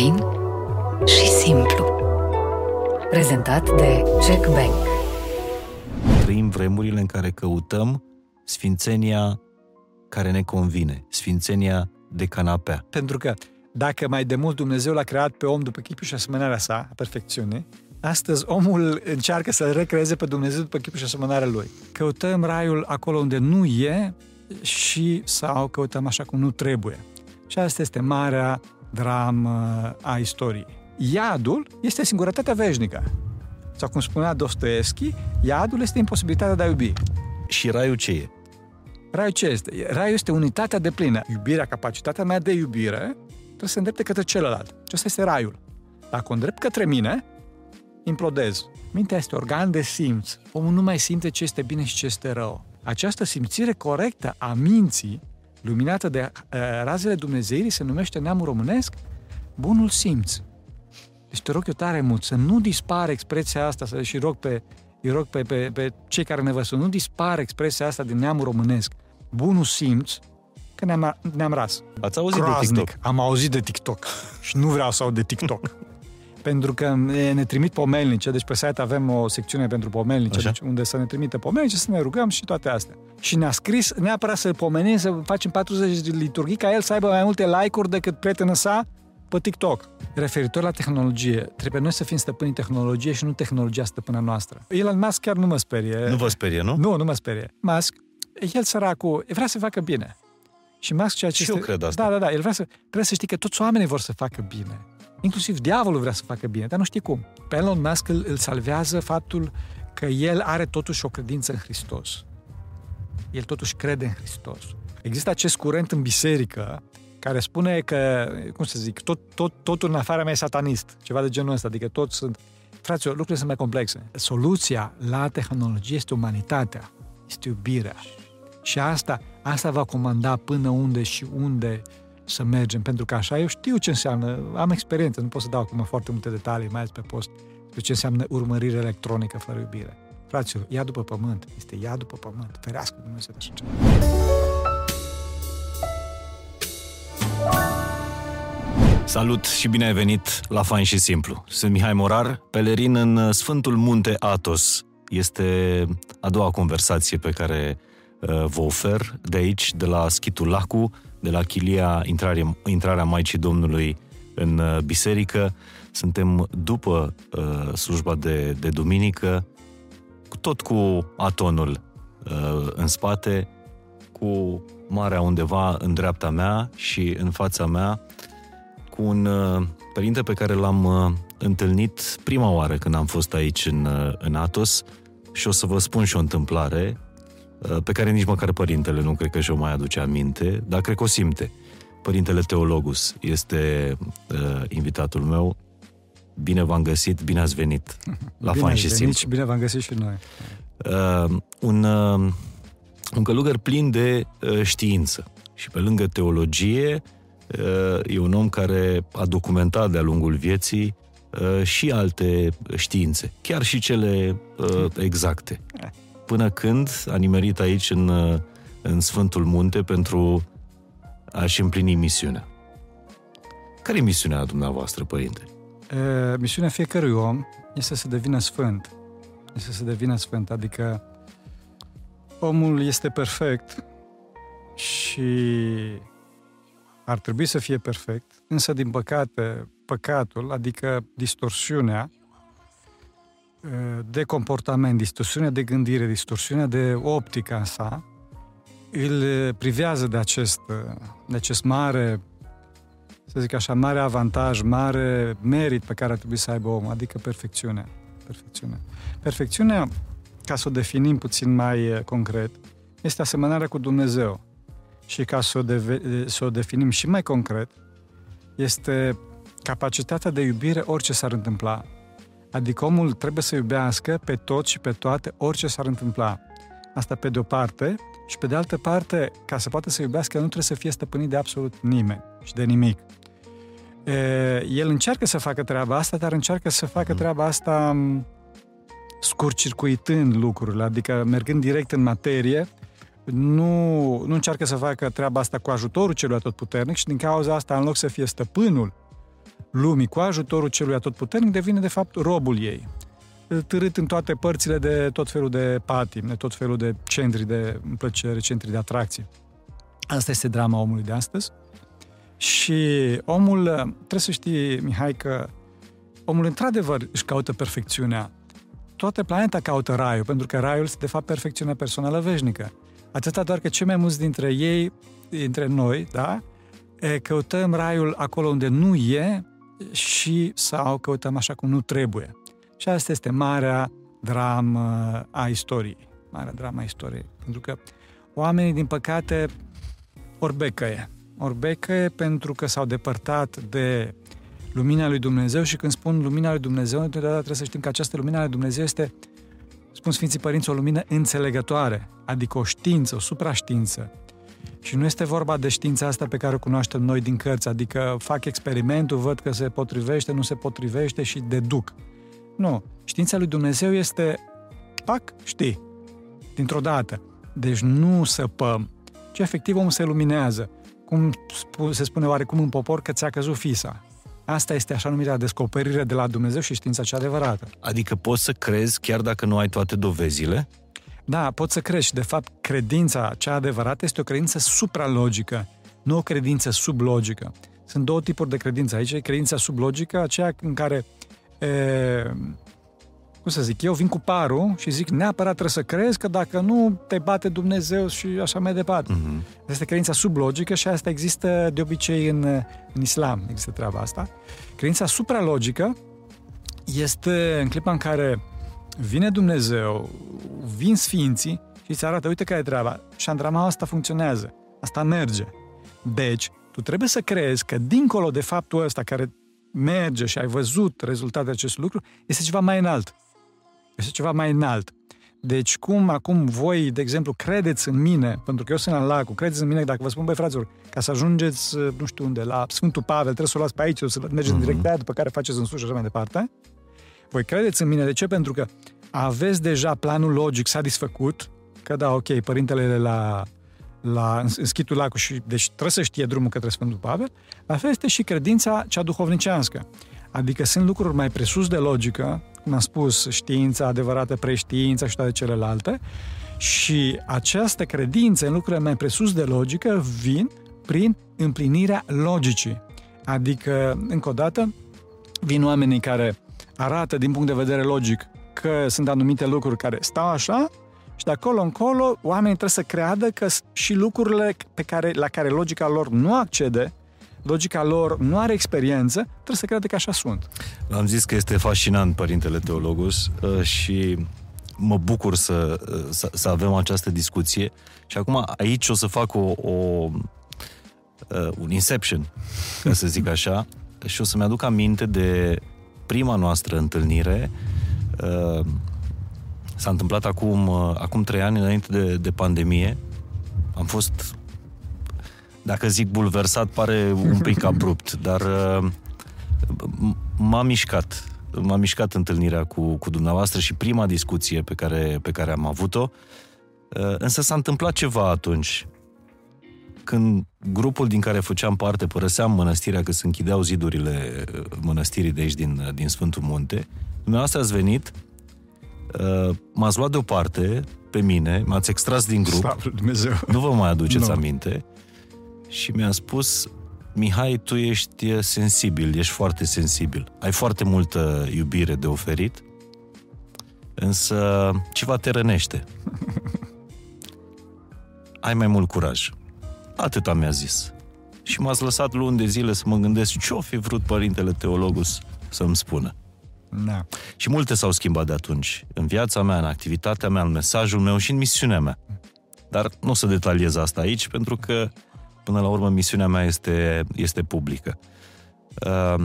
fain și simplu. Prezentat de Check Bank. Trăim vremurile în care căutăm sfințenia care ne convine, sfințenia de canapea. Pentru că dacă mai de mult Dumnezeu l-a creat pe om după chipul și asemănarea sa, a perfecțiune, astăzi omul încearcă să recreeze pe Dumnezeu după chipul și asemănarea lui. Căutăm raiul acolo unde nu e și sau căutăm așa cum nu trebuie. Și asta este marea dramă a istoriei. Iadul este singurătatea veșnică. Sau cum spunea Dostoevski, iadul este imposibilitatea de a iubi. Și raiul ce e? Raiul ce este? Raiul este unitatea de plină. Iubirea, capacitatea mea de iubire, trebuie să îndrepte către celălalt. Și asta este raiul. Dacă o îndrept către mine, implodez. Mintea este organ de simț. Omul nu mai simte ce este bine și ce este rău. Această simțire corectă a minții, luminată de uh, razele Dumnezeirii, se numește neamul românesc bunul simț. Deci te rog eu tare mult să nu dispară expresia asta să, și rog pe, îi rog pe, pe, pe cei care ne văd să nu dispară expresia asta din neamul românesc. Bunul simț, că ne-am, ne-am ras. Ați auzit Groaznic. de TikTok? Am auzit de TikTok și nu vreau să aud de TikTok. pentru că ne trimit pomelnice, deci pe site avem o secțiune pentru pomelnice, Așa. deci unde să ne trimite pomelnice, să ne rugăm și toate astea. Și ne-a scris neapărat să pomenim, să facem 40 de liturghii, ca el să aibă mai multe like-uri decât prietenă sa pe TikTok. Referitor la tehnologie, trebuie noi să fim stăpânii tehnologiei și nu tehnologia stăpâna noastră. Elon Musk chiar nu mă sperie. Nu vă sperie, nu? Nu, nu mă sperie. Musk, el săracul, vrea să facă bine. Și Musk ceea ce Și eu este... cred asta. Da, da, da. El vrea să, trebuie să știi că toți oamenii vor să facă bine. Inclusiv diavolul vrea să facă bine, dar nu știi cum. Pe Elon Musk îl, îl salvează faptul că el are totuși o credință în Hristos. El totuși crede în Hristos. Există acest curent în biserică care spune că, cum să zic, tot, tot, totul în afara mea e satanist. Ceva de genul ăsta. Adică toți sunt... Fraților, lucrurile sunt mai complexe. Soluția la tehnologie este umanitatea, este iubirea. Și asta, asta va comanda până unde și unde să mergem, pentru că așa eu știu ce înseamnă, am experiență, nu pot să dau acum foarte multe detalii, mai ales pe post, de ce înseamnă urmărire electronică fără iubire. Fraților, ia după pământ, este ia după pământ, ferească Dumnezeu de așa ceva. Salut și bine ai venit la Fain și Simplu. Sunt Mihai Morar, pelerin în Sfântul Munte Atos. Este a doua conversație pe care uh, vă ofer de aici, de la Schitul Lacu, de la chilia intrare, intrarea Maicii Domnului în uh, biserică. Suntem după uh, slujba de, de duminică, cu- tot cu atonul uh, în spate, cu marea undeva în dreapta mea și în fața mea, cu un uh, părinte pe care l-am uh, întâlnit prima oară când am fost aici în, uh, în Atos și o să vă spun și o întâmplare uh, pe care nici măcar părintele nu cred că și-o mai aduce aminte, dar cred că o simte. Părintele Teologus este uh, invitatul meu. Bine v-am găsit, bine ați venit la bine Fain ați și venit Simplu. și bine v-am găsit și noi. Uh, un, uh, un călugăr plin de uh, știință. Și pe lângă teologie, uh, e un om care a documentat de-a lungul vieții uh, și alte științe, chiar și cele uh, exacte. Până când a nimerit aici în, uh, în Sfântul Munte pentru a-și împlini misiunea. Care e misiunea dumneavoastră, părinte? E, misiunea fiecărui om este să devină sfânt. Este să devină sfânt, adică omul este perfect și ar trebui să fie perfect, însă, din păcate, păcatul, adică distorsiunea e, de comportament, distorsiunea de gândire, distorsiunea de optica în sa, îl privează de acest, de acest mare să zic așa, mare avantaj, mare merit pe care ar trebui să aibă omul, adică perfecțiunea. Perfecțiunea. Perfecțiunea, ca să o definim puțin mai eh, concret, este asemănarea cu Dumnezeu. Și ca să o, deve- să o definim și mai concret, este capacitatea de iubire orice s-ar întâmpla. Adică omul trebuie să iubească pe tot și pe toate orice s-ar întâmpla. Asta pe de o parte și pe de altă parte, ca să poată să iubească, nu trebuie să fie stăpânit de absolut nimeni și de nimic. E, el încearcă să facă treaba asta, dar încearcă să facă treaba asta m, scurt-circuitând lucrurile, adică mergând direct în materie, nu, nu încearcă să facă treaba asta cu ajutorul celui atotputernic și din cauza asta, în loc să fie stăpânul lumii cu ajutorul celui atotputernic devine de fapt robul ei târât în toate părțile de tot felul de patim, de tot felul de centri de plăcere, centri de atracție. Asta este drama omului de astăzi. Și omul, trebuie să știi, Mihai, că omul într-adevăr își caută perfecțiunea. Toată planeta caută raiul, pentru că raiul este de fapt perfecțiunea personală veșnică. Atâta doar că cei mai mulți dintre ei, dintre noi, da, căutăm raiul acolo unde nu e și sau căutăm așa cum nu trebuie. Și asta este marea dramă a istoriei. Marea dramă a istoriei. Pentru că oamenii, din păcate, orbecăie. Orbecăie pentru că s-au depărtat de lumina lui Dumnezeu și când spun lumina lui Dumnezeu, întotdeauna trebuie să știm că această lumina lui Dumnezeu este, spun Sfinții Părinți, o lumină înțelegătoare, adică o știință, o supraștiință. Și nu este vorba de știința asta pe care o cunoaștem noi din cărți, adică fac experimentul, văd că se potrivește, nu se potrivește și deduc. Nu. Știința lui Dumnezeu este, pac, știi, dintr-o dată. Deci nu săpăm, ci efectiv omul se luminează. Cum se spune oarecum în popor că ți-a căzut fisa. Asta este așa numită descoperire de la Dumnezeu și știința cea adevărată. Adică poți să crezi chiar dacă nu ai toate dovezile? Da, poți să crezi și de fapt credința cea adevărată este o credință supralogică, nu o credință sublogică. Sunt două tipuri de credință. Aici e credința sublogică, aceea în care e, cum să zic, eu vin cu parul și zic neapărat trebuie să crezi că dacă nu te bate Dumnezeu și așa mai departe. Uh-huh. Asta este credința sublogică și asta există de obicei în, în islam, există treaba asta. Credința supralogică este în clipa în care vine Dumnezeu, vin sfinții și îți arată, uite care e treaba, și andrama asta funcționează, asta merge. Deci, tu trebuie să crezi că dincolo de faptul ăsta care merge și ai văzut rezultatele acestui lucru, este ceva mai înalt. Este ceva mai înalt. Deci cum acum voi, de exemplu, credeți în mine, pentru că eu sunt la lacul, credeți în mine, dacă vă spun, băi, fraților, ca să ajungeți, nu știu unde, la Sfântul Pavel, trebuie să o luați pe aici, să mergeți uh-huh. în mhm. direcția după care faceți în sus și așa mai departe. Voi credeți în mine. De ce? Pentru că aveți deja planul logic satisfăcut, că da, ok, părintele la la, în schitul lacul și deci trebuie să știe drumul către Sfântul Pavel, la fel este și credința cea duhovnicească. Adică sunt lucruri mai presus de logică, cum am spus, știința adevărată, preștiința și toate celelalte, și această credință în lucrurile mai presus de logică vin prin împlinirea logicii. Adică, încă o dată, vin oamenii care arată din punct de vedere logic că sunt anumite lucruri care stau așa și de acolo încolo, oamenii trebuie să creadă că și lucrurile pe care, la care logica lor nu accede, logica lor nu are experiență, trebuie să creadă că așa sunt. Am zis că este fascinant, Părintele Teologus, uh, și mă bucur să, uh, să, să avem această discuție. Și acum aici o să fac o, o uh, un inception, ca să zic așa, și o să-mi aduc aminte de prima noastră întâlnire S-a întâmplat acum, uh, acum trei ani, înainte de, de pandemie. Am fost, dacă zic bulversat, pare un pic abrupt, dar uh, m-a mișcat. M-a mișcat întâlnirea cu, cu dumneavoastră și prima discuție pe care, pe care am avut-o. Uh, însă s-a întâmplat ceva atunci. Când grupul din care făceam parte părăseam mănăstirea, că se închideau zidurile mănăstirii de aici din, din Sfântul Munte, dumneavoastră ați venit Uh, m-ați luat deoparte pe mine, m-ați extras din grup, Dumnezeu. nu vă mai aduceți no. aminte, și mi-a spus, Mihai, tu ești sensibil, ești foarte sensibil, ai foarte multă iubire de oferit, însă ceva te rănește. ai mai mult curaj. Atâta mi-a zis. Și m-ați lăsat luni de zile să mă gândesc ce-o fi vrut Părintele Teologus să-mi spună. Da. Și multe s-au schimbat de atunci. În viața mea, în activitatea mea, în mesajul meu și în misiunea mea. Dar nu o să detaliez asta aici, pentru că, până la urmă, misiunea mea este, este publică. Uh,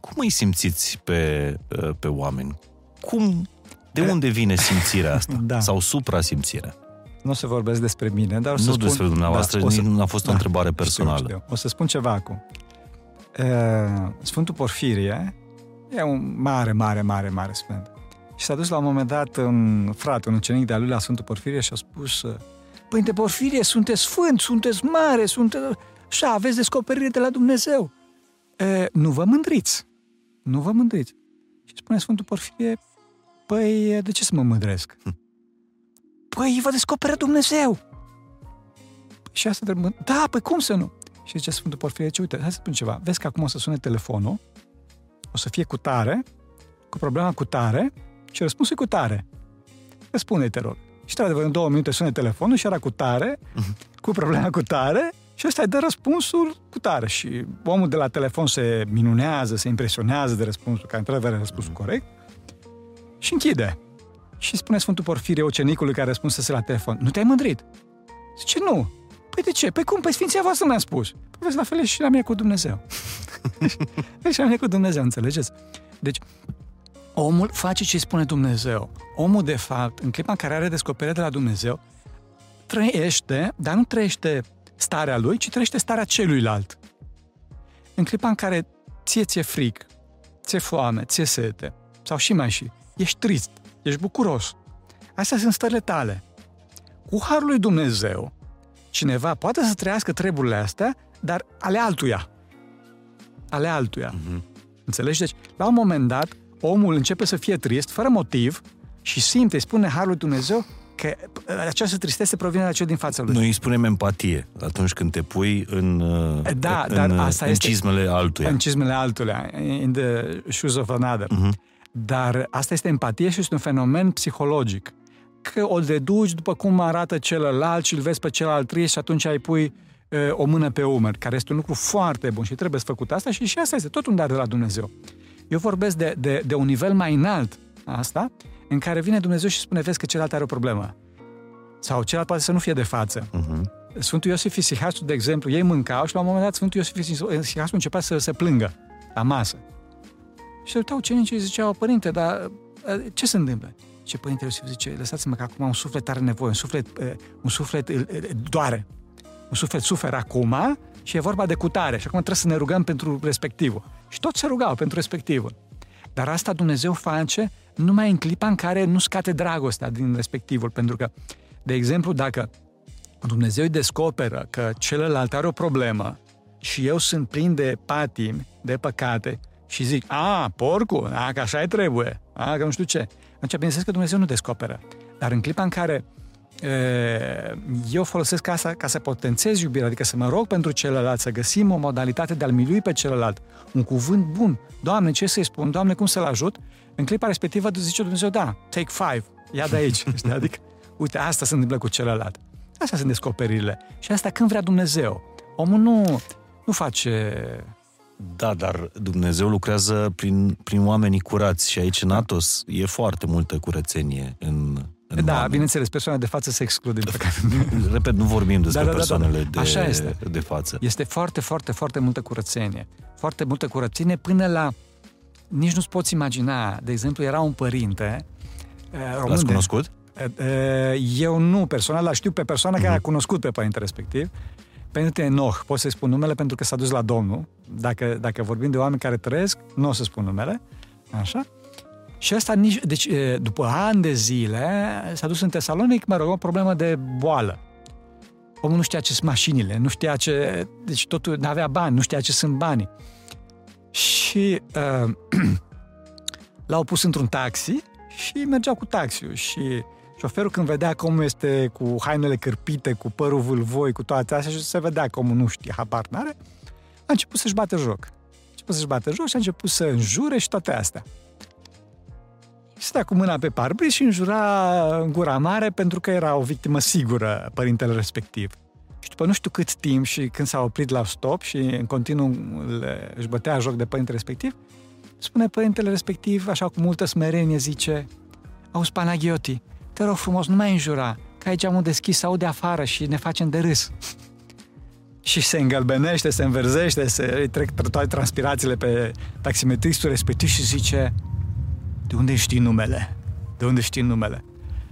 cum îi simțiți pe, uh, pe oameni? Cum, de unde vine simțirea asta? da. Sau supra-simțirea? Nu o să vorbesc despre mine, dar o să Nu spun... despre dumneavoastră, da, să... nu a fost da, o întrebare personală. Știu, știu. O să spun ceva acum. Uh, Sfântul Porfirie E un mare, mare, mare, mare sfânt. Și s-a dus la un moment dat un frate, un ucenic de-a lui la Sfântul Porfirie și a spus Părinte Porfirie, sunteți sfânt, sunteți mare, sunteți... Așa, aveți descoperire de la Dumnezeu. e, nu vă mândriți. Nu vă mândriți. Și spune Sfântul Porfirie, păi, de ce să mă mândresc? Hm. Păi, vă descoperă Dumnezeu. Și asta trebuie, da, păi cum să nu? Și zice Sfântul Porfirie, ce uite, hai să spun ceva. Vezi că acum o să sune telefonul, o să fie cu tare, cu problema cu tare și răspunsul e cu tare. Răspunde, te rog. Și într-adevăr, în două minute sună telefonul și era cu tare, cu problema cu tare și ăsta îi dă răspunsul cu tare. Și omul de la telefon se minunează, se impresionează de răspunsul, care într-adevăr are răspunsul corect și închide. Și spune Sfântul Porfirie ucenicului care a răspuns la telefon, nu te-ai mândrit? Zice, nu. Păi de ce? Păi cum? Păi Sfinția voastră mi-a spus. Păi vezi, la fel și la mine cu Dumnezeu. și la mine cu Dumnezeu, înțelegeți? Deci, omul face ce spune Dumnezeu. Omul, de fapt, în clipa în care are descoperire de la Dumnezeu, trăiește, dar nu trăiește starea lui, ci trăiește starea celuilalt. În clipa în care ție ți-e fric, ți-e foame, ți-e sete, sau și mai și, ești trist, ești bucuros. Astea sunt stările tale. Cu harul lui Dumnezeu, cineva poate să trăiască treburile astea, dar ale altuia. Ale altuia. Uh-huh. Înțelegi? Deci, la un moment dat, omul începe să fie trist, fără motiv, și simte, spune Harul lui Dumnezeu, că această tristețe provine de cea din fața lui. Noi îi spunem empatie atunci când te pui în, da, în, dar asta în este, cizmele altuia. În cizmele altuia, in the shoes of another. Uh-huh. Dar asta este empatie și este un fenomen psihologic. Că o deduci după cum arată celălalt și îl vezi pe celălalt trist și atunci ai pui uh, o mână pe umăr, care este un lucru foarte bun și trebuie să făcut asta și și asta este tot un dar de la Dumnezeu. Eu vorbesc de, de, de un nivel mai înalt asta, în care vine Dumnezeu și spune, vezi că celălalt are o problemă. Sau celălalt poate să nu fie de față. Uh-huh. Sfântul Iosif Isihasul, de exemplu, ei mâncau și la un moment dat Sfântul Iosif Isihasul începea să se plângă la masă. Și se uitau ucenicii și ziceau, părinte, dar ce se întâmplă? Ce părintele Iosif zice, lăsați-mă că acum un suflet are nevoie, un suflet, un suflet doare. Un suflet suferă acum și e vorba de cutare și acum trebuie să ne rugăm pentru respectivul. Și toți se rugau pentru respectivul. Dar asta Dumnezeu face numai în clipa în care nu scate dragostea din respectivul. Pentru că, de exemplu, dacă Dumnezeu îi descoperă că celălalt are o problemă și eu sunt plin de patimi, de păcate, și zic, a, porcu, a, că așa e trebuie, a, că nu știu ce. Atunci, bineînțeles că Dumnezeu nu descoperă. Dar în clipa în care eu folosesc asta ca să potențez iubirea, adică să mă rog pentru celălalt, să găsim o modalitate de a-l milui pe celălalt, un cuvânt bun. Doamne, ce să-i spun? Doamne, cum să-l ajut? În clipa respectivă zice Dumnezeu, da, take five, ia de aici. adică, uite, asta se întâmplă cu celălalt. Astea sunt descoperirile. Și asta când vrea Dumnezeu. Omul nu, nu face... Da, dar Dumnezeu lucrează prin, prin oamenii curați și aici în Atos e foarte multă curățenie în da, oameni. bineînțeles, persoanele de față se exclud. Din păcate. Repet, nu vorbim despre da, da, persoanele da, da. Așa de, este. de față. Este foarte, foarte, foarte multă curățenie. Foarte multă curățenie până la... Nici nu-ți poți imagina. De exemplu, era un părinte eh, român L-ați cunoscut? De, eh, eu nu, personal, dar știu pe persoana uh-huh. care a mhm. cunoscut pe părinte respectiv. Pentru Enoch, pot să-i spun numele pentru că s-a dus la Domnul. Dacă, dacă vorbim de oameni care trăiesc, nu o să spun numele. Așa? Și asta nici, deci după ani de zile s-a dus în Tesalonic, mă rog, o problemă de boală. Omul nu știa ce sunt mașinile, nu știa ce, deci totul, nu avea bani, nu știa ce sunt banii. Și uh, l-au pus într-un taxi și mergeau cu taxiul și șoferul când vedea cum este cu hainele cârpite, cu părul vâlvoi, cu toate astea și se vedea că omul nu știe, habar n-are, a început să-și bate joc. A început să-și bate joc și a început să înjure și toate astea stea cu mâna pe parbriz și înjura în gura mare pentru că era o victimă sigură părintele respectiv. Și după nu știu cât timp și când s-a oprit la stop și în continuu le, își bătea joc de părinte respectiv, spune părintele respectiv, așa cu multă smerenie, zice Auzi, Panagioti, te rog frumos, nu mai înjura, că aici am deschis, sau de afară și ne facem de râs. și se îngălbenește, se înverzește, se trec toate transpirațiile pe taximetristul respectiv și zice de unde știi numele? De unde știi numele?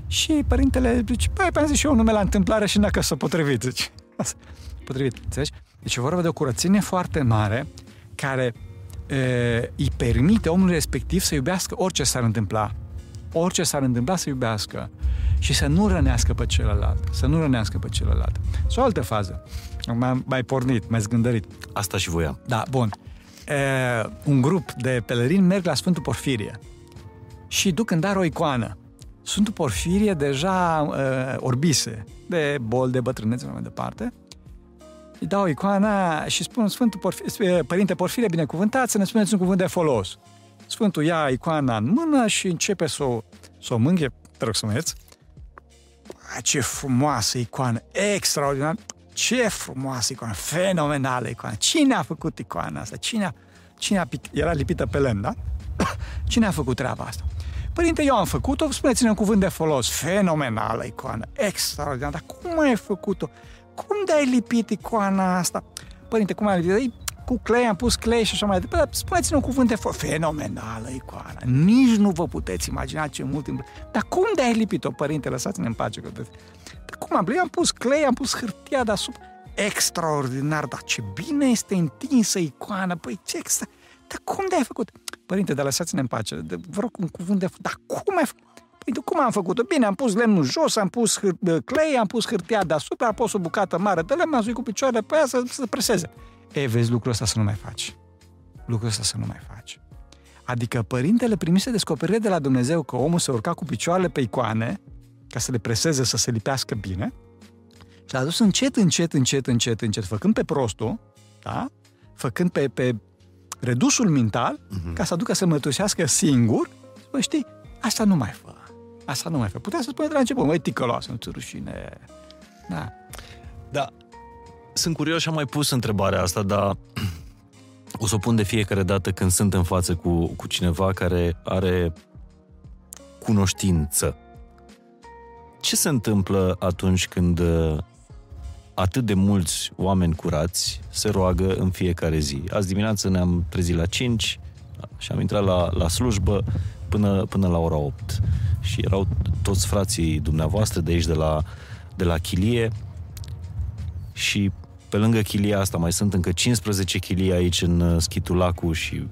Și părintele zice, păi, am zis și eu numele la întâmplare și dacă s-a potrivit. Zice. Potrivit, înțelegi? Deci e vorba de o curățenie foarte mare care e, îi permite omului respectiv să iubească orice s-ar întâmpla. Orice s-ar întâmpla să iubească și să nu rănească pe celălalt. Să nu rănească pe celălalt. Și o altă fază. M-am mai pornit, mai zgândărit. Asta și voiam. Da, bun. uh, un grup de pelerini merg la Sfântul Porfirie și duc în dar o icoană. Sfântul Porfirie deja uh, orbise de bol, de bătrânețe mai departe. Îi dau icoana și spun Sfântul Porfirie, Părinte Porfirie, binecuvântat, să ne spuneți un cuvânt de folos. Sfântul ia icoana în mână și începe să o, să o mânghe, te rog să mă ierți. Ce frumoasă icoană, extraordinar. Ce frumoasă icoană, fenomenală icoană. Cine a făcut icoana asta? Cine a, cine a era lipită pe lemn, da? Cine a făcut treaba asta? Părinte, eu am făcut-o, spuneți-ne un cuvânt de folos. Fenomenală icoană, extraordinar. Dar cum ai făcut-o? Cum de-ai lipit icoana asta? Părinte, cum ai lipit? cu clay, am pus clay și așa mai departe. Spuneți-ne un cuvânt de folos. Fenomenală icoana. Nici nu vă puteți imagina ce mult timp. Dar cum de-ai lipit-o, părinte? Lăsați-ne în pace. Că... Dar cum am? Am pus clay, am pus hârtia deasupra. Extraordinar, dar ce bine este întinsă icoana. Păi ce extra... Dar cum de-ai făcut? Părinte, dar lăsați-ne în pace. De, vă rog un cuvânt de... Dar cum ai făcut? Păi cum am făcut-o? Bine, am pus lemnul jos, am pus hâr- clay, am pus hârtia deasupra, am pus o bucată mare de lemn, am zis cu picioarele pe ea să se preseze. E, vezi, lucrul ăsta să nu mai faci. Lucrul ăsta să nu mai faci. Adică părintele primise descoperire de la Dumnezeu că omul se urca cu picioarele pe icoane ca să le preseze, să se lipească bine și a adus încet, încet, încet, încet, încet, făcând pe prostul, da? făcând pe, pe redusul mental, uh-huh. ca să aducă să mărturisească singur, bă, știi, asta nu mai fă. Asta nu mai fă. Putea să spune de la început, măi, ticăloasă, nu-ți rușine. Da. Da. Sunt curios și am mai pus întrebarea asta, dar o să o pun de fiecare dată când sunt în față cu, cu cineva care are cunoștință. Ce se întâmplă atunci când atât de mulți oameni curați se roagă în fiecare zi. Azi dimineață ne-am trezit la 5 și am intrat la, la slujbă până, până la ora 8. Și erau toți frații dumneavoastră de aici, de la, de la chilie și pe lângă chilia asta mai sunt încă 15 chilii aici în uh, Schitul Lacu și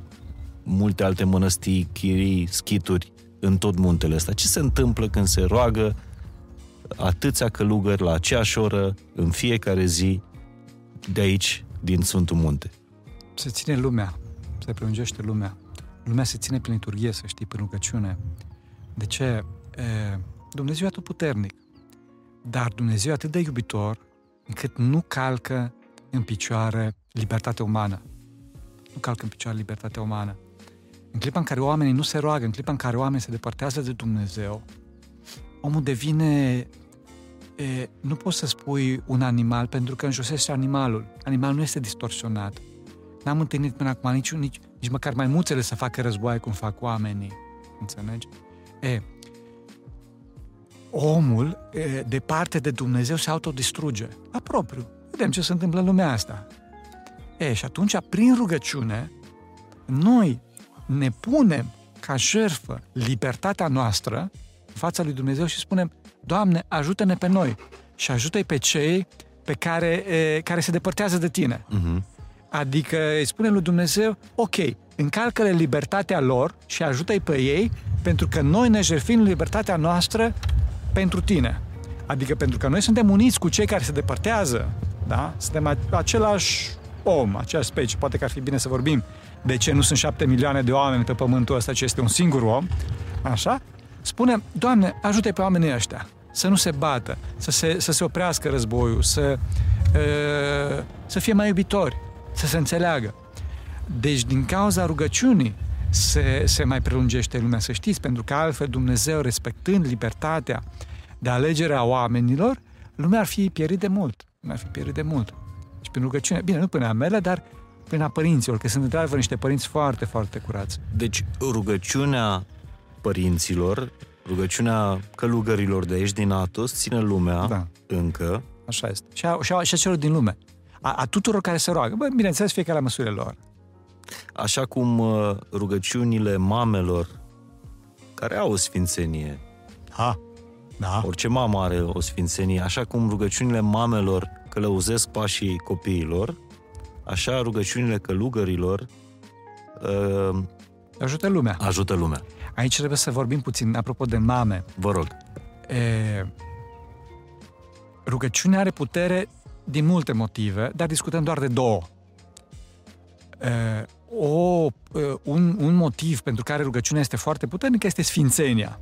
multe alte mănăstiri, chirii, schituri în tot muntele ăsta. Ce se întâmplă când se roagă atâția călugări la aceeași oră, în fiecare zi, de aici, din Sfântul Munte. Se ține lumea, se prelungește lumea. Lumea se ține prin liturghie, să știi, prin rugăciune. De ce? E, Dumnezeu e atât puternic, dar Dumnezeu e atât de iubitor, încât nu calcă în picioare libertatea umană. Nu calcă în picioare libertatea umană. În clipa în care oamenii nu se roagă, în clipa în care oamenii se depărtează de Dumnezeu, omul devine e, nu poți să spui un animal pentru că înjosește animalul. Animalul nu este distorsionat. N-am întâlnit până acum nici, nici, nici măcar mai muțele să facă războaie cum fac oamenii. Înțelegi? E, omul, e, departe de Dumnezeu, se autodistruge. La propriu. Vedem ce se întâmplă în lumea asta. E, și atunci, prin rugăciune, noi ne punem ca jertfă libertatea noastră în fața lui Dumnezeu și spunem Doamne, ajută-ne pe noi și ajută-i pe cei pe care, e, care se depărtează de tine. Uh-huh. Adică îi spune lui Dumnezeu, ok, încalcă-le libertatea lor și ajută-i pe ei pentru că noi ne jertfim libertatea noastră pentru tine. Adică pentru că noi suntem uniți cu cei care se depărtează, da? Suntem același om, aceeași specie. Poate că ar fi bine să vorbim de ce nu sunt șapte milioane de oameni pe pământul ăsta, ci este un singur om, așa? Spune, Doamne, ajută pe oamenii ăștia să nu se bată, să se, să se oprească războiul, să, uh, să fie mai iubitori, să se înțeleagă. Deci, din cauza rugăciunii, se, se mai prelungește lumea, să știți, pentru că altfel Dumnezeu, respectând libertatea de alegere a oamenilor, lumea ar fi pierit de mult. Lumea ar fi pierit de mult. Și prin rugăciune, bine, nu până a mele, dar prin a părinților, că sunt într-adevăr niște părinți foarte, foarte curați. Deci rugăciunea părinților, rugăciunea călugărilor de aici din Atos ține lumea da. încă. Așa este. Și a, și a, și a celor din lume. A, a tuturor care se roagă. Bă, bineînțeles, fiecare la măsurile lor. Așa cum uh, rugăciunile mamelor care au o sfințenie. Ha, da. Orice mamă are o sfințenie. Așa cum rugăciunile mamelor călăuzesc pașii copiilor, așa rugăciunile călugărilor uh, ajută lumea. Ajută lumea. Aici trebuie să vorbim puțin, apropo de mame. Vă rog. E, rugăciunea are putere din multe motive, dar discutăm doar de două. E, o, uh, un, un motiv pentru care rugăciunea este foarte puternică este sfințenia.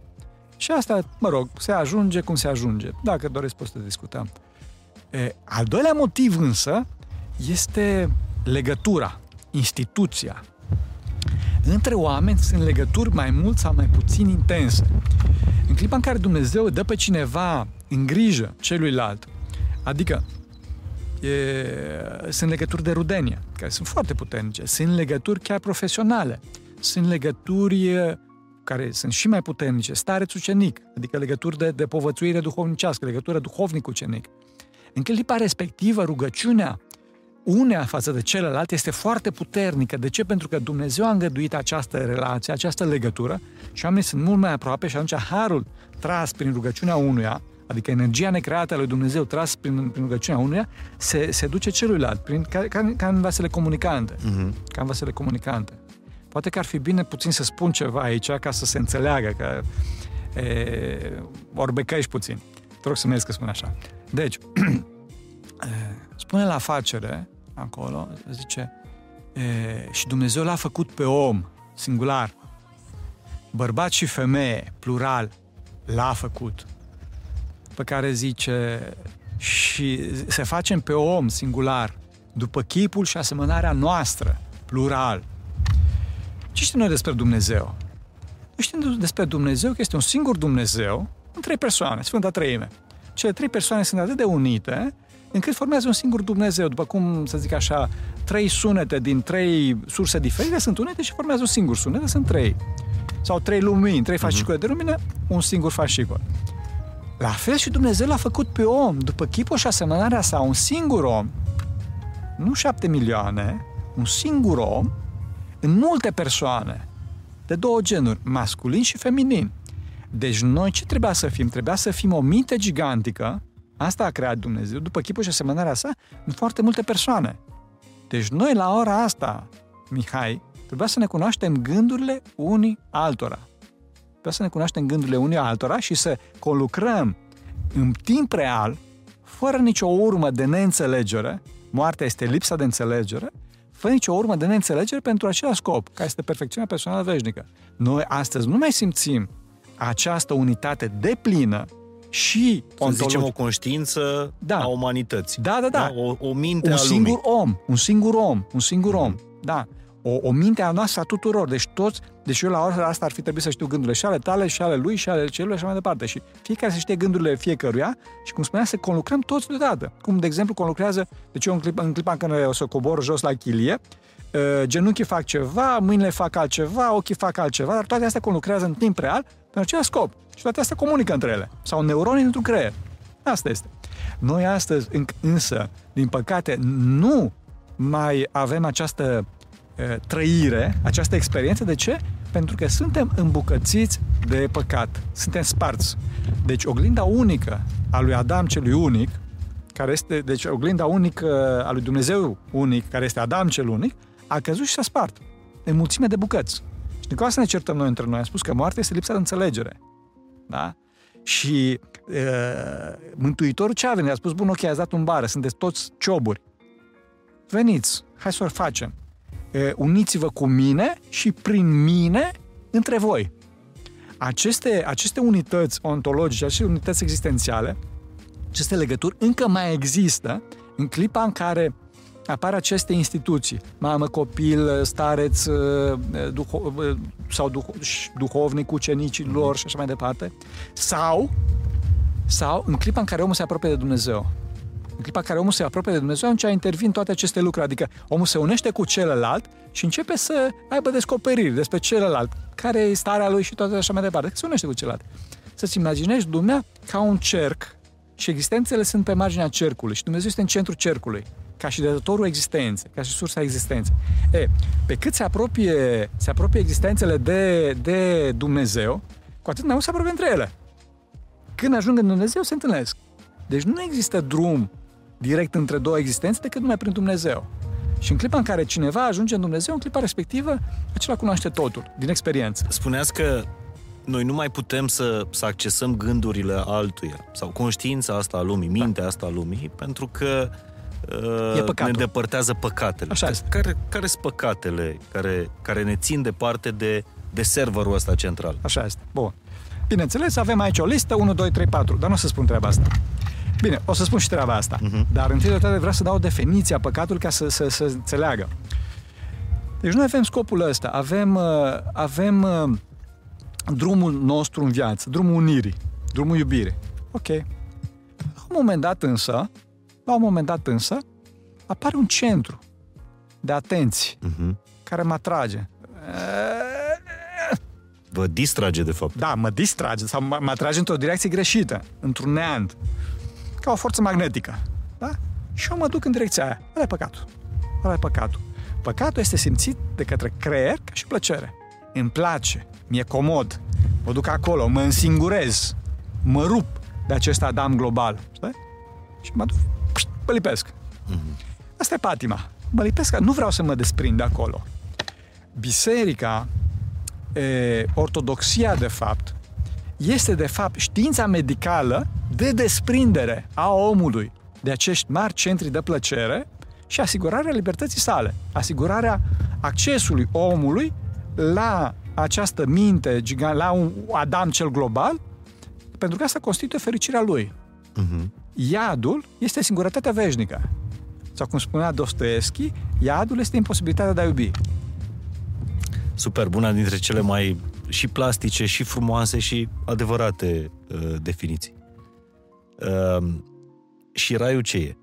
Și asta, mă rog, se ajunge cum se ajunge. Dacă doresc, poți să discutăm. E, al doilea motiv însă este legătura, instituția. Între oameni sunt legături mai mult sau mai puțin intense. În clipa în care Dumnezeu dă pe cineva în grijă celuilalt, adică e, sunt legături de rudenie, care sunt foarte puternice, sunt legături chiar profesionale, sunt legături care sunt și mai puternice, stareț ucenic, adică legături de, de povățuire duhovnicească, legătură duhovnic-ucenic. În clipa respectivă, rugăciunea unea față de celălalt este foarte puternică. De ce? Pentru că Dumnezeu a îngăduit această relație, această legătură și oamenii sunt mult mai aproape și atunci harul tras prin rugăciunea unuia, adică energia necreată a lui Dumnezeu tras prin, prin rugăciunea unuia, se, se duce celuilalt, prin, ca, ca, ca în vasele comunicante. Uh-huh. Ca în vasele comunicante. Poate că ar fi bine puțin să spun ceva aici ca să se înțeleagă, că e, orbecăiești puțin. Te rog să mergi că spun așa. Deci, spune la afacere, acolo, zice, e, și Dumnezeu l-a făcut pe om, singular, bărbat și femeie, plural, l-a făcut. Pe care zice, și se facem pe om, singular, după chipul și asemănarea noastră, plural. Ce știm noi despre Dumnezeu? Noi știm despre Dumnezeu că este un singur Dumnezeu în trei persoane, Sfânta Treime. Cele trei persoane sunt atât de unite încât formează un singur Dumnezeu, după cum, să zic așa, trei sunete din trei surse diferite sunt unite și formează un singur sunet, sunt trei. Sau trei lumini, trei mhm. fascicule uh-huh. de lumină, un singur fascicol. La fel și Dumnezeu l-a făcut pe om, după chipul și asemănarea sa, un singur om, nu șapte milioane, un singur om, în multe persoane, de două genuri, masculin și feminin. Deci noi ce trebuia să fim? Trebuia să fim o minte gigantică, asta a creat Dumnezeu, după chipul și asemănarea sa, în foarte multe persoane. Deci noi la ora asta, Mihai, trebuia să ne cunoaștem gândurile unii altora. Trebuia să ne cunoaștem gândurile unii altora și să colucrăm în timp real, fără nicio urmă de neînțelegere, moartea este lipsa de înțelegere, fără nicio urmă de neînțelegere pentru același scop, care este perfecțiunea personală veșnică. Noi astăzi nu mai simțim această unitate deplină și Să ontologi... zicem o conștiință da. a umanității. Da, da, da. da? O, o minte un a singur lumii. om, un singur om, un singur mm-hmm. om. Da o, o minte a noastră a tuturor. Deci toți, deci eu la ora asta ar fi trebuit să știu gândurile și ale tale, și ale lui, și ale celuilalt și așa mai departe. Și fiecare să știe gândurile fiecăruia și, cum spunea, să conlucrăm toți deodată. Cum, de exemplu, conlucrează, deci eu în clipa, în clipa în care o să cobor jos la chilie, uh, genunchii fac ceva, mâinile fac altceva, ochii fac altceva, dar toate astea conlucrează în timp real pentru același scop. Și toate astea comunică între ele. Sau neuronii într-un creier. Asta este. Noi astăzi, însă, din păcate, nu mai avem această trăire, această experiență. De ce? Pentru că suntem îmbucățiți de păcat. Suntem sparți. Deci oglinda unică a lui Adam celui unic, care este, deci oglinda unică a lui Dumnezeu unic, care este Adam cel unic, a căzut și s-a spart în mulțime de bucăți. Și din să ne certăm noi între noi. Am spus că moartea este lipsa de înțelegere. Da? Și e, Mântuitorul ce a venit? A spus, bun, ok, ați dat un bară, sunteți toți cioburi. Veniți, hai să o facem uniți-vă cu mine și prin mine între voi. Aceste, aceste unități ontologice, aceste unități existențiale, aceste legături încă mai există în clipa în care apar aceste instituții, mamă, copil, stareț duho- sau duho- duhovnic, ucenicii lor și așa mai departe, sau, sau în clipa în care omul se apropie de Dumnezeu. În clipa în care omul se apropie de Dumnezeu, atunci intervin toate aceste lucruri. Adică omul se unește cu celălalt și începe să aibă descoperiri despre celălalt, care e starea lui și toate așa mai departe. Se unește cu celălalt. Să-ți imaginezi lumea ca un cerc și existențele sunt pe marginea cercului și Dumnezeu este în centrul cercului ca și dătătorul existenței, ca și sursa existenței. E, pe cât se apropie, se apropie existențele de, de Dumnezeu, cu atât mai mult se apropie între ele. Când ajung în Dumnezeu, se întâlnesc. Deci nu există drum direct între două existențe decât numai prin Dumnezeu. Și în clipa în care cineva ajunge în Dumnezeu, în clipa respectivă, acela cunoaște totul, din experiență. Spuneați că noi nu mai putem să, să accesăm gândurile altuia sau conștiința asta a lumii, mintea asta a lumii, pentru că uh, E păcatul. ne îndepărtează păcatele. Așa este. Care, care sunt păcatele care, care ne țin departe de, de serverul ăsta central? Așa este. Bun. Bineînțeles, avem aici o listă, 1, 2, 3, 4, dar nu o să spun treaba asta. Bine, o să spun și treaba asta. Mhm. Dar întâi de toate vreau să dau o definiție a păcatului ca să, să, să înțeleagă. Deci noi avem scopul ăsta, avem, uh, avem uh, drumul nostru în viață, drumul unirii, drumul iubirii. Ok. La un moment dat însă, la un moment dat însă, apare un centru de atenție Mhm. care mă atrage. Vă distrage, de fapt. Da, mă distrage sau mă, mă atrage într-o direcție greșită, într-un neant, ca o forță magnetică. Da? Și eu mă duc în direcția aia. Ăla e păcatul. Ăla e păcatul. Păcatul este simțit de către creier ca și plăcere. Îmi place, mi-e comod, mă duc acolo, mă însingurez, mă rup de acest Adam global. Știi? Și mă duc, pșt, mă lipesc. Asta e patima. Mă lipesc, nu vreau să mă desprind de acolo. Biserica e, ortodoxia, de fapt, este, de fapt, știința medicală de desprindere a omului de acești mari centri de plăcere și asigurarea libertății sale, asigurarea accesului omului la această minte gigant, la un Adam cel global, pentru că asta constituie fericirea lui. Mhm. Iadul este singurătatea veșnică. Sau cum spunea Dostoevski, iadul este imposibilitatea de a iubi. Superb, una dintre cele mai și plastice, și frumoase, și adevărate uh, definiții. Uh, și raiul ce e?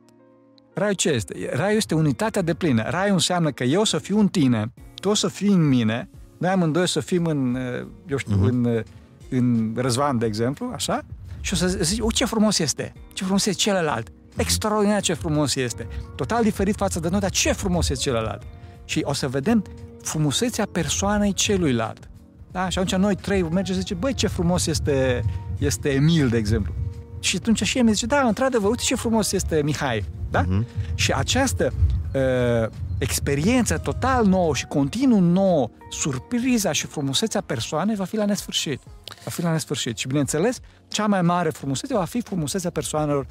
Raiul ce este? Raiul este unitatea de plină. Raiul înseamnă că eu să fiu în tine, tu o să fii în mine, noi amândoi o să fim în, uh, eu știu, Mhm. uh-huh. în, uh, în Răzvan, de exemplu, așa, și o să zici, o, ce frumos este, ce frumos este celălalt, extraordinar ce frumos este, total diferit față de noi, dar ce frumos este celălalt. Și o să vedem frumusețea persoanei celuilalt. Da? Și atunci noi trei mergem și zice, băi, ce frumos este, este Emil, de exemplu. Și atunci și Emil zice, da, într-adevăr, uite ce frumos este Mihai. Da? Mhm. Și această uh, experiență total nouă și continuu nouă, surpriza și frumusețea persoanei va fi la nesfârșit. Va fi la nesfârșit. Și, bineînțeles, cea mai mare frumusețe va fi frumusețea persoanelor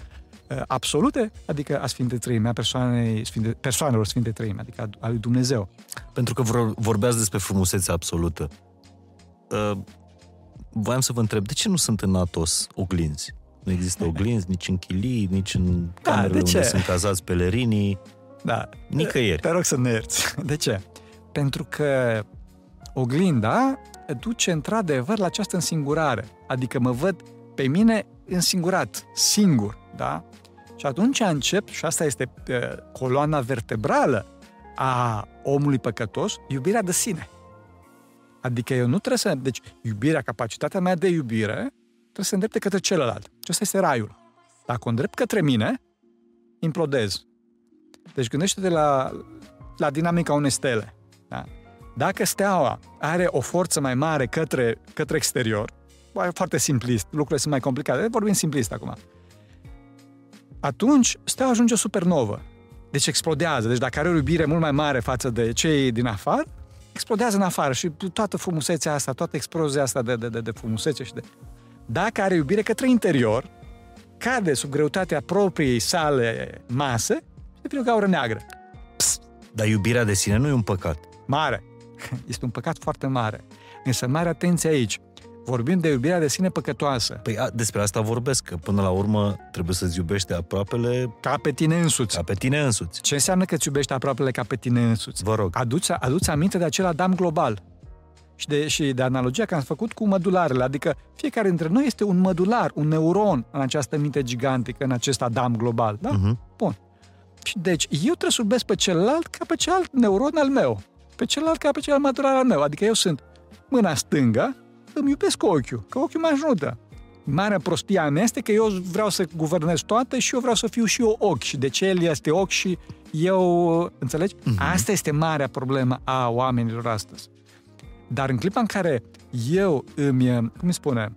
uh, absolute, adică a Sfinte Treime, a persoanei, Sfinte, persoanelor Sfinte Treime, adică a, a lui Dumnezeu. Pentru că vor- vorbeați despre frumusețe absolută. Uh, voiam să vă întreb, de ce nu sunt în Atos oglinzi? Nu există oglinzi nici în chilii, nici în Da, camerele de ce? unde sunt cazați pelerinii. Da. Nicăieri. Te rog să ne ierți. De ce? Pentru că oglinda duce într-adevăr la această însingurare. Adică mă văd pe mine însingurat, singur, da? Și atunci încep, și asta este uh, coloana vertebrală a omului păcătos, iubirea de sine. Adică eu nu trebuie să... Deci iubirea, capacitatea mea de iubire, trebuie să îndrepte către celălalt. Și ăsta este raiul. Dacă o îndrept către mine, implodez. Deci gândește-te la, la dinamica unei stele. Da? Dacă steaua are o forță mai mare către, către exterior, bă, foarte simplist, lucrurile sunt mai complicate, vorbim simplist acum, atunci steaua ajunge o supernovă. Deci explodează. Deci dacă are o iubire mult mai mare față de cei din afară, explodează în afară și toată frumusețea asta, toată explozia asta de, de, de, de frumusețe și de... Dacă are iubire către interior, cade sub greutatea propriei sale mase și devine o gaură neagră. Dar iubirea de sine nu e un păcat. Mare. Este un păcat foarte mare. Însă mare atenție aici. Vorbim de iubirea de sine păcătoasă. Păi a, despre asta vorbesc, că până la urmă trebuie să-ți iubești aproapele Ca pe tine însuți. ca pe tine însuți. Ce înseamnă că îți iubești aproapele ca pe tine însuți? Vă rog. Aduți, aduți aminte de acel Adam global. Și de, și de analogia care am făcut cu mădularele. Adică fiecare dintre noi este un mădular, un neuron în această minte gigantică, în acest Adam global. Da? Mhm. Bun. Și deci eu trebuie să iubesc pe celălalt ca pe celălalt neuron al meu. Pe celălalt ca pe celălalt mădular al meu. Adică eu sunt mâna stângă, îmi iubesc ochiul, că ochiul mă ajută. Marea prostie a mea este că eu vreau să guvernez toate și eu vreau să fiu și eu ochi. Și de ce el este ochi și eu... Înțelegi? Mm-hmm. Asta este marea problemă a oamenilor astăzi. Dar în clipa în care eu îmi, cum îi spune,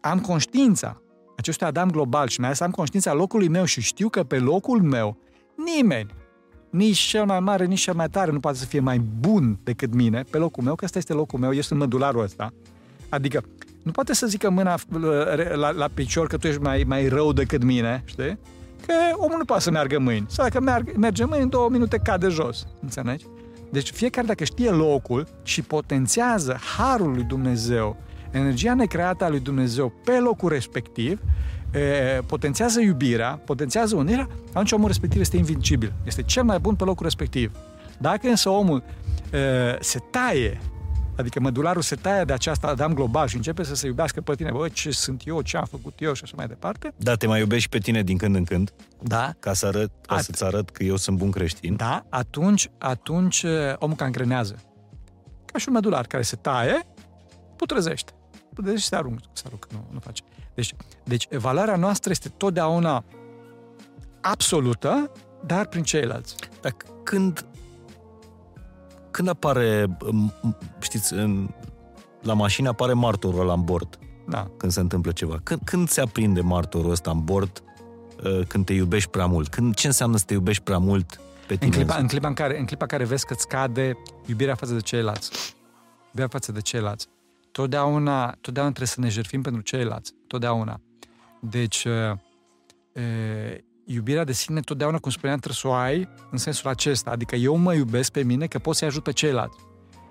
am conștiința acestui Adam global și mai ales am conștiința locului meu și știu că pe locul meu nimeni, nici cel mai mare, nici cel mai tare nu poate să fie mai bun decât mine pe locul meu, că ăsta este locul meu, eu sunt mădularul ăsta. Adică nu poate să zică mâna la, la, la picior că tu ești mai, mai rău decât mine, știi? că omul nu poate să meargă mâini. Sau dacă merg, merge mâini, în două minute cade jos. Înțelegi? Deci fiecare dacă știe locul și potențează harul lui Dumnezeu, energia necreată a lui Dumnezeu pe locul respectiv, e, potențează iubirea, potențează unirea, atunci omul respectiv este invincibil. Este cel mai bun pe locul respectiv. Dacă însă omul e, se taie Adică mădularul se taie de această Adam global și începe să se iubească pe tine. Bă, ce sunt eu, ce am făcut eu și așa mai departe. Da, te mai iubești pe tine din când în când. Da. Ca, să arăt, ca At- să-ți arăt că eu sunt bun creștin. Da, atunci, atunci omul cancrenează. Ca și un mădular care se taie, putrezește. Putrezește și se aruncă. Se aruncă, nu, nu face. Deci, deci valoarea noastră este totdeauna absolută, dar prin ceilalți. Dar când când apare, știți, în, la mașină apare martorul ăla în bord. Da. Când se întâmplă ceva. Când, când se aprinde martorul ăsta în bord, uh, când te iubești prea mult? Când, ce înseamnă să te iubești prea mult pe tine? În clipa, în clipa, în care, în clipa care vezi că îți cade iubirea față de ceilalți. Iubirea față de ceilalți. Totdeauna, totdeauna trebuie să ne jertfim pentru ceilalți. Totdeauna. Deci, uh, e, iubirea de sine totdeauna, cum spuneam, trebuie să o ai în sensul acesta. Adică eu mă iubesc pe mine că pot să-i ajut pe ceilalți.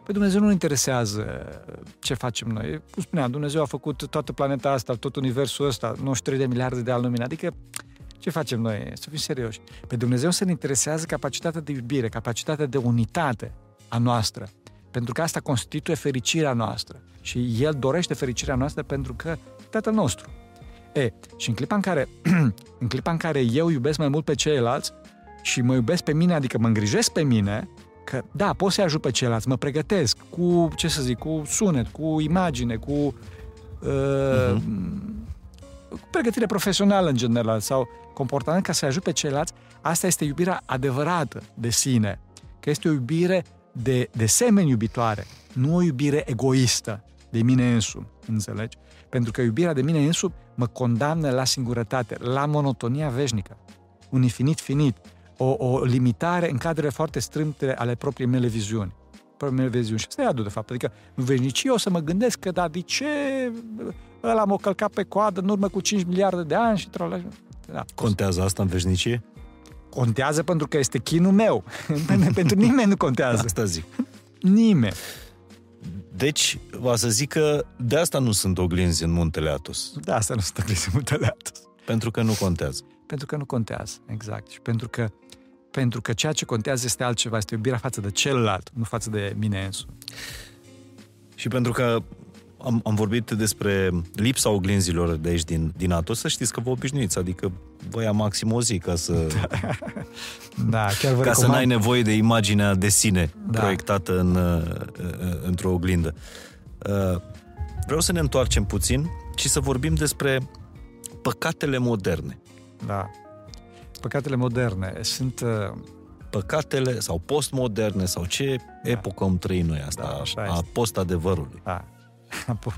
Pe Dumnezeu nu interesează ce facem noi. Cum spuneam, Dumnezeu a făcut toată planeta asta, tot universul ăsta, 93 de miliarde de ani lumini. Adică ce facem noi? Să fim serioși. Pe Dumnezeu se ne interesează capacitatea de iubire, capacitatea de unitate a noastră. Pentru că asta constituie fericirea noastră. Și El dorește fericirea noastră pentru că Tatăl nostru. E, și în clipa în care, în clipa în care eu iubesc mai mult pe ceilalți și mă iubesc pe mine, adică mă îngrijesc pe mine, că da, pot să-i ajut pe ceilalți, mă pregătesc cu, ce să zic, cu sunet, cu imagine, cu uh, uh-huh. cu pregătire profesională în general sau comportament ca să-i ajut pe ceilalți, asta este iubirea adevărată de sine, că este o iubire de, de semeni iubitoare, nu o iubire egoistă de mine însumi, înțelegi? Pentru că iubirea de mine însumi mă condamnă la singurătate, la monotonia veșnică, un infinit finit, o, o limitare în cadrele foarte strâmte ale propriei mele viziuni. Propriei mele viziuni. Și asta e adu, de fapt. Adică în veșnicie o să mă gândesc că, da, de ce ăla m-a călcat pe coadă în urmă cu 5 miliarde de ani și trola. Da, Contează asta în veșnicie? Contează pentru că este chinul meu. pentru nimeni nu contează. Asta zic. Nimeni. Deci, va să zic că de asta nu sunt oglinzi în muntele Atos. De asta nu sunt oglinzi în muntele Atos. Pentru că nu contează. Pentru că nu contează, exact. Și pentru că, pentru că ceea ce contează este altceva, este iubirea față de celălalt, nu față de mine însumi. Și pentru că am, am vorbit despre lipsa oglinzilor de aici din, din Atos, să știți că vă obișnuiți, adică vă ia maxim o zi ca să, da, chiar vă ca recomand. să n-ai nevoie de imaginea de sine da. proiectată în, într-o oglindă. Uh, vreau să ne întoarcem puțin și să vorbim despre păcatele moderne. Da. Păcatele moderne sunt... Uh, păcatele sau postmoderne sau ce da. epocă am trăit noi asta, da, a post-adevărului. Da.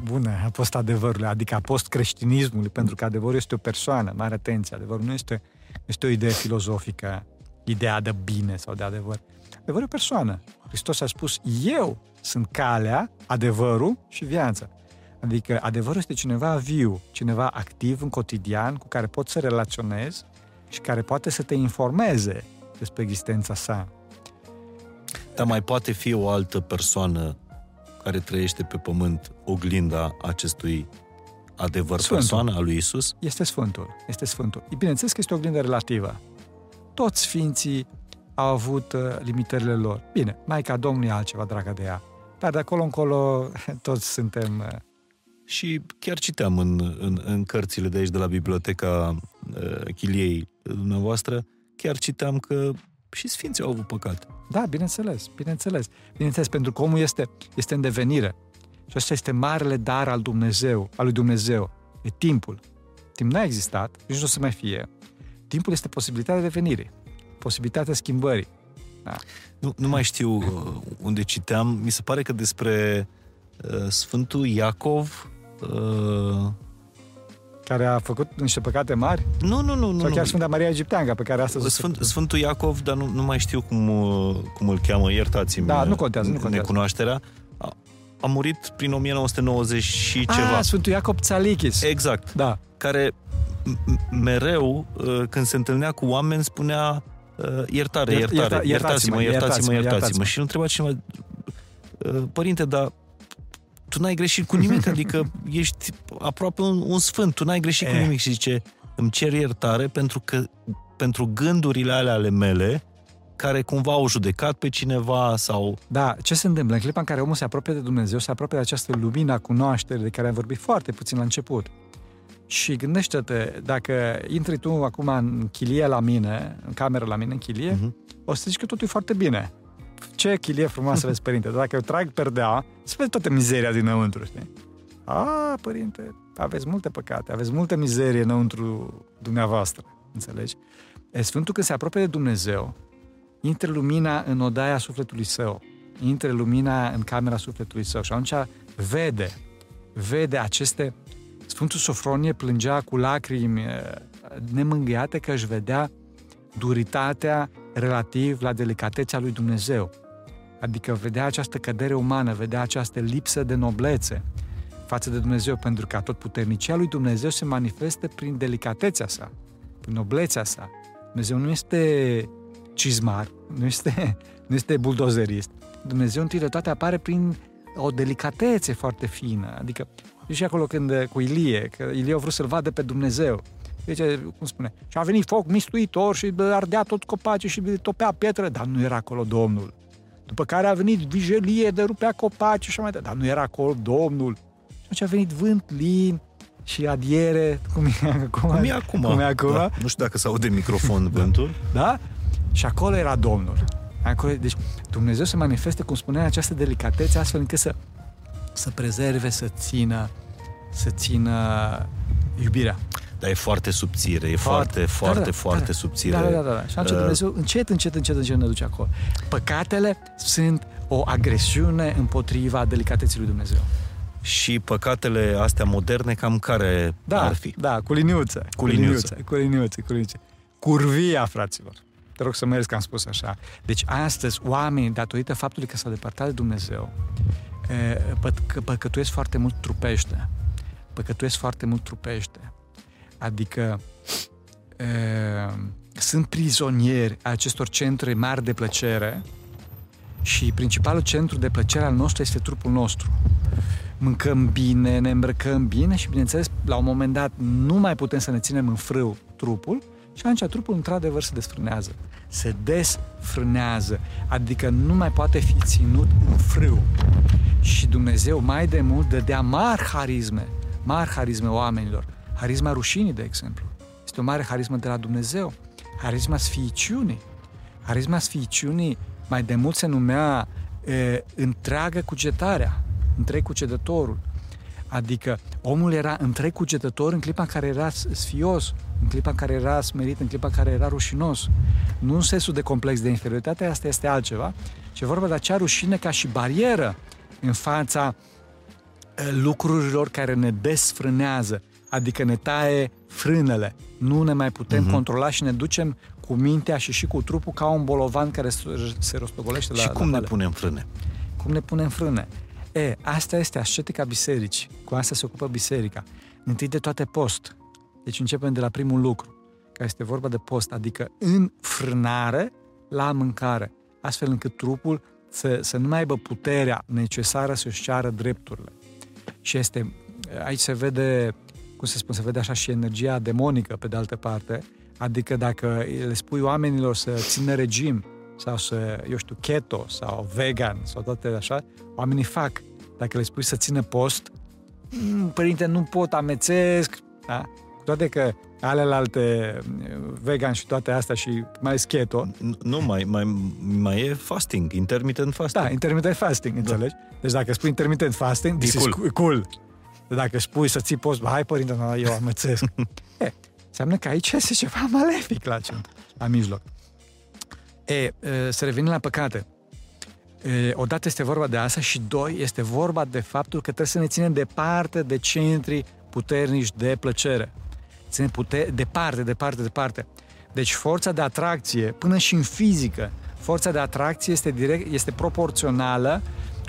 Bună, a post-adevărului, adică a post-creștinismului, pentru că adevărul este o persoană, mare atenție, adevărul nu este, este o idee filozofică, ideea de bine sau de adevăr. Adevărul e o persoană. Hristos a spus, eu sunt calea, adevărul și viața. Adică adevărul este cineva viu, cineva activ în cotidian, cu care poți să relaționezi și care poate să te informeze despre existența sa. Dar mai poate fi o altă persoană care trăiește pe pământ oglinda acestui adevăr Sfântul. persoană a lui Isus? Este Sfântul. Este Sfântul. Bineînțeles că este o oglindă relativă. Toți sfinții au avut uh, limitările lor. Bine, Maica Domnului e altceva dragă de ea. Dar de acolo încolo toți suntem... Uh... Și chiar citeam în, în, în cărțile de aici, de la biblioteca uh, Chiliei dumneavoastră, chiar citeam că și sfinții au avut păcat. Da, bineînțeles, bineînțeles. Bineînțeles, pentru că omul este, este în devenire. Și asta este marele dar al Dumnezeu, al lui Dumnezeu. E timpul. Timp nu a existat, nici nu o să mai fie. Timpul este posibilitatea devenirii, posibilitatea schimbării. Da. Nu, nu mai știu uh, unde citeam, mi se pare că despre uh, Sfântul Iacov uh, care a făcut niște păcate mari? Nu, nu, nu. Sau nu, chiar Sfânta Maria Egipteanca, pe care astăzi... Sfânt, Sfântul Iacov, dar nu, nu mai știu cum, uh, cum îl cheamă, iertați-mi da, nu contează, nu contează. necunoașterea. A, a murit prin 1990 și ah, ceva. Sfântul Iacob Țalichis. Exact. Da. Care mereu, uh, când se întâlnea cu oameni, spunea uh, iertare, Iert- iertare, ierta- iertați-mă, iertați-mă, iertați-mă. iertați-mă. Și îl întreba cineva, uh, părinte, dar tu n-ai greșit cu nimic, adică ești aproape un, un sfânt, tu n-ai greșit cu Eh. nimic și zice, îmi cer iertare pentru că pentru gândurile alea ale mele care cumva au judecat pe cineva sau... Da, ce se întâmplă? În clipa în care omul se apropie de Dumnezeu, se apropie de această lumină a cunoașterii de care am vorbit foarte puțin la început. Și gândește-te, dacă intri tu acum în chilie la mine, în cameră la mine, în chilie, Mhm. o să zici că totul e foarte bine. Ce chilie frumoasă vezi, părinte. Dar dacă eu trag perdea, se vede toată mizeria dinăuntru, știi? A, părinte, aveți multe păcate, aveți multă mizerie înăuntru dumneavoastră, înțelegi? E, Sfântul când se apropie de Dumnezeu, intre lumina în odaia sufletului său, intre lumina în camera sufletului său și atunci vede, vede aceste... Sfântul Sofronie plângea cu lacrimi eh, nemângâiate că își vedea duritatea relativ la delicatețea lui Dumnezeu. Adică vedea această cădere umană, vedea această lipsă de noblețe față de Dumnezeu, pentru că tot puternicia lui Dumnezeu se manifestă prin delicatețea sa, prin noblețea sa. Dumnezeu nu este cizmar, nu este, nu este buldozerist. Dumnezeu întâi de toate apare prin o delicatețe foarte fină. Adică, și acolo când cu Ilie, că Ilie a vrut să-l vadă pe Dumnezeu. Deci, cum spune, și a venit foc mistuitor și bă, ardea tot copacii și topea pietre, dar nu era acolo Domnul. După care a venit vijelie de rupea copaci și așa mai departe, dar nu era acolo Domnul. Și atunci a venit vânt lin și adiere, cum e acum. Cum e acum? Cum e acum. Da. Nu știu dacă se aude microfon vântul. Da? Și acolo era Domnul. Acolo, deci Dumnezeu se manifestă, cum spunea, în această delicatețe, astfel încât să, să prezerve, să țină, să țină iubirea. Dar e foarte subțire, e foarte, foarte, da, da, foarte da, subțire. Da, da, da, da. Și atunci Uh, Dumnezeu încet, încet, încet, încet ne duce acolo. Păcatele sunt o agresiune împotriva delicateții lui Dumnezeu. Și păcatele astea moderne, cam care Da, ar fi? da, cu liniuță. Cu liniuță. Cu liniuță, cu liniuță. Curvia, fraților. Te rog să mă ierți că am spus așa. Deci astăzi oamenii, datorită faptului că s-au depărtat de Dumnezeu, e, păc- păcătuiesc foarte mult trupește. Păcătuiesc foarte mult trupește. Adică e, sunt prizonieri a acestor centre mari de plăcere și principalul centru de plăcere al nostru este trupul nostru mâncăm bine, ne îmbrăcăm bine și, bineînțeles, la un moment dat nu mai putem să ne ținem în frâu trupul și atunci trupul, într-adevăr, se desfrânează. Se desfrânează, adică nu mai poate fi ținut în frâu. Și Dumnezeu mai de mult dădea mari harisme, mari harisme oamenilor. Harisma rușinii, de exemplu. Este o mare harismă de la Dumnezeu. Harisma sfiiciunii. Harisma sfiiciunii mai de mult se numea e, întreagă cugetarea, întreg cugetătorul. Adică omul era întreg cugetător în clipa în care era sfios, în clipa în care era smerit, în clipa în care era rușinos. Nu în sensul de complex de inferioritate, asta este altceva, ci e vorba de acea rușine ca și barieră în fața eh, lucrurilor care ne desfrânează, adică ne taie frânele. Nu ne mai putem Mhm. uh-huh. controla și ne ducem cu mintea și și cu trupul ca un bolovan care se- se rostogolește la și cum la ne vale. punem frâne? Cum ne punem frâne? E, asta este ascetica bisericii. Cu asta se ocupă biserica. Întâi de toate post. Deci începem de la primul lucru, care este vorba de post, adică în frânare la mâncare, astfel încât trupul să, să nu mai aibă puterea necesară să-și ceară drepturile. Și este, aici se vede, cum se spune, se vede așa și energia demonică pe de altă parte, adică dacă le spui oamenilor să țină regim sau să, eu știu, keto sau vegan sau toate așa, oamenii fac. Dacă le spui să țină post, "Mm, părinte, nu pot, amețesc, da? Cu toate că alelalte vegan și toate astea și mai ales keto, N- Nu, mai, mai, mai e fasting, intermittent fasting. da, intermittent fasting, înțelegi? Deci dacă spui intermittent fasting, this E is cool. Cool. Dacă spui să ții post, hai părinte, no, eu amățesc. e, înseamnă că aici este ceva malefic la centru, la mijloc. E, e, să revenim la păcate. E, odată este vorba de asta și doi, este vorba de faptul că trebuie să ne ținem departe de centri puternici de plăcere. Ține pute- departe, departe, departe. Deci forța de atracție, până și în fizică, forța de atracție este, direct, este proporțională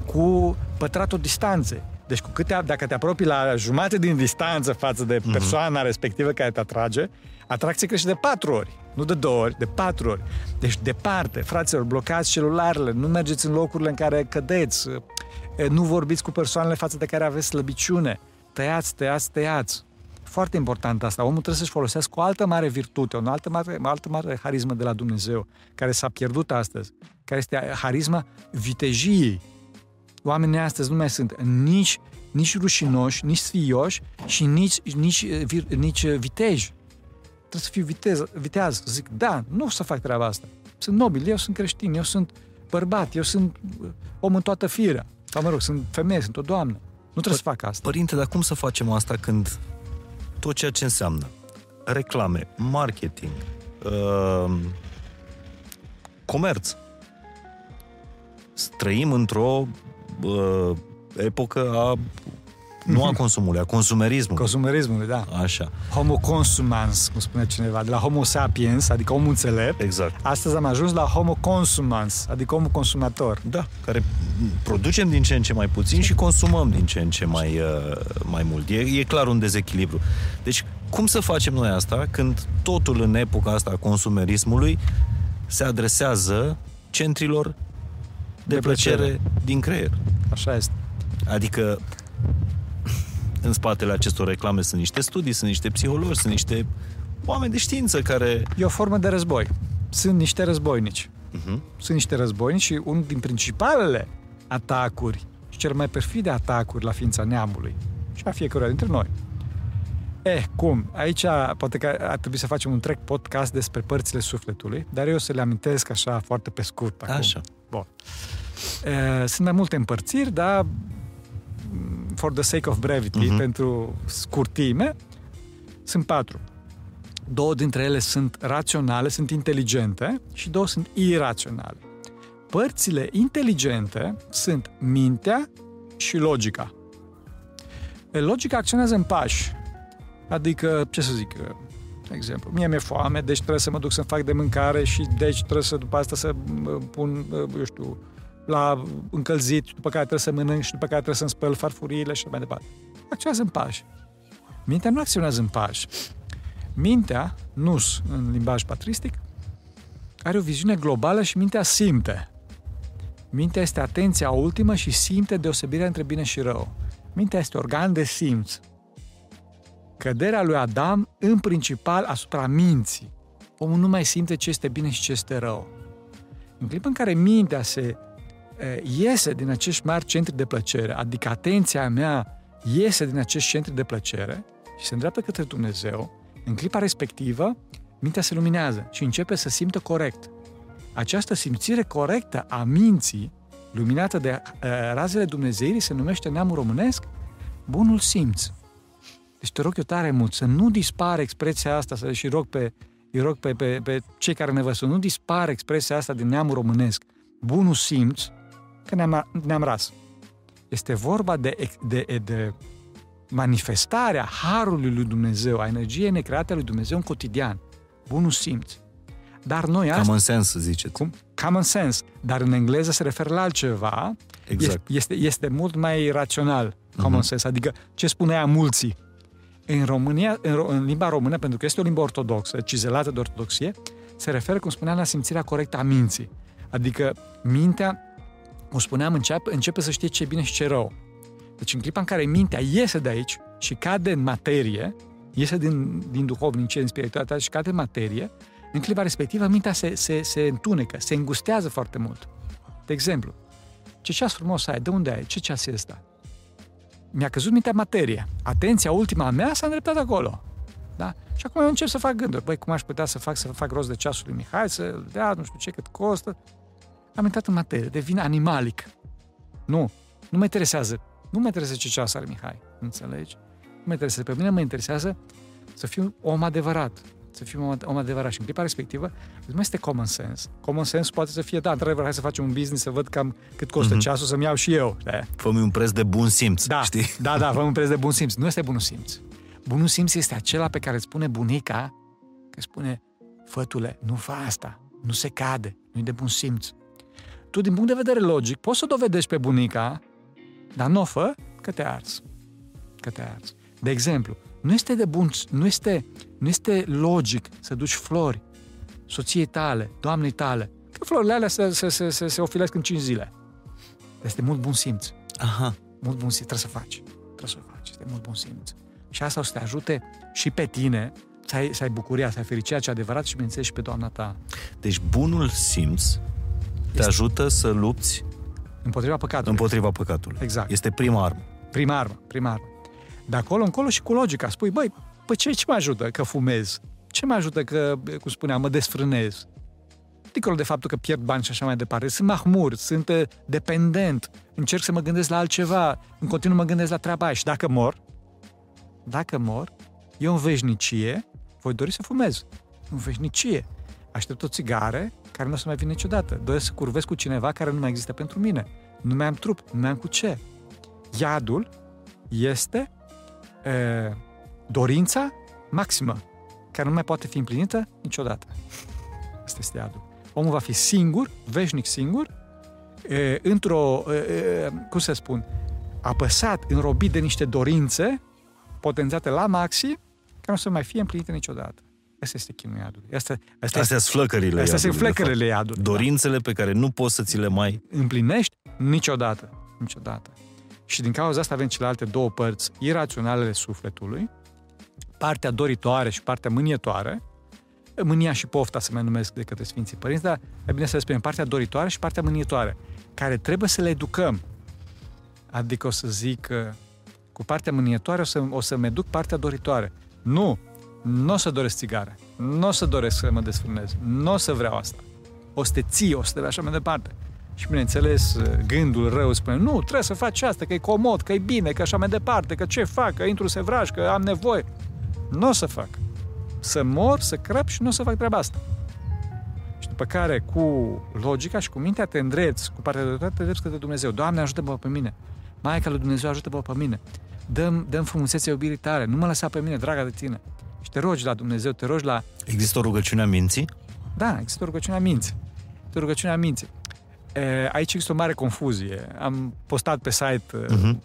cu pătratul distanței. Deci cu câte, dacă te apropii la jumate din distanță față de Mhm. persoana respectivă care te atrage, atracția crește de patru ori. Nu de două ori, de patru ori. Deci departe, fraților, blocați celularele, nu mergeți în locurile în care cădeți, e, nu vorbiți cu persoanele față de care aveți slăbiciune. Tăiați, tăiați, tăiați. Foarte important asta. Omul trebuie să-și folosească o altă mare virtute, o altă mare, o altă mare harismă de la Dumnezeu, care s-a pierdut astăzi, care este harisma vitejiei. Oamenii astăzi nu mai sunt nici, nici rușinoși, nici sfioși și nici, nici, vir, nici viteji. Trebuie să fiu vitez, viteaz. Zic, da, nu o să fac treaba asta. Sunt nobil, eu sunt creștin, eu sunt bărbat, eu sunt uh, om în toată firea. Sau mă rog, sunt femeie, sunt o doamnă. Nu trebuie să fac asta. Părinte, dar cum să facem asta când tot ceea ce înseamnă reclame, marketing, uh, comerț, trăim într-o uh, epocă a nu a consumului, a consumerismului. Consumerismul, da. Așa, Homo consumans, cum spune cineva, de la homo sapiens, adică omul înțelept. exact. Astăzi am ajuns la homo consumans, adică omul consumator. Da, care producem din ce în ce mai puțin și consumăm din ce în ce mai, uh, mai mult. E, e clar un dezechilibru. Deci, cum să facem noi asta când totul în epoca asta a consumerismului se adresează centrilor de, De de plăcere, plăcere. din creier? Așa este. Adică în spatele acestor reclame sunt niște studii, sunt niște psihologi, sunt niște oameni de știință care... E o formă de război. Sunt niște războinici. Uh-huh. Sunt niște războinici și unul din principalele atacuri și cel mai perfide atacuri la ființa neamului și a fiecăruia dintre noi. Eh, cum? Aici poate că ar trebui să facem un trec podcast despre părțile sufletului, dar eu o să le amintesc așa foarte pe scurt acum. Așa. Bun. Eh, Sunt mai multe împărțiri, dar mm, for the sake of brevity, Mhm. uh-huh. pentru scurtime, sunt patru. Două dintre ele sunt raționale, sunt inteligente și două sunt iraționale. Părțile inteligente sunt mintea și logica. E, Logica acționează în pași. Adică, ce să zic, de exemplu, mie mi-e foame, deci trebuie să mă duc să fac de mâncare și deci trebuie să după asta să mă pun, eu știu, la încălzit, după care trebuie să mănânc și după care trebuie să-mi spăl farfuriile și așa mai departe. Acționează în pași. Mintea nu acționează în pași. Mintea, nus în limbaj patristic, are o viziune globală și mintea simte. Mintea este atenția ultimă și simte deosebirea între bine și rău. Mintea este organ de simț. Căderea lui Adam, în principal, asupra minții. Omul nu mai simte ce este bine și ce este rău. În clipa în care mintea se e, iese din acești mari centri de plăcere, adică atenția mea iese din acești centri de plăcere și se îndreaptă către Dumnezeu, în clipa respectivă, mintea se luminează și începe să simtă corect. Această simțire corectă a minții, luminată de uh, razele Dumnezeirii, se numește neamul românesc bunul simț. Deci te rog eu tare mult să nu dispară expresia asta, să și rog pe, îi rog pe, pe, pe cei care ne văd să nu dispară expresia asta din neamul românesc. Bunul simț, că ne-am, ne-am ras. Este vorba de, de, de manifestarea harului lui Dumnezeu, a energiei necreate a lui Dumnezeu în cotidian. Bunul simț. Dar noi asta... Common sense, ziceți. Cum? Common sense. Dar în engleză se referă la altceva. Exact. Este, este mult mai rațional, common Mhm. sense. Adică ce spunea mulți. În România, în, ro- în limba română, pentru că este o limbă ortodoxă, cizelată de ortodoxie, se referă, cum spuneam, la simțirea corectă a minții. Adică mintea, cum spuneam, începe, începe să știe ce e bine și ce e rău. Deci în clipa în care mintea iese de aici și cade în materie, iese din, din duhovnicie, din spiritualitate și cade în materie, în clipa respectivă mintea se, se, se întunecă, se îngustează foarte mult. De exemplu, ce ceas frumos ai, de unde ai, ce ceas e ăsta? Mi-a căzut mintea materie. Atenția ultima a mea s-a îndreptat acolo. Da? Și acum eu încep să fac gânduri. Băi, cum aș putea să fac, să fac rost de ceasul lui Mihai, să dea nu știu ce, cât costă. Am intrat în materie, devin animalic. Nu, nu mă interesează. Nu mă interesează ce ceas are Mihai. Înțelegi? Nu mă interesează. Pe mine mă interesează să fiu om adevărat. Să fiu om, om adevărat. Și în clipa respectivă, nu mai este common sense. Common sense poate să fie, da, într-adevăr, hai să facem un business, să văd cam cât costă Mhm. ceasul, să-mi iau și eu. Da. fă un preț de bun simț, Da, știi? da, da, vă un preț de bun simț. Nu este bunul simț. Bunul simț este acela pe care îți spune bunica, că spune, fătule, nu fă asta, nu se cade, nu e de bun simț. Tu, din punct de vedere logic, poți să o dovedești pe bunica, dar nu o fă, că te arzi. Că te arzi. De exemplu, nu este de bun, nu este, nu este logic să duci flori soției tale, doamnei tale, că florile alea se, se, se, se, se ofilesc în 5 zile. Este mult bun simț. Aha. Mult bun simț. Trebuie să faci. Trebuie să faci. Este mult bun simț. Și asta o să te ajute și pe tine să ai, să ai bucuria, să ai fericirea ce adevărat și, bineînțeles, și pe doamna ta. Deci bunul simț te Este- ajută să lupți Împotriva păcatului. împotriva păcatului. Exact. Este prima armă. Prima armă, prima armă. De acolo încolo și cu logica. Spui, băi, păi ce, ce mă ajută că fumez? Ce mă ajută că, cum spuneam, mă desfrânez? Dincolo de faptul că pierd bani și așa mai departe. Sunt mahmur, sunt uh, dependent, încerc să mă gândesc la altceva, în continuu mă gândesc la treaba aia. Și dacă mor, dacă mor, eu în veșnicie voi dori să fumez. În veșnicie. Aștept o țigare care nu o să mai vină niciodată. Doresc să curvesc cu cineva care nu mai există pentru mine. Nu mai am trup, nu mai am cu ce. Iadul este e, dorința maximă, care nu mai poate fi împlinită niciodată. Asta este iadul. Omul va fi singur, veșnic singur, e, într-o, e, e, cum să spun, apăsat, înrobit de niște dorințe potențate la maxim, care nu o să mai fie împlinite niciodată. Asta este chinul iadului. Asta, asta, Astea este, sunt flăcările astea sunt iadului, de flecările iadului. fapt. Dorințele pe care nu poți să ți le mai... împlinești niciodată. Niciodată. Și din cauza asta avem celelalte două părți iraționale ale sufletului, partea doritoare și partea mânietoare, mânia și pofta se mai numesc de către Sfinții Părinți, dar e bine să le spunem partea doritoare și partea mânietoare, care trebuie să le educăm. Adică o să zic că cu partea mânietoare o, să, o să-mi educ partea doritoare. Nu! Nu o să doresc țigare. Nu o să doresc să mă desfrânez. Nu o să vreau asta. O să te ții, o să te așa mai departe. Și bineînțeles, gândul rău spune, nu, trebuie să faci asta, că e comod, că e bine, că așa mai departe, că ce fac, că intru să vraj, că am nevoie. Nu o să fac. Să mor, să crăp și nu o să fac treaba asta. Și după care, cu logica și cu mintea te îndreți, cu partea de toate, te îndreți către Dumnezeu. Doamne, ajută-mă pe mine. Maica lui Dumnezeu, ajută-mă pe mine. Dăm, dăm frumusețea iubirii tale. Nu mă lăsa pe mine, draga de tine. Și te rogi la Dumnezeu, te rogi la Există o rugăciune a minții? da, există o rugăciune a minții. Este o rugăciune a minții. E, aici există o mare confuzie. Am postat pe site, uh-huh.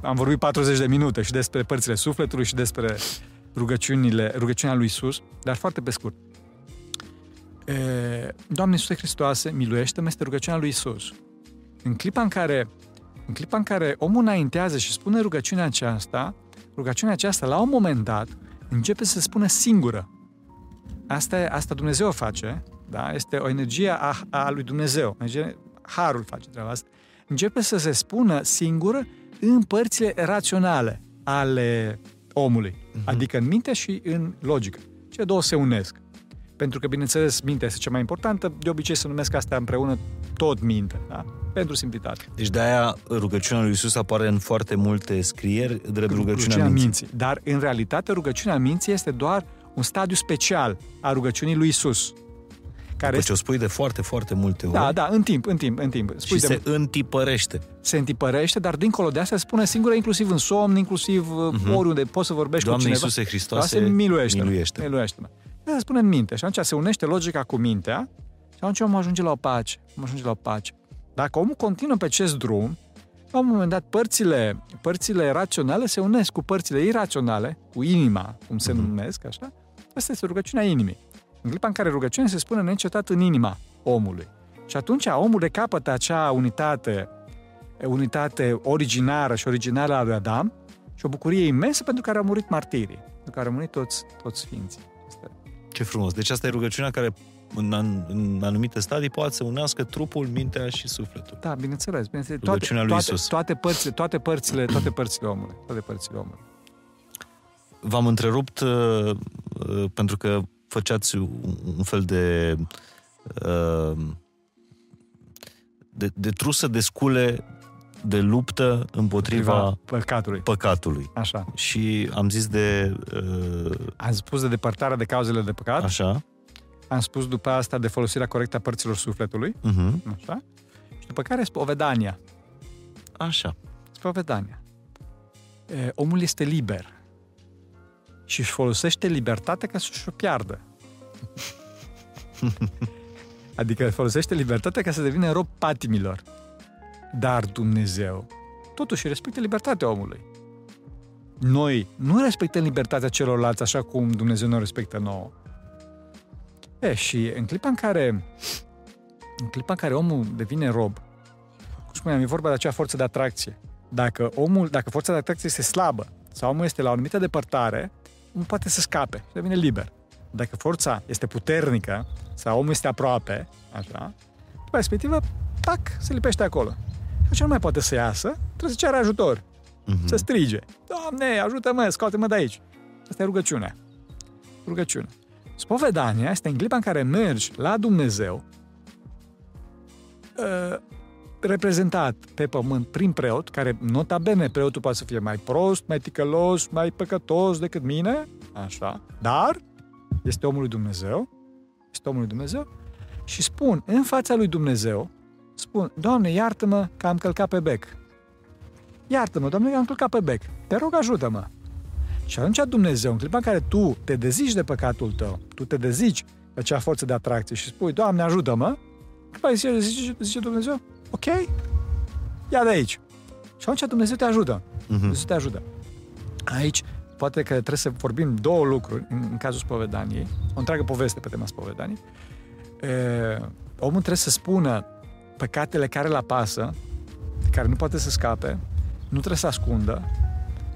am vorbit 40 de minute și despre părțile sufletului și despre rugăciunile, rugăciunea lui Isus, dar foarte pe scurt. E, Doamne Iisuse Hristoase, miluiește-mă, este rugăciunea lui Isus. În clipa în care, în clipa în care omul înaintează și spune rugăciunea aceasta, rugăciunea aceasta, la un moment dat, începe să spună singură. Asta, e- asta Dumnezeu o face, da? este o energie a, a lui Dumnezeu. Energie, harul face treaba asta. Începe să se spună singură în părțile raționale ale omului, uh-huh. adică în minte și în logică. Cele două se unesc. Pentru că, bineînțeles, mintea este cea mai importantă, de obicei se numesc astea împreună tot minte, da? pentru simplitate. Deci de-aia rugăciunea lui Isus apare în foarte multe scrieri, drept rugăciunea minții. minții. Dar, în realitate, rugăciunea minții este doar un stadiu special a rugăciunii lui Isus. Care După ce o spui de foarte, foarte multe ori Da, da, în timp, în timp, în timp. Spui și de, se întipărește. se întipărește, dar dincolo de asta se spune singură, inclusiv în somn, inclusiv uh-huh. oriunde poți să vorbești Doamne cu cineva. Iisuse Hristoase, Doamne, miluiește-mă. miluiește-mă. miluiește-mă. Asta se spune în minte și atunci se unește logica cu mintea și atunci omul ajunge la o pace. Omul ajunge la o pace. Dacă omul continuă pe acest drum, la un moment dat părțile, părțile raționale se unesc cu părțile iraționale, cu inima, cum se numesc, așa. Asta este rugăciunea inimii. În clipa în care rugăciunea se spune neîncetat în inima omului. Și atunci omul recapătă acea unitate, unitate originară și originală a lui Adam și o bucurie imensă pentru care au murit martirii, pentru care au murit toți, toți sfinții. Asta e. Ce frumos. Deci asta e rugăciunea care în, an, în anumite stadii poate să unească trupul, mintea și sufletul. Da, bineînțeles. bineînțeles. Toate, Rugăciunea lui toate, Isus. toate, părțile, toate părțile, toate părțile omului. Toate părțile omului. V-am întrerupt uh, uh, pentru că făceați un un fel de, uh, de de trusă de scule de luptă împotriva păcatului. păcatului. Așa. Și am zis de uh, Am spus de depărtarea de cauzele de păcat, așa. am spus după asta de folosirea corectă a părților sufletului, Uh-huh. așa, și după care spovedania. Așa. Spovedania. E, omul este liber și își folosește libertatea ca să-și o piardă. adică folosește libertatea ca să devină rob patimilor. Dar Dumnezeu totuși respectă libertatea omului. Noi nu respectăm libertatea celorlalți așa cum Dumnezeu ne respectă nouă. E, și în clipa în care în clipa în care omul devine rob, cum spuneam, e vorba de acea forță de atracție. Dacă, omul, dacă forța de atracție este slabă sau omul este la o anumită depărtare, omul poate să scape și devine liber. Dacă forța este puternică sau omul este aproape, așa, după respectivă, tac, se lipește acolo. Și atunci nu mai poate să iasă, trebuie să ceară ajutor, Mhm. să strige. Doamne, ajută-mă, scoate-mă de aici. Asta e rugăciunea. Rugăciune. Spovedania este în clipa în care mergi la Dumnezeu, uh, reprezentat pe pământ prin preot, care nota bene, preotul poate să fie mai prost, mai ticălos, mai păcătos decât mine, așa, dar este omul lui Dumnezeu, este omul lui Dumnezeu și spun în fața lui Dumnezeu, spun, Doamne, iartă-mă că am călcat pe bec. Iartă-mă, Doamne, că am călcat pe bec. Te rog, ajută-mă. Și atunci Dumnezeu, în clipa în care tu te dezici de păcatul tău, tu te dezici de acea forță de atracție și spui, Doamne, ajută-mă, clipa zice, zice, zice Dumnezeu, ok, ia de aici. Și atunci Dumnezeu te ajută. Mhm. Dumnezeu te ajută. Aici, poate că trebuie să vorbim două lucruri în, în cazul spovedaniei, o întreagă poveste pe tema spovedaniei. E, omul trebuie să spună păcatele care îl apasă, de care nu poate să scape, nu trebuie să ascundă,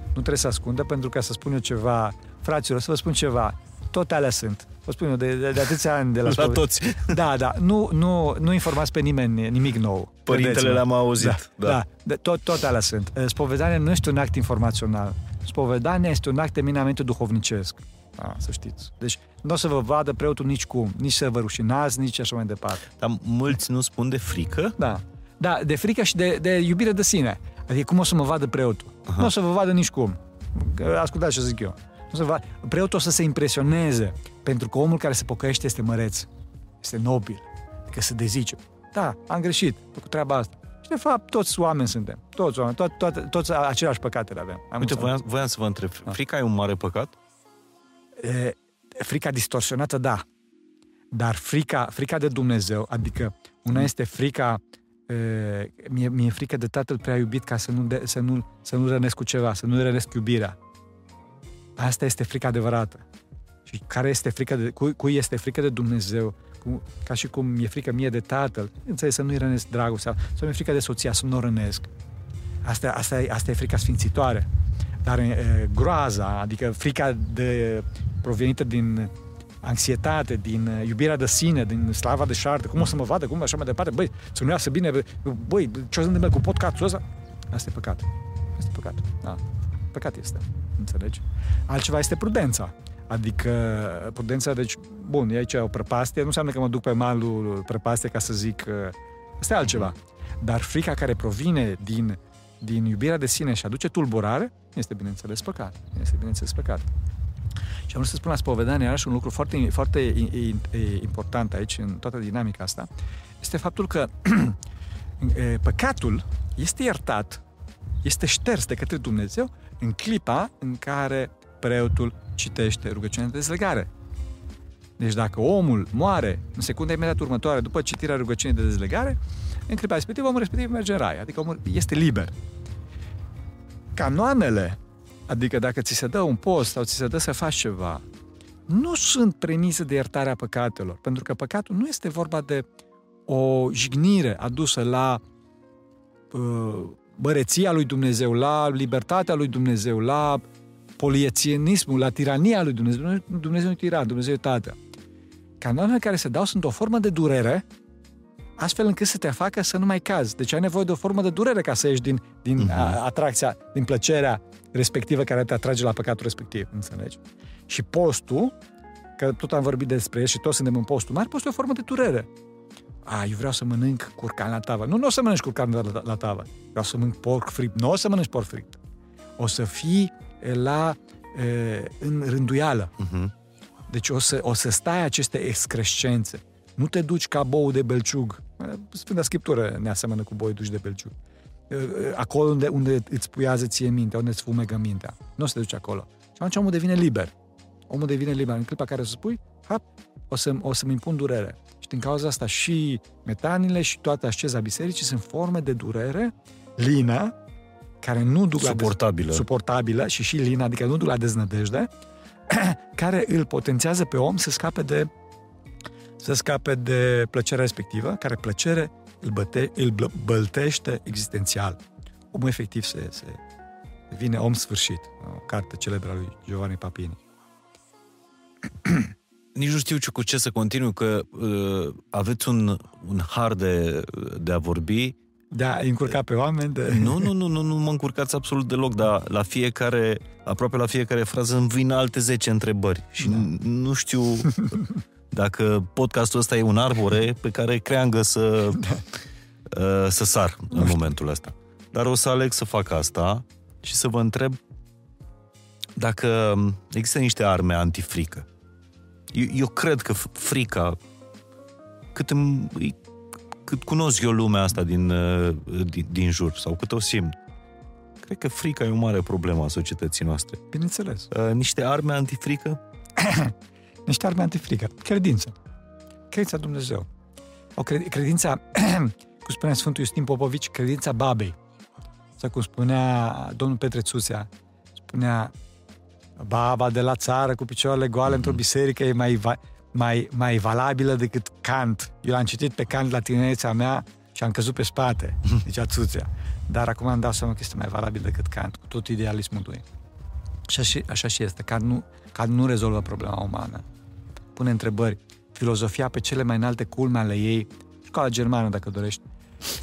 nu trebuie să ascundă, pentru ca să spun eu ceva, fraților, să vă spun ceva, tot alea sunt. Vă spun eu, de, de, de atâția ani de la, La spoved- toți. Da, da, nu, nu, nu informați pe nimeni nimic nou. Părintele Credeți-mă. le-am auzit. Da, da. da tot, tot alea sunt. Eh, Spovedania nu este un act informațional. Spovedania este un act eminamente duhovnicesc. Da, să știți. Deci nu o să vă vadă preotul nici cum, nici să vă rușinați, nici așa mai departe. Dar mulți nu spun de frică? Da. Da, de frică și de, de iubire de sine. Adică cum o să mă vadă preotul? Aha. Nu o să vă vadă nici cum. Că Ascultați ce zic eu. Nu o să vă... Preotul o să se impresioneze, pentru că omul care se pocăiește este măreț, este nobil, adică se dezice. Da, am greșit, am făcut treaba asta. Și de fapt, toți oameni suntem. Toți oameni, tot, tot, toți aceleași păcate le avem. Am Uite, înțeles. voiam, voiam să vă întreb, frica e un mare păcat? E, frica distorsionată, da. Dar frica, frica de Dumnezeu, adică una este frica, e, mie, mie e frică de tatăl prea iubit ca să nu, de, să, nu, să nu rănesc cu ceva, să nu rănesc iubirea. Asta este frica adevărată. Și care este frica de, cui, cui este frică de Dumnezeu, cu, ca și cum mi-e frică mie de tatăl, înțeleg, să nu-i rănesc dragostea, sau mi-e frică de soția, să nu o rănesc. Asta, asta, e, asta e frica sfințitoare. Dar e, groaza, adică frica de, provenită din anxietate, din uh, iubirea de sine, din slava de șartă, cum o să mă vadă, cum așa mai departe, băi, să nu iasă bine, băi, ce o să întâmple cu podcastul ăsta? Asta e păcat. Asta e păcat. Da. Păcat este. Înțelegi? Altceva este prudența. Adică prudența, deci, bun, e aici o prăpastie, nu înseamnă că mă duc pe malul prăpastie ca să zic, uh, asta e altceva. Dar frica care provine din, din iubirea de sine și aduce tulburare, este bineînțeles păcat. Este bineînțeles păcat. Și am vrut să spun la spovedanie, iarăși un lucru foarte, foarte i- i- important aici, în toată dinamica asta, este faptul că e, păcatul este iertat, este șters de către Dumnezeu în clipa în care preotul citește rugăciunea de dezlegare. Deci dacă omul moare în secunda imediat următoare după citirea rugăciunii de dezlegare, în clipa respectivă omul respectiv merge în rai, adică omul este liber. Canoanele, adică dacă ți se dă un post sau ți se dă să faci ceva, nu sunt premise de iertarea păcatelor, pentru că păcatul nu este vorba de o jignire adusă la uh, băreția lui Dumnezeu, la libertatea lui Dumnezeu, la poliețienismul, la tirania lui Dumnezeu. Dumnezeu nu e tiran, Dumnezeu e tată. Canoanele care se dau sunt o formă de durere, astfel încât să te facă să nu mai cazi. Deci ai nevoie de o formă de durere ca să ieși din, din uh-huh. a, atracția, din plăcerea respectivă care te atrage la păcatul respectiv, înțelegi? Și postul, că tot am vorbit despre el și toți suntem în postul mare, postul e o formă de durere. A, eu vreau să mănânc curcan la tavă. Nu, nu o să mănânci curcan la, la, la tavă. Vreau să mănânc porc fript. Nu o să mănânci porc fript. O să fii e, la, e, în rânduială. Uh-huh. Deci o să, o să stai aceste excrescențe. Nu te duci ca bou de belciug. Sfânta Scriptură ne asemănă cu boi duci de belciug. Acolo unde, unde îți puiază ție mintea, unde îți fumegă mintea. Nu o să te duci acolo. Și atunci omul devine liber. Omul devine liber. În clipa care o să spui, hap, o, să, o să-mi impun durere. Și din cauza asta și metanile și toată asceza bisericii sunt forme de durere lină care nu duc Suportabilă. la dez... suportabilă și și lin, adică nu duc la deznădejde, care îl potențează pe om să scape de să scape de plăcerea respectivă, care plăcere îl, băte, îl băltește existențial. Omul efectiv se, se devine om sfârșit. O carte celebră a lui Giovanni Papini. Nici nu știu cu ce să continu, că uh, aveți un, un har de, de a vorbi. De a încurca pe oameni? De... Nu, nu, nu, nu, nu mă încurcați absolut deloc, dar la fiecare, aproape la fiecare frază îmi vin alte 10 întrebări. Și da. nu știu dacă podcastul ăsta e un arbore pe care creangă să, da. uh, să sar în momentul ăsta. Dar o să aleg să fac asta și să vă întreb dacă există niște arme antifrică. Eu, eu cred că frica, cât, îmi, cât cunosc eu lumea asta din, uh, din, din jur, sau cât o simt, cred că frica e o mare problemă a societății noastre. Bineînțeles. Uh, niște arme antifrică? niște arme antifrică. Credință. Credința Dumnezeu. O cred, credința, cum spunea Sfântul Iustin Popovici, credința babei. Sau cum spunea domnul Petre Țusea, spunea baba de la țară cu picioarele goale mm-hmm. într-o biserică e mai, mai, mai valabilă decât Kant. Eu l-am citit pe Kant la tinerețea mea și am căzut pe spate, zicea Țuțea. Dar acum îmi dau seama că este mai valabil decât Kant, cu tot idealismul lui. Așa și, așa și este. Kant nu, Kant nu rezolvă problema umană. Pune întrebări. Filozofia pe cele mai înalte culme ale ei, școala germană, dacă dorești,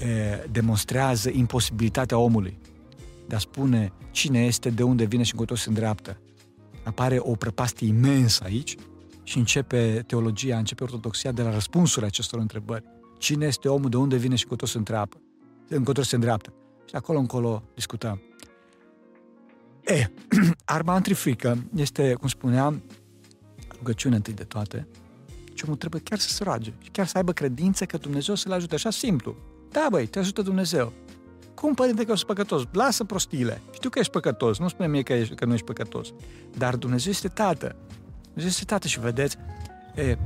e, demonstrează imposibilitatea omului de a spune cine este, de unde vine și încotro se îndreaptă apare o prăpastie imensă aici și începe teologia, începe ortodoxia de la răspunsurile acestor întrebări. Cine este omul, de unde vine și încotro se întreapă? Încotro se îndreaptă. Și acolo încolo discutăm. E, arma antifrică este, cum spuneam, rugăciune întâi de toate, și omul trebuie chiar să se roage și chiar să aibă credință că Dumnezeu să-l ajute. Așa simplu. Da, băi, te ajută Dumnezeu. Cum, părinte, că eu sunt păcătos? Lasă prostiile. Știu că ești păcătos, nu spune mie că, ești, că nu ești păcătos. Dar Dumnezeu este Tată. Dumnezeu este Tată și vedeți, e,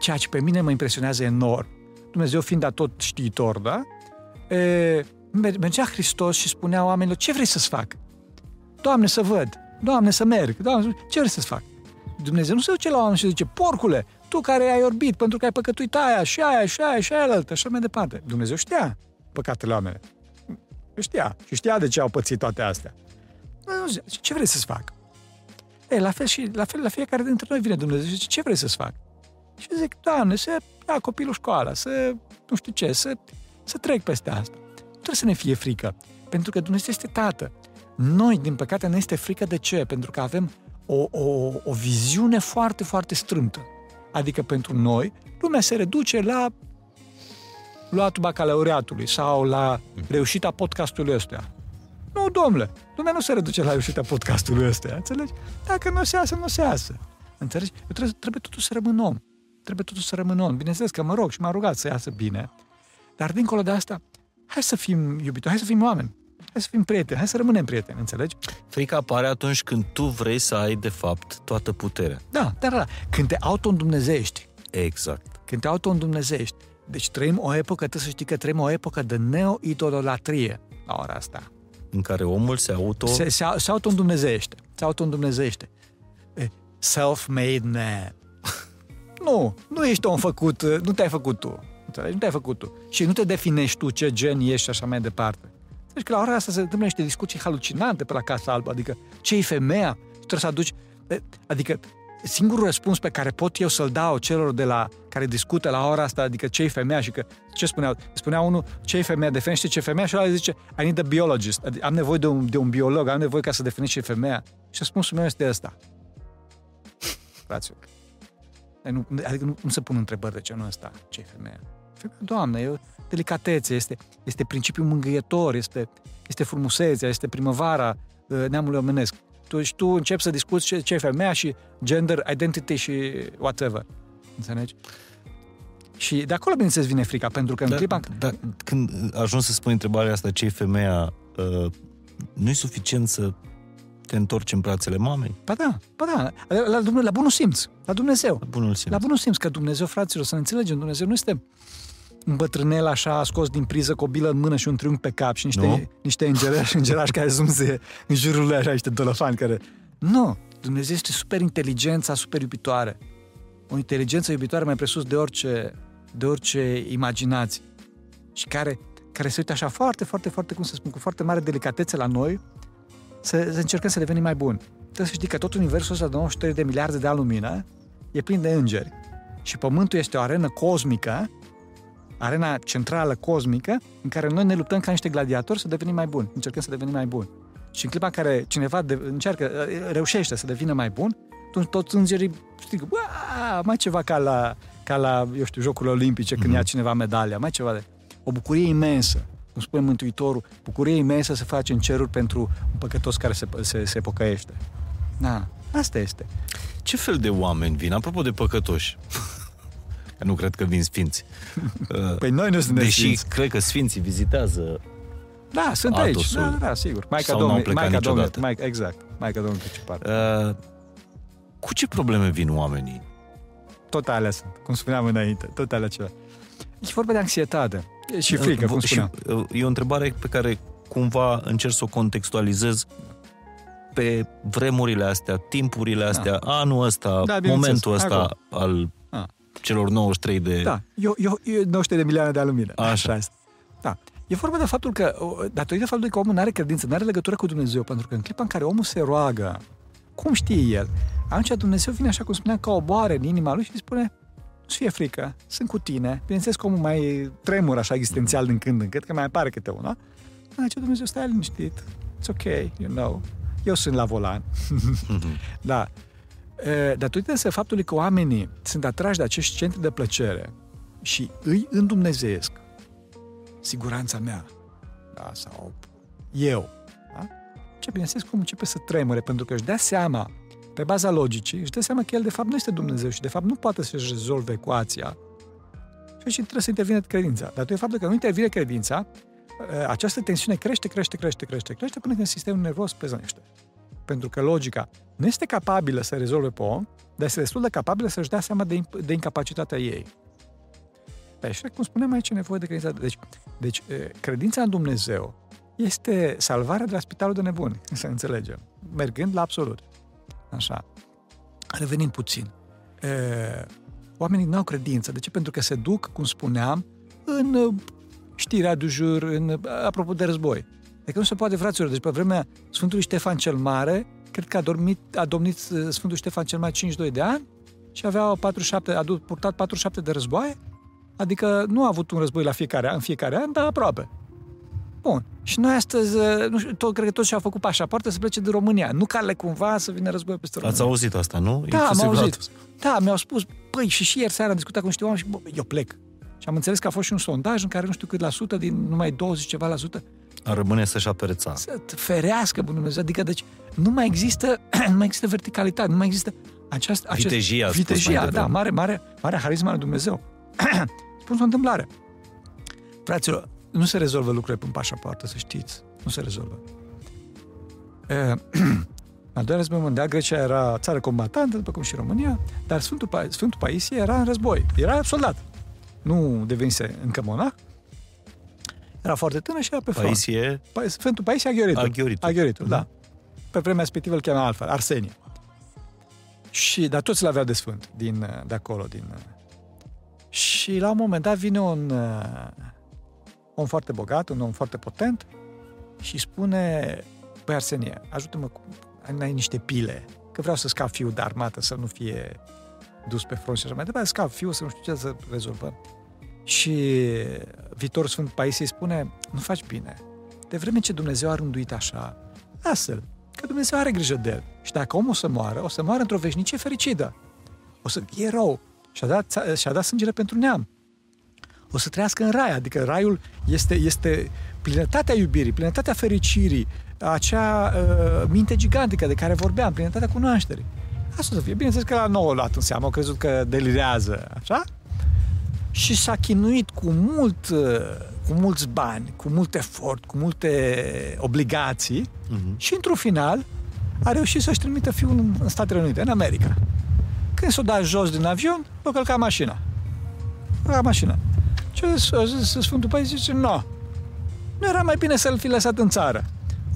ceea ce pe mine mă impresionează enorm, Dumnezeu fiind a tot știitor, da? E, mergea Hristos și spunea oamenilor, ce vrei să-ți fac? Doamne, să văd. Doamne, să merg. Doamne, ce vrei să-ți fac? Dumnezeu nu se duce la oameni și zice, porcule, tu care ai orbit pentru că ai păcătuit aia și aia și aia și aia altă, așa mai departe. Dumnezeu știa păcatele oamenilor. Știa. Și știa de ce au pățit toate astea. Ce vrei să-ți fac? E, la fel și la fel la fiecare dintre noi vine Dumnezeu și zice, ce vrei să-ți fac? Și zic, Doamne, să ia copilul școala, să nu știu ce, să, să trec peste asta. Nu trebuie să ne fie frică, pentru că Dumnezeu este Tată. Noi, din păcate, ne este frică de ce? Pentru că avem o, o, o viziune foarte, foarte strâmtă. Adică pentru noi, lumea se reduce la luatul bacalaureatului sau la reușita podcastului ăsta. Nu, domnule, lumea nu se reduce la reușita podcastului ăsta, înțelegi? Dacă nu se iasă, nu se iasă. Înțelegi? Eu trebuie, trebuie totul să rămân om. Trebuie totul să rămân om. Bineînțeles că mă rog și m-a rugat să iasă bine. Dar dincolo de asta, hai să fim iubitori, hai să fim oameni. Hai să fim prieteni, hai să rămânem prieteni, înțelegi? Frica apare atunci când tu vrei să ai, de fapt, toată puterea. Da, da, da. Când te auto-îndumnezești. Exact. Când te auto-îndumnezești. Deci trăim o epocă, trebuie să știi că trăim o epocă de neo-idolatrie la ora asta. În care omul se auto... Se, se, se auto-îndumnezește. Se auto-îndumnezește. Self-made man. nu, nu ești om făcut, nu te-ai făcut tu. Înțelegi? Nu te-ai făcut tu. Și nu te definești tu ce gen ești și așa mai departe. Deci că la ora asta se întâmplă niște discuții halucinante pe la Casa Albă, adică ce e femeia? Trebuie să aduci... Adică singurul răspuns pe care pot eu să-l dau celor de la care discută la ora asta, adică ce femeia și că ce spuneau? Spunea unul ce femeia, definește ce femeia și ăla zice I need a biologist, adică am nevoie de un, de un biolog, am nevoie ca să definești ce femeia. Și răspunsul meu este ăsta. Fraților. Nu, adică nu, nu se pun întrebări de ce nu ăsta, ce femeia. Femeia, doamne, e o delicatețe, este, este principiul mângâietor, este, este frumusețea, este primăvara uh, neamului omenesc tu, și tu începi să discuți ce, ce e femeia și gender, identity și whatever. Înțelegi? Și de acolo, bineînțeles, vine frica, pentru că în da, clipa... Da, când ajungi să spui întrebarea asta, ce e femeia, uh, nu e suficient să te întorci în brațele mamei? Ba da, ba da, la, la, la bunul simț, la Dumnezeu. La bunul simț. La bunul simț, că Dumnezeu, fraților, să ne înțelegem, Dumnezeu nu este un bătrânel așa scos din priză cu o bilă în mână și un triunghi pe cap și niște, Nu? niște îngerași, îngerași care zumze în jurul lui așa, niște dolofani care... Nu! Dumnezeu este super inteligența, super iubitoare. O inteligență iubitoare mai presus de orice, de orice imaginație. Și care, care se uită așa foarte, foarte, foarte, cum să spun, cu foarte mare delicatețe la noi, să, să încercăm să devenim mai buni. Trebuie să știi că tot universul ăsta de 93 de miliarde de ani lumină e plin de îngeri. Și Pământul este o arenă cosmică, arena centrală cosmică, în care noi ne luptăm ca niște gladiatori să devenim mai buni. Încercăm să devenim mai buni. Și în clipa în care cineva de, încearcă, reușește să devină mai bun, atunci toți îngerii strigă, "Bă, mai ceva ca la, ca la, eu știu, Jocurile Olimpice, când ia cineva medalia, mai ceva de... O bucurie imensă, cum spune Mântuitorul, bucurie imensă se face în ceruri pentru un păcătos care se, se, se pocăiește. Da, asta este. Ce fel de oameni vin? Apropo de păcătoși. Că nu cred că vin sfinți. Păi noi nu suntem Deși sfinți. cred că sfinții vizitează Da, sunt Atosul. aici. Da, da, da, sigur. Maica Sau n-au Domnului, plecat Maica Domnului, niciodată. Maica, exact. Maica Domnului Principal. Uh, cu ce probleme vin oamenii? Tot alea sunt, cum spuneam înainte, tot alea ceva. E vorba de anxietate și frică, cum Uh, și, spuneam. uh, E o întrebare pe care cumva încerc să o contextualizez pe vremurile astea, timpurile astea, anul ăsta, Da, bineînțeles. momentul ăsta Acum. al Ah. Celor 93 de... Da, eu, eu, eu 900 de milioane de lumină. Așa. este. Da. E vorba de faptul că, o, datorită faptului că omul nu are credință, nu are legătură cu Dumnezeu, pentru că în clipa în care omul se roagă, cum știe el? Atunci Dumnezeu vine așa cum spunea, ca o boare în inima lui și îi spune, nu fie frică, sunt cu tine. Bineînțeles că omul mai tremură așa existențial din când în când, că mai apare câte una. Dar ce Dumnezeu, stai liniștit, it's ok, you know, eu sunt la volan. da. E, Datorită însă faptului că oamenii sunt atrași de acești centri de plăcere și îi îndumnezeiesc siguranța mea, da, sau eu, da? ce bineînțeles cum începe să tremure, pentru că își dea seama, pe baza logicii, își dă seama că el de fapt nu este Dumnezeu și de fapt nu poate să-și rezolve ecuația și trebuie să intervine credința. Dar de faptul că nu intervine credința, e, această tensiune crește, crește, crește, crește, crește până când sistemul nervos prezănește. Pentru că logica nu este capabilă să rezolve pe om, dar este destul de capabilă să-și dea seama de, de incapacitatea ei. Păi, și cum spuneam aici, e nevoie de credință. Deci, deci e, credința în Dumnezeu este salvarea de la spitalul de nebuni, să înțelegem. Mergând la absolut. Așa. Revenind puțin. E, oamenii nu au credință. De ce? Pentru că se duc, cum spuneam, în uh, știrea du jur, în, uh, apropo de război. Adică nu se poate, fraților. Deci pe vremea Sfântului Ștefan cel Mare, cred că a, dormit, a domnit uh, Sfântul Ștefan cel Mare 52 de ani și avea 47, a du- purtat 47 de războaie, adică nu a avut un război la fiecare an, în fiecare an, dar aproape. Bun. Și noi astăzi, uh, nu știu, tot, cred că toți și-au făcut pașapoarte să plece din România. Nu ca le cumva să vină război peste România. Ați auzit asta, nu? Da, am Inclusiv la auzit. Atos. Da, mi-au spus, păi, și și ieri seara am discutat cu niște oameni și bă, eu plec. Și am înțeles că a fost și un sondaj în care nu știu cât la sută, din numai 20 ceva la sută, Ar rămâne să-și apere țara. să te ferească, bunul Dumnezeu. Adică, deci, nu mai există, nu mai există verticalitate, nu mai există această... Acest, Vitejia, ați spus mai Vitejia, devreme. da, mare, mare, mare harisma lui Dumnezeu. Spun o întâmplare. Fraților, nu se rezolvă lucrurile prin pașapoartă, să știți. Nu se rezolvă. E, al doilea război mondial, Grecia era țară combatantă, după cum și România, dar Sfântul, Pa- Sfântul Paisie era în război. Era soldat. Nu devenise încă monah. Era foarte tânăr și era pe front. Paisie, Pa- Sfântul Paisie Aghioritul. Aghioritul. Aghioritul, da. Pe vremea respectivă îl chema altfel, Arsenie. Și, dar toți l-aveau de sfânt, din, uh, de acolo. Din, uh. și la un moment dat vine un uh, om foarte bogat, un om foarte potent și spune, băi Arsenie, ajută-mă cu, ai niște pile, că vreau să scap fiul de armată, să nu fie dus pe front și așa mai departe, scap fiul să nu știu ce să rezolvăm. Și viitorul Sfânt Paisie îi spune, nu faci bine. De vreme ce Dumnezeu a rânduit așa, lasă-l, că Dumnezeu are grijă de el. Și dacă omul o să moară, o să moară într-o veșnicie fericită. O să fie rău. Și-a dat, și-a dat sângele pentru neam. O să trăiască în rai, adică raiul este, este plinătatea iubirii, plinătatea fericirii, acea uh, minte gigantică de care vorbeam, plinătatea cunoașterii. Asta o să fie. Bineînțeles că la nouă luat în seamă, au crezut că delirează, așa? Și s-a chinuit cu mult, uh, cu mulți bani, cu mult efort, cu multe obligații Mhm. și într-un final a reușit să-și trimită fiul în, în Statele Unite, în America. Când s-a dat jos din avion, l-a călcat mașina. A călcat mașina. Și a zis, a zis Sfântul Părinte, zice, nu, nu era mai bine să-l fi lăsat în țară.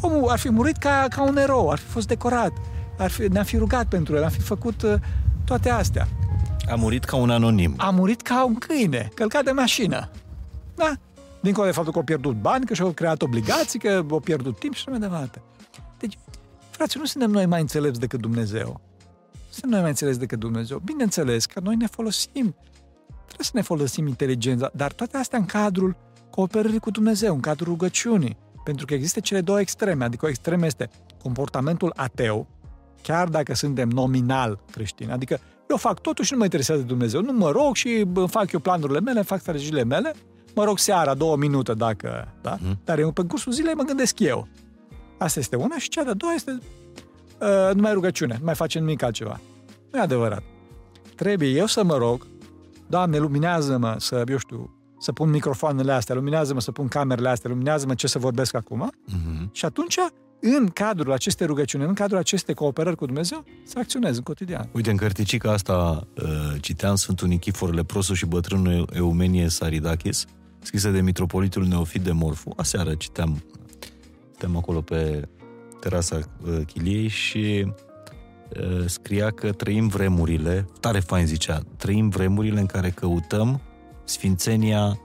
Omul ar fi murit ca, ca un erou, ar fi fost decorat, ar fi, ne-am fi rugat pentru el, am fi făcut uh, toate astea. A murit ca un anonim. A murit ca un câine, călcat de mașină. Da? Dincolo de faptul că au pierdut bani, că și-au creat obligații, că au pierdut timp și așa mai departe. Deci, frate, nu suntem noi mai înțelepți decât Dumnezeu. Nu suntem noi mai înțelepți decât Dumnezeu. Bineînțeles că noi ne folosim, trebuie să ne folosim inteligența, dar toate astea în cadrul cooperării cu Dumnezeu, în cadrul rugăciunii. Pentru că există cele două extreme, adică o extremă este comportamentul ateu, chiar dacă suntem nominal creștini. Adică eu fac totul și nu mă interesează Dumnezeu. Nu mă rog și fac eu planurile mele, fac strategiile mele, mă rog seara, două minute dacă, da? Mm. Dar eu pe cursul zilei mă gândesc eu. Asta este una și cea de-a doua este uh, numai rugăciune, nu mai facem nimic altceva. Nu e adevărat. Trebuie eu să mă rog, Doamne, luminează-mă să, eu știu, să pun microfoanele astea, luminează-mă să pun camerele astea, luminează-mă ce să vorbesc acum. Mm-hmm. Și atunci, în cadrul acestei rugăciuni, în cadrul acestei cooperări cu Dumnezeu, să acționez în cotidian. Uite, în cărticica asta uh, citeam Sfântul Nichifor Leprosul și bătrânul Eumenie Saridachis, scrisă de mitropolitul Neofit de Morfu. Aseară citeam, citeam acolo pe terasa uh, chiliei și uh, scria că trăim vremurile, tare fain zicea, trăim vremurile în care căutăm sfințenia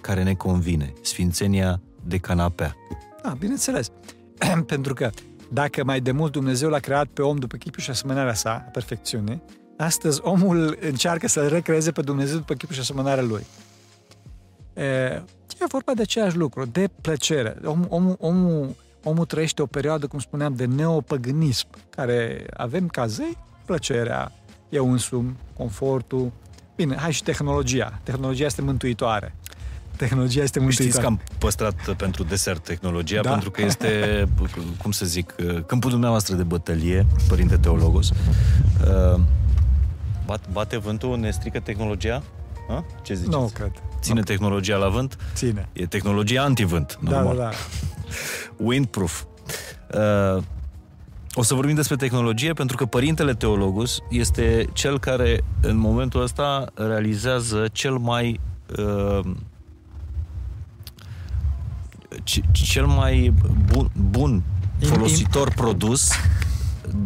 care ne convine, sfințenia de canapea. Da, bineînțeles. Pentru că dacă mai de mult Dumnezeu l-a creat pe om după chipul și asemănarea sa, a perfecțiune, astăzi omul încearcă să-l recreeze pe Dumnezeu după chipul și asemănarea lui. E, e vorba de același lucru, de plăcere. Om, om, omul, omul trăiește o perioadă, cum spuneam, de neopăgânism, care avem ca zei plăcerea, eu însumi, confortul. Bine, hai și tehnologia. Tehnologia este mântuitoare. Tehnologia este mântuitoare. Știți că am păstrat pentru desert tehnologia, da. pentru că este, cum să zic, câmpul dumneavoastră de bătălie, Părinte Teologos. Bate vântul, ne strică tehnologia? Ha? Ce ziceți? Nu cred. Ține no. tehnologia la vânt? Ține. E tehnologia antivânt, da, normal. Da, da, Windproof. Uh, o să vorbim despre tehnologie pentru că Părintele Teologus este cel care în momentul ăsta realizează cel mai uh, cel mai bun, bun folositor produs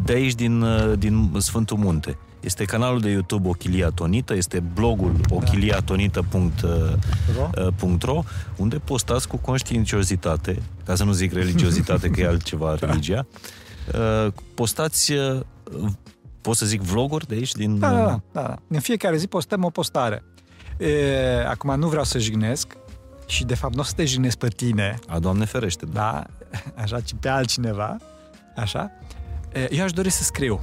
de aici din, uh, din Sfântul Munte. Este canalul de YouTube Ochilia Tonită, este blogul ochiliatonită.ro uh, unde postați cu conștiinciozitate, ca să nu zic religiozitate, că e altceva religia, uh, postați, pot să zic vloguri de aici? Din... Da, da, da, da. În fiecare zi postăm o postare. E, acum nu vreau să jignesc, și de fapt nu o să te jignesc pe tine. A, Doamne ferește. Da, da așa, ci pe altcineva, așa. Eu aș dori să scriu.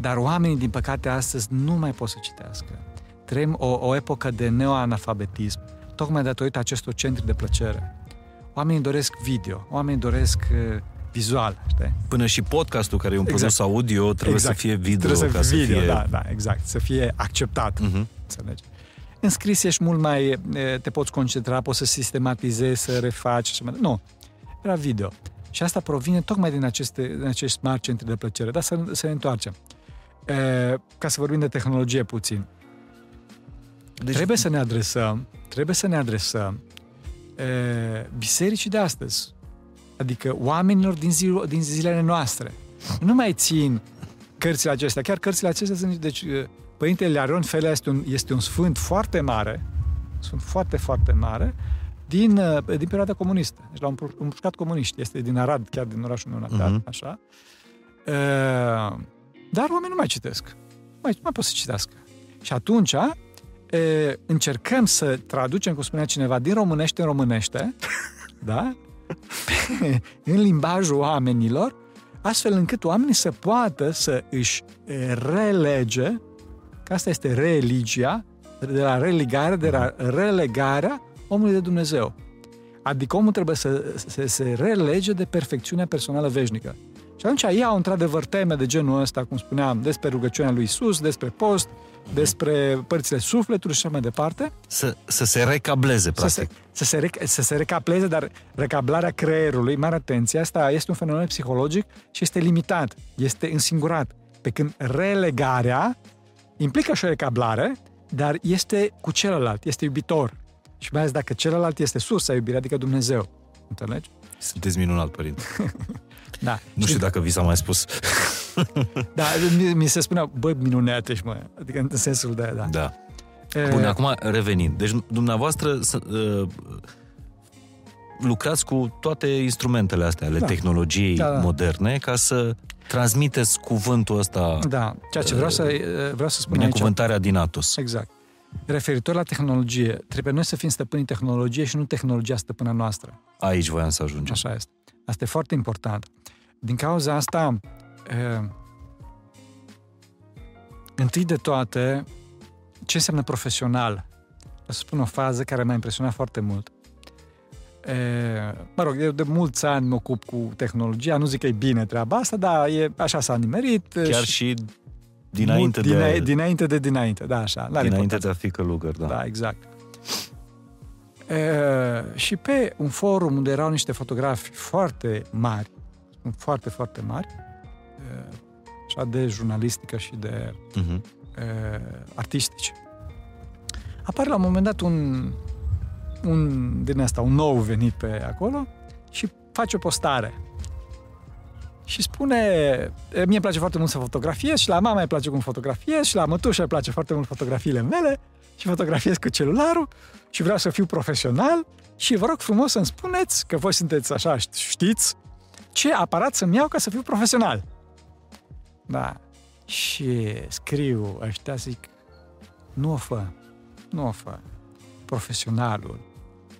Dar oamenii, din păcate, astăzi nu mai pot să citească. Trăim o, o epocă de neoanalfabetism, tocmai datorită acestor centri de plăcere. Oamenii doresc video, oamenii doresc uh, vizual, știi? Până și podcastul, care e un exact. produs audio, trebuie exact. să fie video. Trebuie să fie video, să fie... da, da, exact. Să fie acceptat. Uh-huh. Înțelegi? În scris ești mult mai, te poți concentra, poți să sistematizezi, să refaci și mai Nu, era video. Și asta provine tocmai din aceste, din acești smart centri de plăcere. Dar să, să ne întoarcem. E, ca să vorbim de tehnologie puțin. Deci... Trebuie să ne adresăm, trebuie să ne adresăm e, bisericii de astăzi. Adică oamenilor din, zi, din zilele noastre. Nu mai țin cărțile acestea. Chiar cărțile acestea sunt, deci, Părintele Learion Felea este un, este un sfânt foarte mare, sunt foarte, foarte mare, din, uh, din perioada comunistă. Deci l-au împușcat comuniști. Este din Arad, chiar din orașul meu natal, uh-huh. așa. E, uh, dar oamenii nu mai citesc. Nu mai, nu mai pot să citească. Și atunci e, încercăm să traducem, cum spunea cineva, din românește în românește, da? în limbajul oamenilor, astfel încât oamenii să poată să își relege că asta este religia, de la religare, de la relegarea omului de Dumnezeu. Adică omul trebuie să, să se relege de perfecțiunea personală veșnică. Și atunci iau într-adevăr teme de genul ăsta, cum spuneam, despre rugăciunea lui Isus, despre post, despre părțile sufletului și așa mai departe. Să, să se recableze, practic. Să se, să, se, rec, să se recableze, dar recablarea creierului, mare atenție, asta este un fenomen psihologic și este limitat, este însingurat. Pe când relegarea implică și o recablare, dar este cu celălalt, este iubitor. Și mai ales dacă celălalt este sursa iubirii, adică Dumnezeu. Înțelegi? Sunteți minunat, părinte. Da. Nu știu dacă vi s-a mai spus. Da, mi, mi se spunea, bă, minunate și mă. Adică în sensul de, da. Da. E, Bun, acum revenind. Deci dumneavoastră să, uh, lucrați cu toate instrumentele astea ale Da. tehnologiei Da, da. moderne ca să transmiteți cuvântul ăsta, Da, ceea ce vreau să, vreau să spun aici. binecuvântarea din Atos. Exact. Referitor la tehnologie, trebuie noi să fim stăpânii tehnologiei și nu tehnologia stăpâna noastră. Aici voiam să ajungem. Așa este. Asta e foarte important. Din cauza asta, e, întâi de toate, ce înseamnă profesional? O să spun o fază care m-a impresionat foarte mult. E, mă rog, eu de mulți ani mă ocup cu tehnologia, nu zic că e bine treaba asta, dar e, așa s-a nimerit. Chiar și și dinainte mult, de, dina- dinainte de dinainte, da, așa. n-are dinainte importanță. de a fi călugăr, da. Da, exact. E, și pe un forum unde erau niște fotografi foarte mari, foarte, foarte mari, e, așa de jurnalistică și de Mhm. e, artistici, apare la un moment dat un, un din asta, un nou venit pe acolo și face o postare. Și spune, e, mie îmi place foarte mult să fotografiez și la mama îi place cum fotografiez și la mătușa îi place foarte mult fotografiile mele și fotografiez cu celularul și vreau să fiu profesional și vă rog frumos să-mi spuneți, că voi sunteți așa, știți, ce aparat să-mi iau ca să fiu profesional. Da. Și scriu ăștia, zic, nu o fă, nu o fă. Profesionalul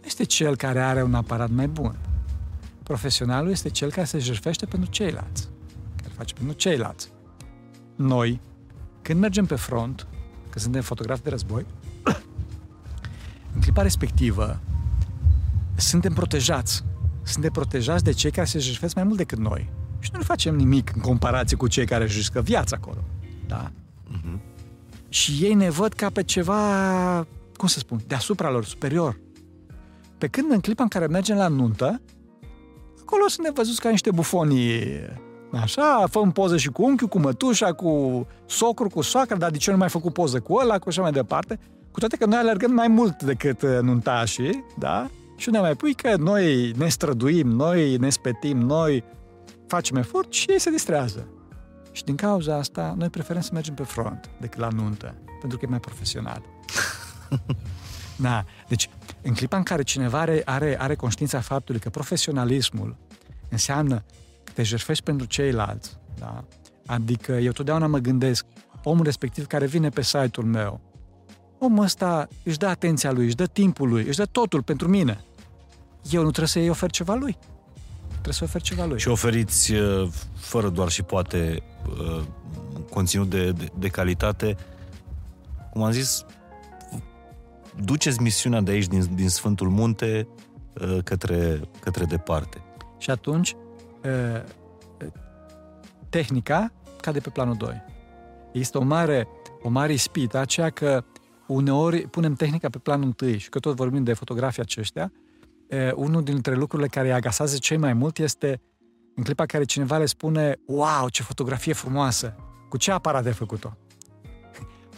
este cel care are un aparat mai bun. Profesionalul este cel care se jertfește pentru ceilalți, care face pentru ceilalți. Noi, când mergem pe front, că suntem fotografi de război, în clipa respectivă, suntem protejați. Suntem protejați de cei care se jertfesc mai mult decât noi. Și nu facem nimic în comparație cu cei care își riscă viața acolo. Da? Mhm. Și ei ne văd ca pe ceva, cum să spun, deasupra lor, superior. Pe când în clipa în care mergem la nuntă, acolo suntem văzuți ca niște bufonii Așa, făm poză și cu unchiul, cu mătușa, cu socru, cu soacra, dar de ce nu mai făcut poză cu ăla, cu așa mai departe? Cu toate că noi alergăm mai mult decât uh, nuntașii, da? Și ne mai pui că noi ne străduim, noi ne spetim, noi facem efort și ei se distrează. Și din cauza asta, noi preferăm să mergem pe front decât la nuntă, pentru că e mai profesional. da, deci în clipa în care cineva are, are, are conștiința faptului că profesionalismul înseamnă că te jertfești pentru ceilalți, da? Adică eu totdeauna mă gândesc, omul respectiv care vine pe site-ul meu, omul ăsta își dă atenția lui, își dă timpul lui, își dă totul pentru mine. Eu nu trebuie să-i ofer ceva lui. Trebuie să ofer ceva lui. Și oferiți, uh, fără doar și poate, uh, conținut de, de, de calitate. Cum am zis, duceți misiunea de aici, din, din Sfântul Munte, uh, către, către departe. Și atunci, uh, tehnica cade pe planul 2. Este o mare, o mare ispită, aceea că uneori punem tehnica pe planul 1 și că tot vorbim de fotografii aceștia, uh, unul dintre lucrurile care îi agasează cei mai mult este în clipa care cineva le spune wow, ce fotografie frumoasă! Cu ce aparat ai făcut-o?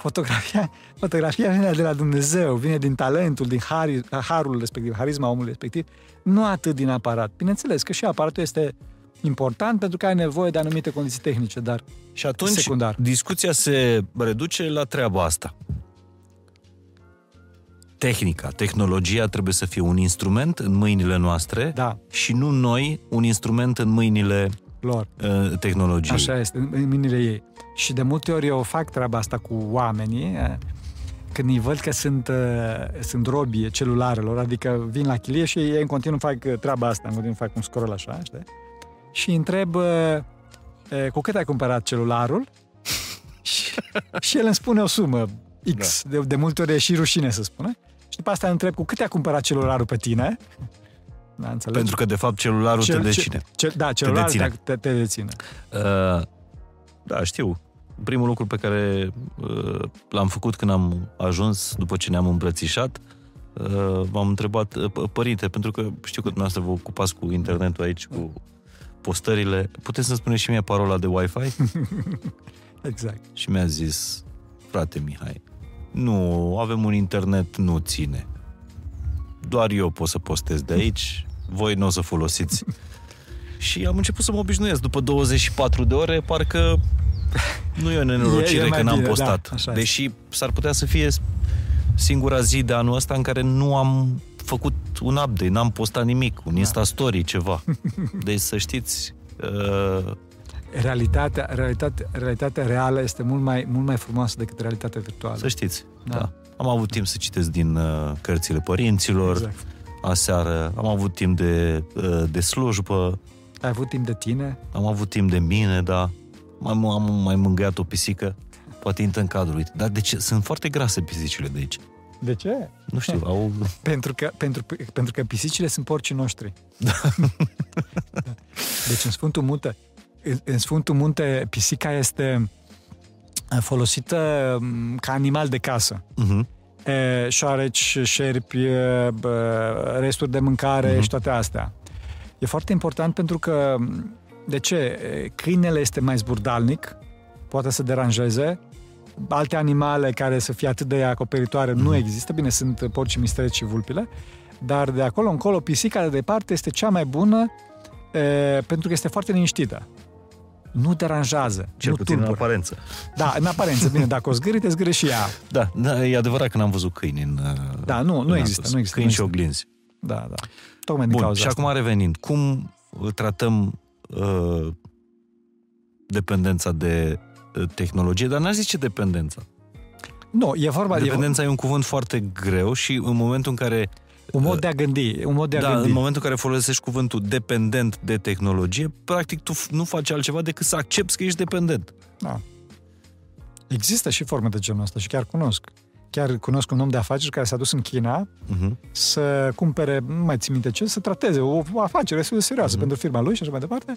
Fotografia, fotografia vine de la Dumnezeu, vine din talentul, din har, harul respectiv, harisma omului respectiv, nu atât din aparat. Bineînțeles că și aparatul este important pentru că ai nevoie de anumite condiții tehnice, dar Și atunci Secundar. discuția se reduce la treaba asta. Tehnica, tehnologia trebuie să fie un instrument în mâinile noastre da, și nu noi un instrument în mâinile lor. uh, tehnologiei. Așa este, în în mâinile ei. Și de multe ori eu fac treaba asta cu oamenii, eh, când îi văd că sunt, uh, sunt robii celularelor, adică vin la chilie și ei în continuu fac uh, treaba asta, în continuu fac un scroll așa, știi? Și îi întreb uh, uh, cu cât ai cumpărat celularul și, și el îmi spune o sumă X, da. de, de multe ori e și rușine să spună. Și după asta îl întreb cu cât ai cumpărat celularul pe tine. Da, înțelegi? Pentru că, de fapt, celularul Cel- te ce- deține. Ce, da, celularul te, deține. te, te deține. Uh, da, știu. Primul lucru pe care uh, l-am făcut când am ajuns, după ce ne-am îmbrățișat, uh, m-am întrebat, uh, "P- părinte, pentru că știu că dumneavoastră vă ocupați cu internetul aici, cu postările, puteți să-mi spuneți și mie parola de Wi-Fi? Exact. și mi-a zis, frate Mihai, Nu, avem un internet, nu ține. Doar eu pot să postez de aici, voi nu o să folosiți. și am început să mă obișnuiesc. După 24 de ore, parcă nu e o nenorocire E- e mai că n-am bine, postat. da, așa este. Deși s-ar putea să fie singura zi de anul ăsta în care nu am făcut un update, n-am postat nimic, un Insta Story, ceva. Deci să știți, uh, Realitatea, realitatea, realitatea reală este mult mai, mult mai frumoasă decât realitatea virtuală. să știți. Da. Da. Am avut timp să citesc din uh, cărțile părinților, Exact. aseară, am avut timp de, uh, de slujbă, Ai avut timp de tine? am avut timp de mine, da. Am, am mai mângâiat o pisică, poate intră în cadru. Uite. Dar de ce? Sunt foarte grase pisicile de aici. De ce? Nu știu, au... Pentru că, pentru, pentru că pisicile sunt porcii noștri. Da. Deci în Sfântul Munte, în, în Sfântul Munte pisica este folosită m, ca animal de casă. Uh-huh. E, șoareci, șerpi, e, bă, resturi de mâncare Mhm. uh-huh. și toate astea. E foarte important pentru că, de ce? E, Câinele este mai zburdalnic, poate să deranjeze, alte animale care să fie atât de acoperitoare Mhm. nu există, bine, sunt porcii mistreți și vulpile, dar de acolo încolo pisica de departe este cea mai bună e, pentru că este foarte liniștită. Nu deranjează, Cel nu puțin în tulbură. aparență. Da, în aparență, bine, dacă o zgâri, te zgâri și ea. Da, da, e adevărat că n-am văzut câini în... uh, Da, nu, nu în există, Atos. nu există, Câini nu și există. oglinzi. Da, da. Tocmai din Bun, cauza și asta. acum revenind, cum uh, tratăm uh, dependența de uh, tehnologie, dar n-aș zice dependența. Nu, e vorba de Dependența e un cuvânt foarte greu și în momentul în care un mod de a gândi, un mod de a da, gândi. în momentul în care folosești cuvântul dependent de tehnologie, practic tu f- nu faci altceva decât să accepti că ești dependent. Da. Există și forme de genul ăsta și chiar cunosc. Chiar cunosc un om de afaceri care s-a dus în China Uh-huh. să cumpere, nu mai țin minte ce, să trateze o, o afacere destul de serioasă Mhm. pentru firma lui și așa mai departe.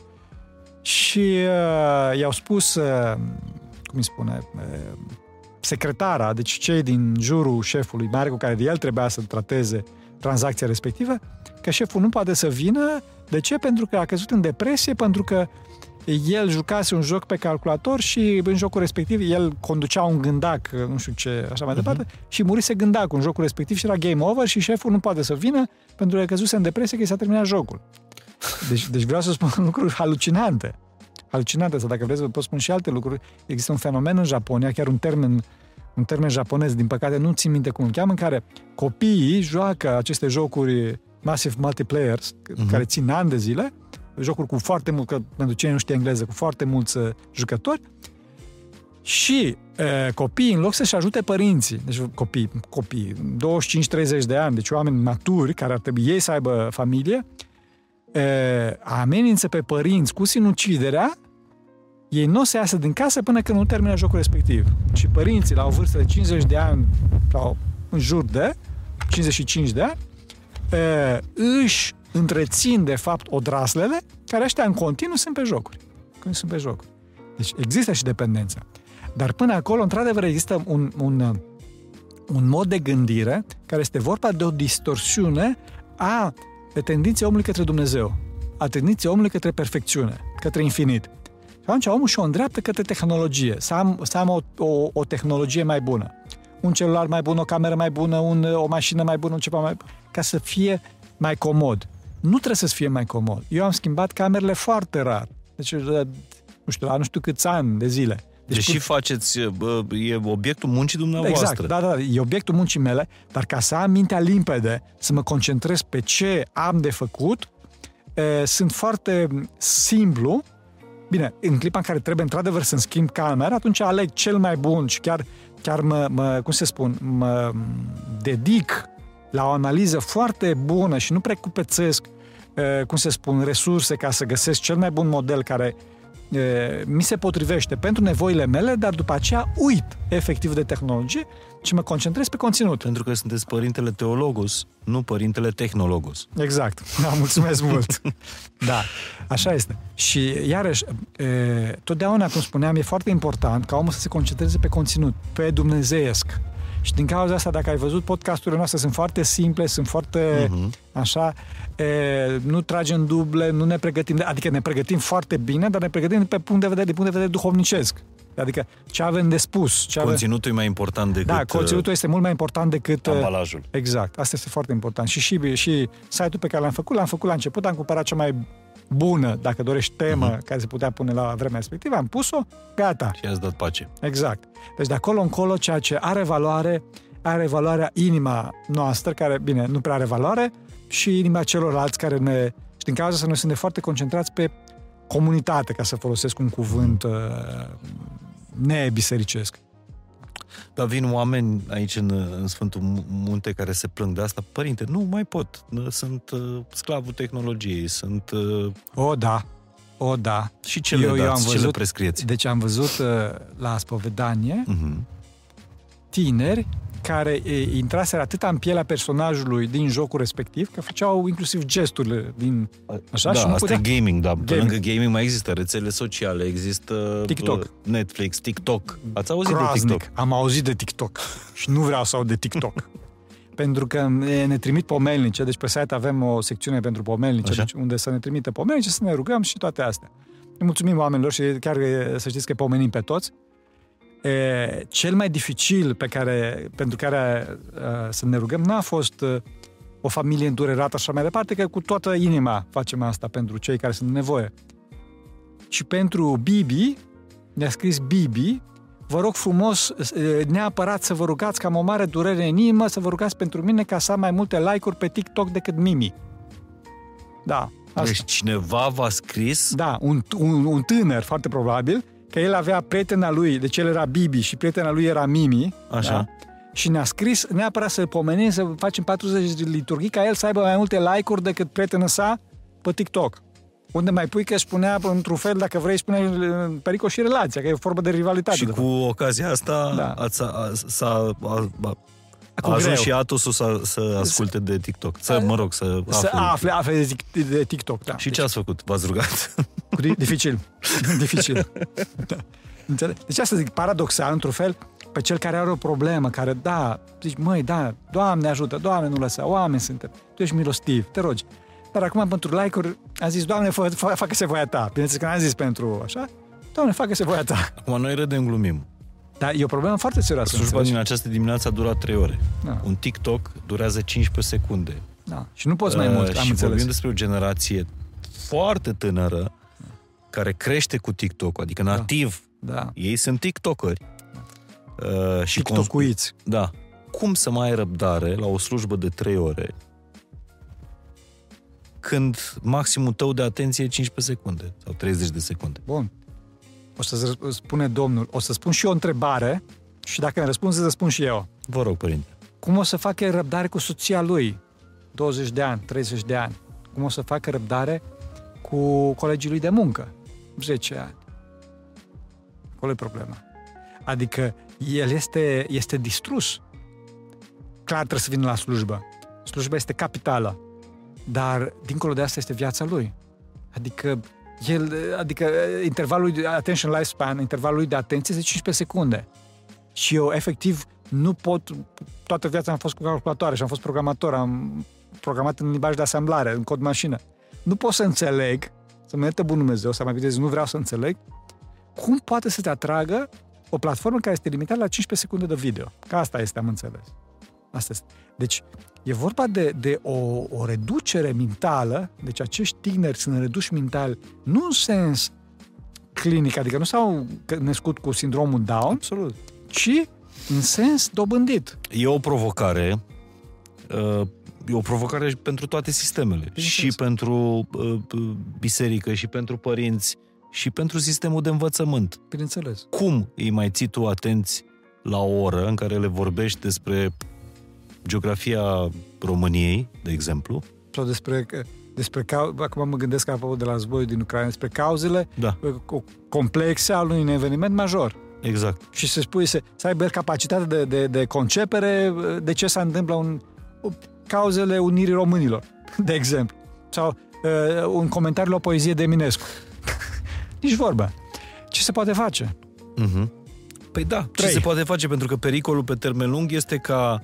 Și uh, i-au spus, uh, cum îi spune, uh, secretara, deci cei din jurul șefului mare cu care el trebuia să trateze tranzacția respectivă, că șeful nu poate să vină. De ce? Pentru că a căzut în depresie, pentru că el jucase un joc pe calculator și în jocul respectiv el conducea un gândac, nu știu ce, așa mai departe, și murise gândacul în jocul respectiv și era game over și șeful nu poate să vină pentru că căzuse în depresie că i s-a terminat jocul. Deci, deci vreau să spun lucruri halucinante. Halucinante, sau dacă vreți, vă pot spun și alte lucruri. Există un fenomen în Japonia, chiar un termen un termen japonez, din păcate nu țin minte cum îl cheamă, în care copiii joacă aceste jocuri massive multiplayers, uh-huh. care țin ani de zile, jocuri cu foarte mult, că pentru cine nu știe engleză, cu foarte mulți uh, jucători, și uh, copiii, în loc să-și ajute părinții, deci copii, copii, 25-30 de ani, deci oameni maturi, care ar trebui ei să aibă familie, uh, amenință pe părinți cu sinuciderea, ei nu o să iasă din casă până când nu termină jocul respectiv. Și părinții, la o vârstă de 50 de ani, sau în jur de 55 de ani, uh, își întrețin, de fapt, odraslele, care ăștia în continuu sunt pe jocuri. Când sunt pe jocuri. Deci există și dependența. Dar până acolo, într-adevăr, există un, un, un mod de gândire care este vorba de o distorsiune a tendinței omului către Dumnezeu, a tendinței omului către perfecțiune, către infinit. Și atunci omul și-o îndreaptă către tehnologie, să am, să am o, o, o tehnologie mai bună. Un celular mai bun, o cameră mai bună, un, o mașină mai bună, un ceva mai ca să fie mai comod. Nu trebuie să fie mai comod. Eu am schimbat camerele foarte rar. Deci, nu știu, la nu știu câți ani de zile. Deci, deci și faceți, bă, e obiectul muncii dumneavoastră. Exact, da, da, e obiectul muncii mele, dar ca să am mintea limpede, să mă concentrez pe ce am de făcut, e, sunt foarte simplu. Bine, în clipa în care trebuie într-adevăr să-mi schimb camera, atunci aleg cel mai bun și chiar, chiar mă, mă, cum se spun, mă dedic la o analiză foarte bună și nu precupețesc, e, cum se spun, resurse ca să găsesc cel mai bun model care e, mi se potrivește pentru nevoile mele, dar după aceea uit efectiv de tehnologie și mă concentrez pe conținut. Pentru că sunteți părintele teologos, nu părintele tehnologos. Exact. Da, mulțumesc mult. Da, așa este. Și iarăși, e, totdeauna, cum spuneam, e foarte important ca omul să se concentreze pe conținut, pe dumnezeiesc. Și din cauza asta, dacă ai văzut podcasturile noastre, sunt foarte simple, sunt foarte uh-huh. așa, e, nu tragem duble, nu ne pregătim, de, adică ne pregătim foarte bine, dar ne pregătim pe punct de vedere, din punct de vedere duhovnicesc. Adică ce avem de spus. Ce avem... Conținutul e mai important decât Da, conținutul este mult mai important decât... uh, uh, ambalajul. Exact, asta este foarte important. Și, și, și site-ul pe care l-am făcut, l-am făcut la început, am cumpărat cea mai bună, dacă dorești, temă Mhm. care se putea pune la vremea respectivă, am pus-o, gata. Și ați dat pace. Exact. Deci de acolo încolo, ceea ce are valoare, are valoarea inima noastră, care, bine, nu prea are valoare, și inima celorlalți care ne... Și din cauza asta noi suntem foarte concentrați pe comunitate, ca să folosesc un cuvânt uh, nebisericesc. Dar vin oameni aici în, în Sfântul Munte care se plâng de asta. Părinte, nu mai pot. Sunt uh, sclavul tehnologiei, sunt... Uh, O, da. O, da. și ce le Eu- eu dați, am ce le văzut- prescrieți? Deci am văzut uh, la spovedanie Mhm. tineri care e, intraseră atât în pielea personajului din jocul respectiv, că făceau inclusiv gesturile din... Așa, da, și nu asta putea- e gaming, da. Pe Gaming. lângă gaming mai există rețele sociale, există TikTok. uh, Netflix, TikTok. Ați auzit de groaznic. TikTok? Am auzit de TikTok și nu vreau să aud de TikTok. pentru că ne ne trimit pomelnice, deci pe site avem o secțiune pentru pomelnice, Așa. deci unde să ne trimite pomelnice, să ne rugăm și toate astea. Ne mulțumim oamenilor și chiar e, să știți că pomenim pe toți. E, cel mai dificil pe care, pentru care uh, să ne rugăm n-a fost uh, o familie îndurerată așa mai departe, că cu toată inima facem asta pentru cei care sunt în nevoie. Și pentru Bibi, ne-a scris Bibi, vă rog frumos, e, neapărat să vă rugați, că am o mare durere în inimă, să vă rugați pentru mine ca să am mai multe like-uri pe TikTok decât Mimi. Da, asta. Deci cineva v-a scris Da, un, un, un tânăr, foarte probabil, că el avea prietena lui, deci el era Bibi și prietena lui era Mimi. Așa. Da? Și ne-a scris neapărat să pomenim, să facem 40 de liturghii, ca el să aibă mai multe like-uri decât prietena sa pe TikTok. Unde mai pui că spunea, într-un fel, dacă vrei, spune în pericol și relația, că e vorba de rivalitate. și de cu ocazia asta Da. ați, a, s-a, a, a, Cu a ajuns greu. și Atosul să, să asculte de TikTok. Să, mă rog, să Să afle. afle, afle de, Tik- de TikTok, da. Și ce ați făcut? V-ați rugat? Cu di- dificil. dificil. Da. Înțeleg? Deci asta zic, paradoxal, într-un fel, pe cel care are o problemă, care, da, zici, măi, da, Doamne ajută, Doamne nu lăsa, oameni suntem, Tu ești milostiv, te rogi. Dar acum, pentru like-uri, a zis, Doamne, fă, fă, facă-se voia Ta. Bineînțeles că n-am zis pentru așa, Doamne, facă-se voia Ta. Acum noi râdem, glumim. Dar e o problemă foarte serioasă. Slujba înțelegi? din această dimineață a durat 3 ore. Da. Un TikTok durează 15 secunde. Da. Și nu poți mai Uh, mult, am și înțeles. vorbim despre o generație foarte tânără care crește cu TikTok, adică nativ. Da. Ei sunt TikTokeri. Uh, și cons- TikTok-uiți. Da. Cum să mai ai răbdare la o slujbă de 3 ore când maximul tău de atenție e 15 secunde sau 30 de secunde? Bun. O să răsp- spune domnul, o să spun și eu o întrebare și dacă îmi răspunzi, răspund și eu. Vă rog, părinte. Cum o să facă răbdare cu soția lui? 20 de ani, 30 de ani. Cum o să facă răbdare cu colegii lui de muncă? 10 ani. Acolo e problema. Adică el este, este distrus. Clar trebuie să vină la slujbă. Slujba este capitală. Dar dincolo de asta este viața lui. Adică el, adică intervalul de attention lifespan, intervalul lui de atenție este 15 secunde. Și eu, efectiv, nu pot... Toată viața am fost cu calculatoare și am fost programator, am programat în limbaj de asamblare, în cod mașină. Nu pot să înțeleg, să mă ierte bun Dumnezeu, să mai vedeți, nu vreau să înțeleg, cum poate să te atragă o platformă care este limitată la 15 secunde de video. Că asta este, am înțeles. Asta este. Deci, e vorba de, de o, o reducere mentală, deci acești tineri sunt reduși mental, nu în sens clinic, adică nu s-au născut cu sindromul Down, Absolut. ci în sens dobândit. E o provocare uh, e o provocare pentru toate sistemele. Și pentru uh, biserică, și pentru părinți, și pentru sistemul de învățământ. Bineînțeles. Cum îi mai ții tu atenți la o oră în care le vorbești despre geografia României, de exemplu? Sau despre, despre cau- acum mă gândesc apropo de la războiul din Ucraina, despre cauzele Da, uh, complexe al unui eveniment major. exact. Și să spui, să, să aibă capacitate de, de, de concepere uh, de ce se întâmplă un, cauzele unirii românilor, de exemplu. Sau uh, un comentariu la o poezie de Eminescu. Nici vorba. Ce se poate face? Uh-huh. Păi da, ce Trei. se poate face? Pentru că pericolul pe termen lung este ca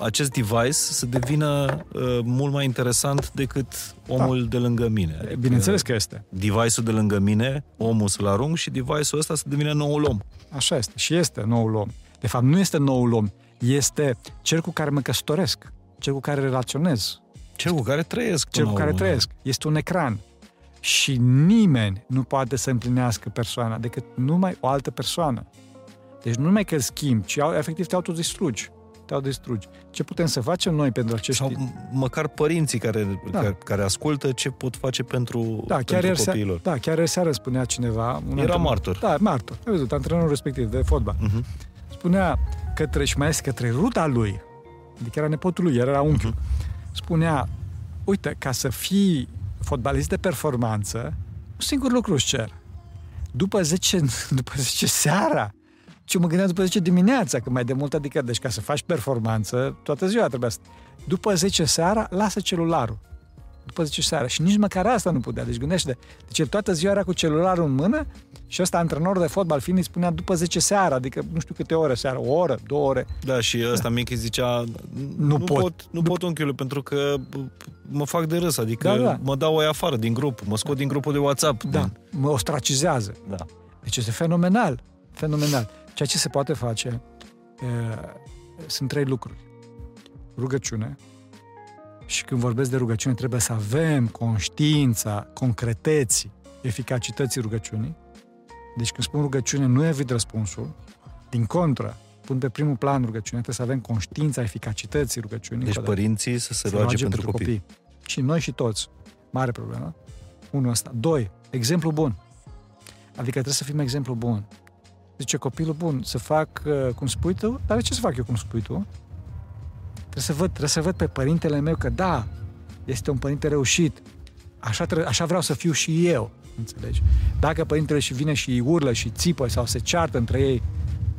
acest device să devină uh, mult mai interesant decât omul da. de lângă mine. Adică Bineînțeles că este. Device-ul de lângă mine, omul să-l arunc și device-ul ăsta să devină noul om. Așa este. Și este noul om. De fapt, nu este noul om. Este cel cu care mă căsătoresc. Cel cu care relaționez. Cel cu care trăiesc. Cel cu care urmă. trăiesc. Este un ecran. Și nimeni nu poate să împlinească persoana decât numai o altă persoană. Deci nu numai că îl schimbi, ci efectiv te autodistrugi. Te autodistrugi. Ce putem să facem noi pentru acești... Sau măcar părinții care, da. care, care ascultă ce pot face pentru, da, chiar pentru copiilor. Da, chiar ieri seară spunea cineva... Un Era antrenor, martor. Da, martor. Ai văzut, antrenorul respectiv de fotbal. Uh-huh. Spunea către, și mai ales către ruta lui, adică era nepotul lui, era unchiul, uh-huh. spunea, uite, ca să fii fotbalist de performanță, un singur lucru își cer. După 10, după 10 seara, ce mă gândeam după 10 dimineața, că mai de mult, adică, deci ca să faci performanță, toată ziua trebuia să... După 10 seara, lasă celularul. După 10 seara. Și nici măcar asta nu putea. Deci gândește Deci el toată ziua era cu celularul în mână și ăsta, antrenor de fotbal fiind, îi spunea după 10 seara, adică nu știu câte ore seara, o oră, două ore. Da, și ăsta mic îi zicea, nu, nu pot, pot, nu, nu pot unchiul, pentru că mă fac de râs, adică da, da. mă dau o afară din grup, mă scot din grupul de WhatsApp. Da, din... mă ostracizează. Da. Deci este fenomenal, fenomenal. Ceea ce se poate face e, sunt trei lucruri. Rugăciune, și când vorbesc de rugăciune trebuie să avem conștiința concreteții, eficacității rugăciunii. Deci când spun rugăciune nu evit răspunsul, din contră, pun pe primul plan rugăciune, trebuie să avem conștiința eficacității rugăciunii. Deci părinții să se roage pentru, pentru copii. copii. Și noi și toți. Mare problemă. Unul ăsta. Doi, exemplu bun. Adică trebuie să fim exemplu bun. Zice copilul bun, să fac uh, cum spui tu, dar de ce să fac eu cum spui tu? Trebuie să văd, trebuie să văd pe părintele meu că da, este un părinte reușit. Așa, trebuie, așa vreau să fiu și eu. Înțelegi? Dacă părintele și vine și urlă și țipă sau se ceartă între ei,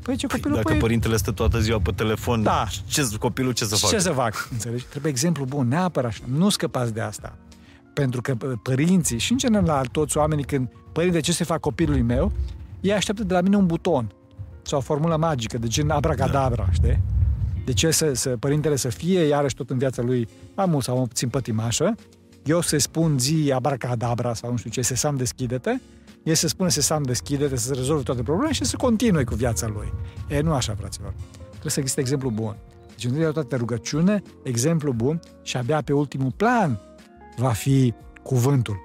Păi ce copilul... Dacă păi... părintele stă toată ziua pe telefon, da. ce, copilul ce să facă? Ce să fac? Înțelegi? Trebuie exemplu bun, neapărat așa. Nu scăpați de asta. Pentru că părinții și în general toți oamenii când părinte ce să fac copilului meu, ei așteaptă de la mine un buton sau o formulă magică, de gen abracadabra, da. știi? De ce să, să, părintele să fie, iarăși tot în viața lui, mai mult sau puțin pătimașă, eu să spun zi abracadabra sau nu știu ce, sesam deschide-te, el să spună sesam deschide-te, să se rezolve toate problemele și să continue cu viața lui. E, nu așa, fraților. Trebuie să existe exemplu bun. Deci, întâi de toate, rugăciune, exemplu bun și abia pe ultimul plan va fi cuvântul.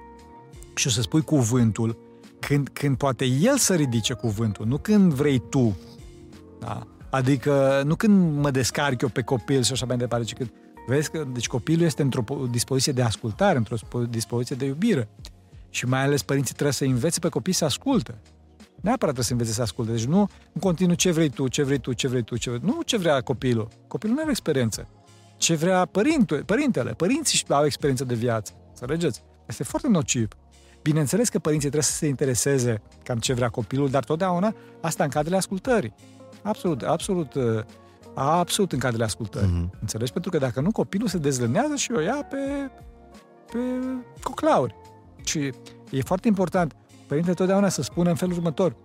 Și o să spui cuvântul când, când poate el să ridice cuvântul, nu când vrei tu. Da? Adică nu când mă descarc eu pe copil și așa mai departe, ci când vezi că deci copilul este într-o dispoziție de ascultare, într-o dispoziție de iubire. Și mai ales părinții trebuie să învețe pe copii să asculte. Neapărat trebuie să învețe să asculte. Deci nu în continuu ce vrei tu, ce vrei tu, ce vrei tu, ce vrei Nu ce vrea copilul. Copilul nu are experiență. Ce vrea părintele, părintele. Părinții au experiență de viață. Înțelegeți? Este foarte nociv. Bineînțeles că părinții trebuie să se intereseze cam ce vrea copilul, dar totdeauna asta în cadrele ascultării. Absolut, absolut, uh, absolut în cadrele ascultării. Mm-hmm. Înțelegi? Pentru că dacă nu, copilul se dezlănează și o ia pe, pe coclauri. Și e foarte important, părintele totdeauna să spună în felul următor.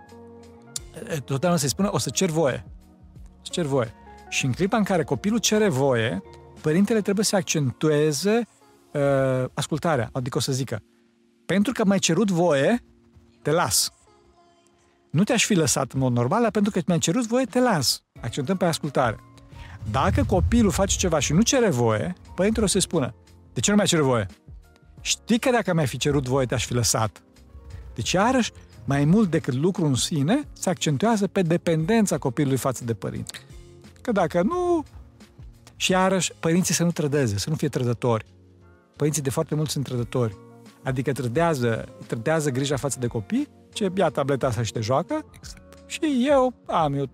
Totdeauna să-i spună, o să cer voie. Să cer voie. Și în clipa în care copilul cere voie, părintele trebuie să accentueze uh, ascultarea. Adică o să zică, pentru că mi-ai cerut voie, te las. Nu te-aș fi lăsat în mod normal, dar pentru că mi-ai cerut voie, te las. Accentăm pe ascultare. Dacă copilul face ceva și nu cere voie, părintele o să spună, de ce nu mi-ai cerut voie? Știi că dacă mi-ai fi cerut voie, te-aș fi lăsat. Deci, iarăși, mai mult decât lucru în sine, se accentuează pe dependența copilului față de părinte. Că dacă nu... Și iarăși, părinții să nu trădeze, să nu fie trădători. Părinții de foarte mult sunt trădători. Adică trădează, trădează grija față de copii, ce ia tableta asta și te joacă. Exact. Și eu am eu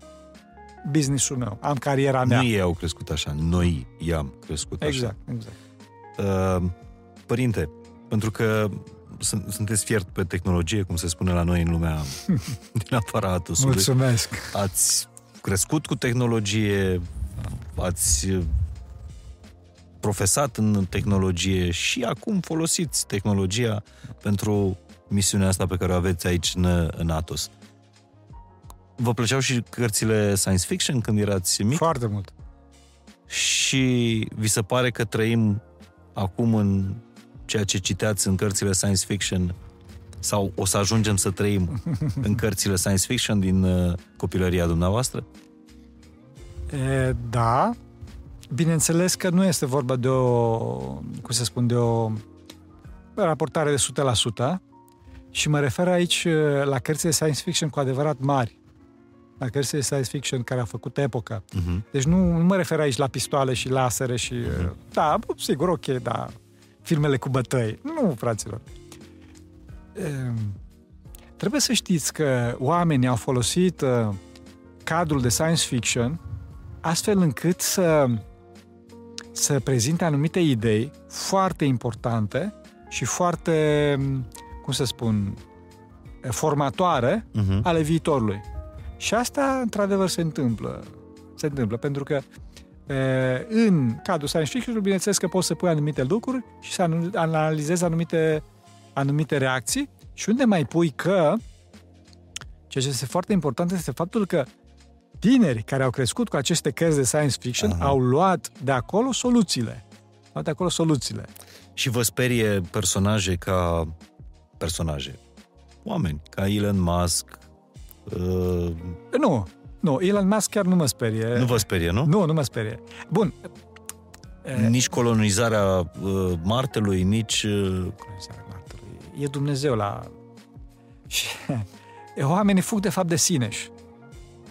business-ul meu, am cariera mea. Nu ei au crescut așa, noi i-am crescut exact, așa. Exact, exact. Uh, părinte, pentru că sunteți fiert pe tehnologie, cum se spune la noi în lumea din aparatul. Mulțumesc! Ați crescut cu tehnologie, ați profesat în tehnologie și acum folosiți tehnologia pentru misiunea asta pe care o aveți aici în, în Atos. Vă plăceau și cărțile science fiction când erați mic? Foarte mult. și vi se pare că trăim acum în ceea ce citeați în cărțile science fiction sau o să ajungem să trăim în cărțile science fiction din uh, copilăria dumneavoastră? E, da. Bineînțeles că nu este vorba de o, cum să spun, de o raportare de 100%, și mă refer aici uh, la cărțile science fiction cu adevărat mari, la cărțile science fiction care au făcut epoca. Uh-huh. Deci nu, nu mă refer aici la pistoale și lasere și... Uh-huh. Da, sigur, ok, da, filmele cu bătăi. Nu, fraților. Uh, trebuie să știți că oamenii au folosit uh, cadrul de science fiction astfel încât să, să prezinte anumite idei foarte importante și foarte cum să spun, formatoare uh-huh. ale viitorului. Și asta, într-adevăr, se întâmplă. Se întâmplă, pentru că e, în cadrul science fiction, bineînțeles că poți să pui anumite lucruri și să analizezi anumite, anumite reacții și unde mai pui că ceea ce este foarte important este faptul că tineri care au crescut cu aceste cărți de science fiction uh-huh. au luat de acolo soluțiile. Au luat de acolo soluțiile. Și vă sperie personaje ca personaje. Oameni, ca Elon Musk. Uh... Nu, nu, Elon Musk chiar nu mă sperie. Nu vă sperie, nu? Nu, nu mă sperie. Bun. Nici colonizarea uh, Martelui, nici... Uh... Colonizarea Martelui. E Dumnezeu la... Și oamenii fug de fapt de sineși.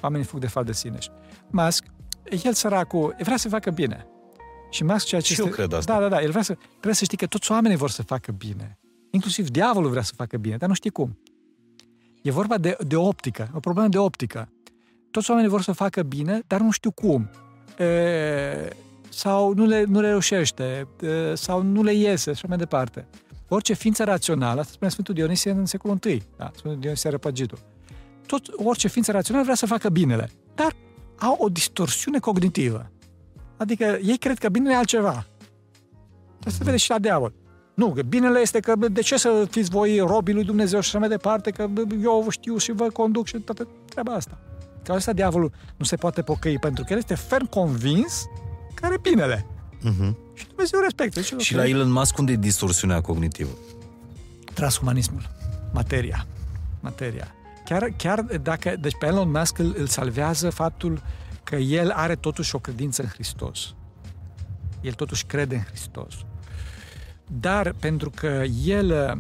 Oamenii fug de fapt de sineși. Musk, el săracul, vrea să facă bine. Și Musk ceea ce și este... eu cred asta. Da, da, da. El vrea să, trebuie să știi că toți oamenii vor să facă bine. Inclusiv diavolul vrea să facă bine, dar nu știe cum. E vorba de, de optică, o problemă de optică. Toți oamenii vor să facă bine, dar nu știu cum. E, sau nu le, nu le reușește, e, sau nu le iese, și așa mai departe. Orice ființă rațională, asta spune Sfântul Dionisie în secolul I, da, Sfântul Dionisie Răpăgitul, tot, orice ființă rațională vrea să facă binele, dar au o distorsiune cognitivă. Adică ei cred că binele e altceva. Asta se vede și la diavol. Nu, că binele este că de ce să fiți voi robii lui Dumnezeu și așa mai departe, că eu vă știu și vă conduc și toată treaba asta. Că asta diavolul nu se poate pocăi, pentru că el este ferm convins că are binele. Uh-huh. Și Dumnezeu respectă. Și, și la Elon Musk unde e distorsiunea cognitivă? Transhumanismul. Materia. Materia. Chiar, chiar dacă, deci pe Elon Musk îl, îl salvează faptul că el are totuși o credință în Hristos. El totuși crede în Hristos dar pentru că el,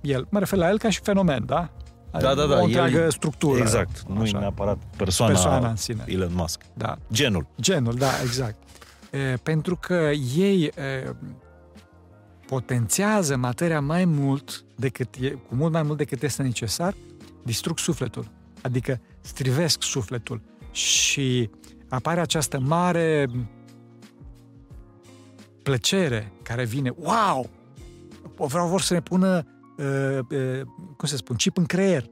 el, mă refer la el ca și fenomen, da? Da, da, da. O întreagă el, structură. Exact. Nu e neapărat persoana, persoana în sine. Elon Musk. Da. Genul. Genul, da, exact. E, pentru că ei e, potențează materia mai mult decât e, cu mult mai mult decât este necesar, distrug sufletul. Adică strivesc sufletul. Și apare această mare plăcere care vine, wow! Vreau vor să ne pună, uh, uh, cum să spun, chip în creier.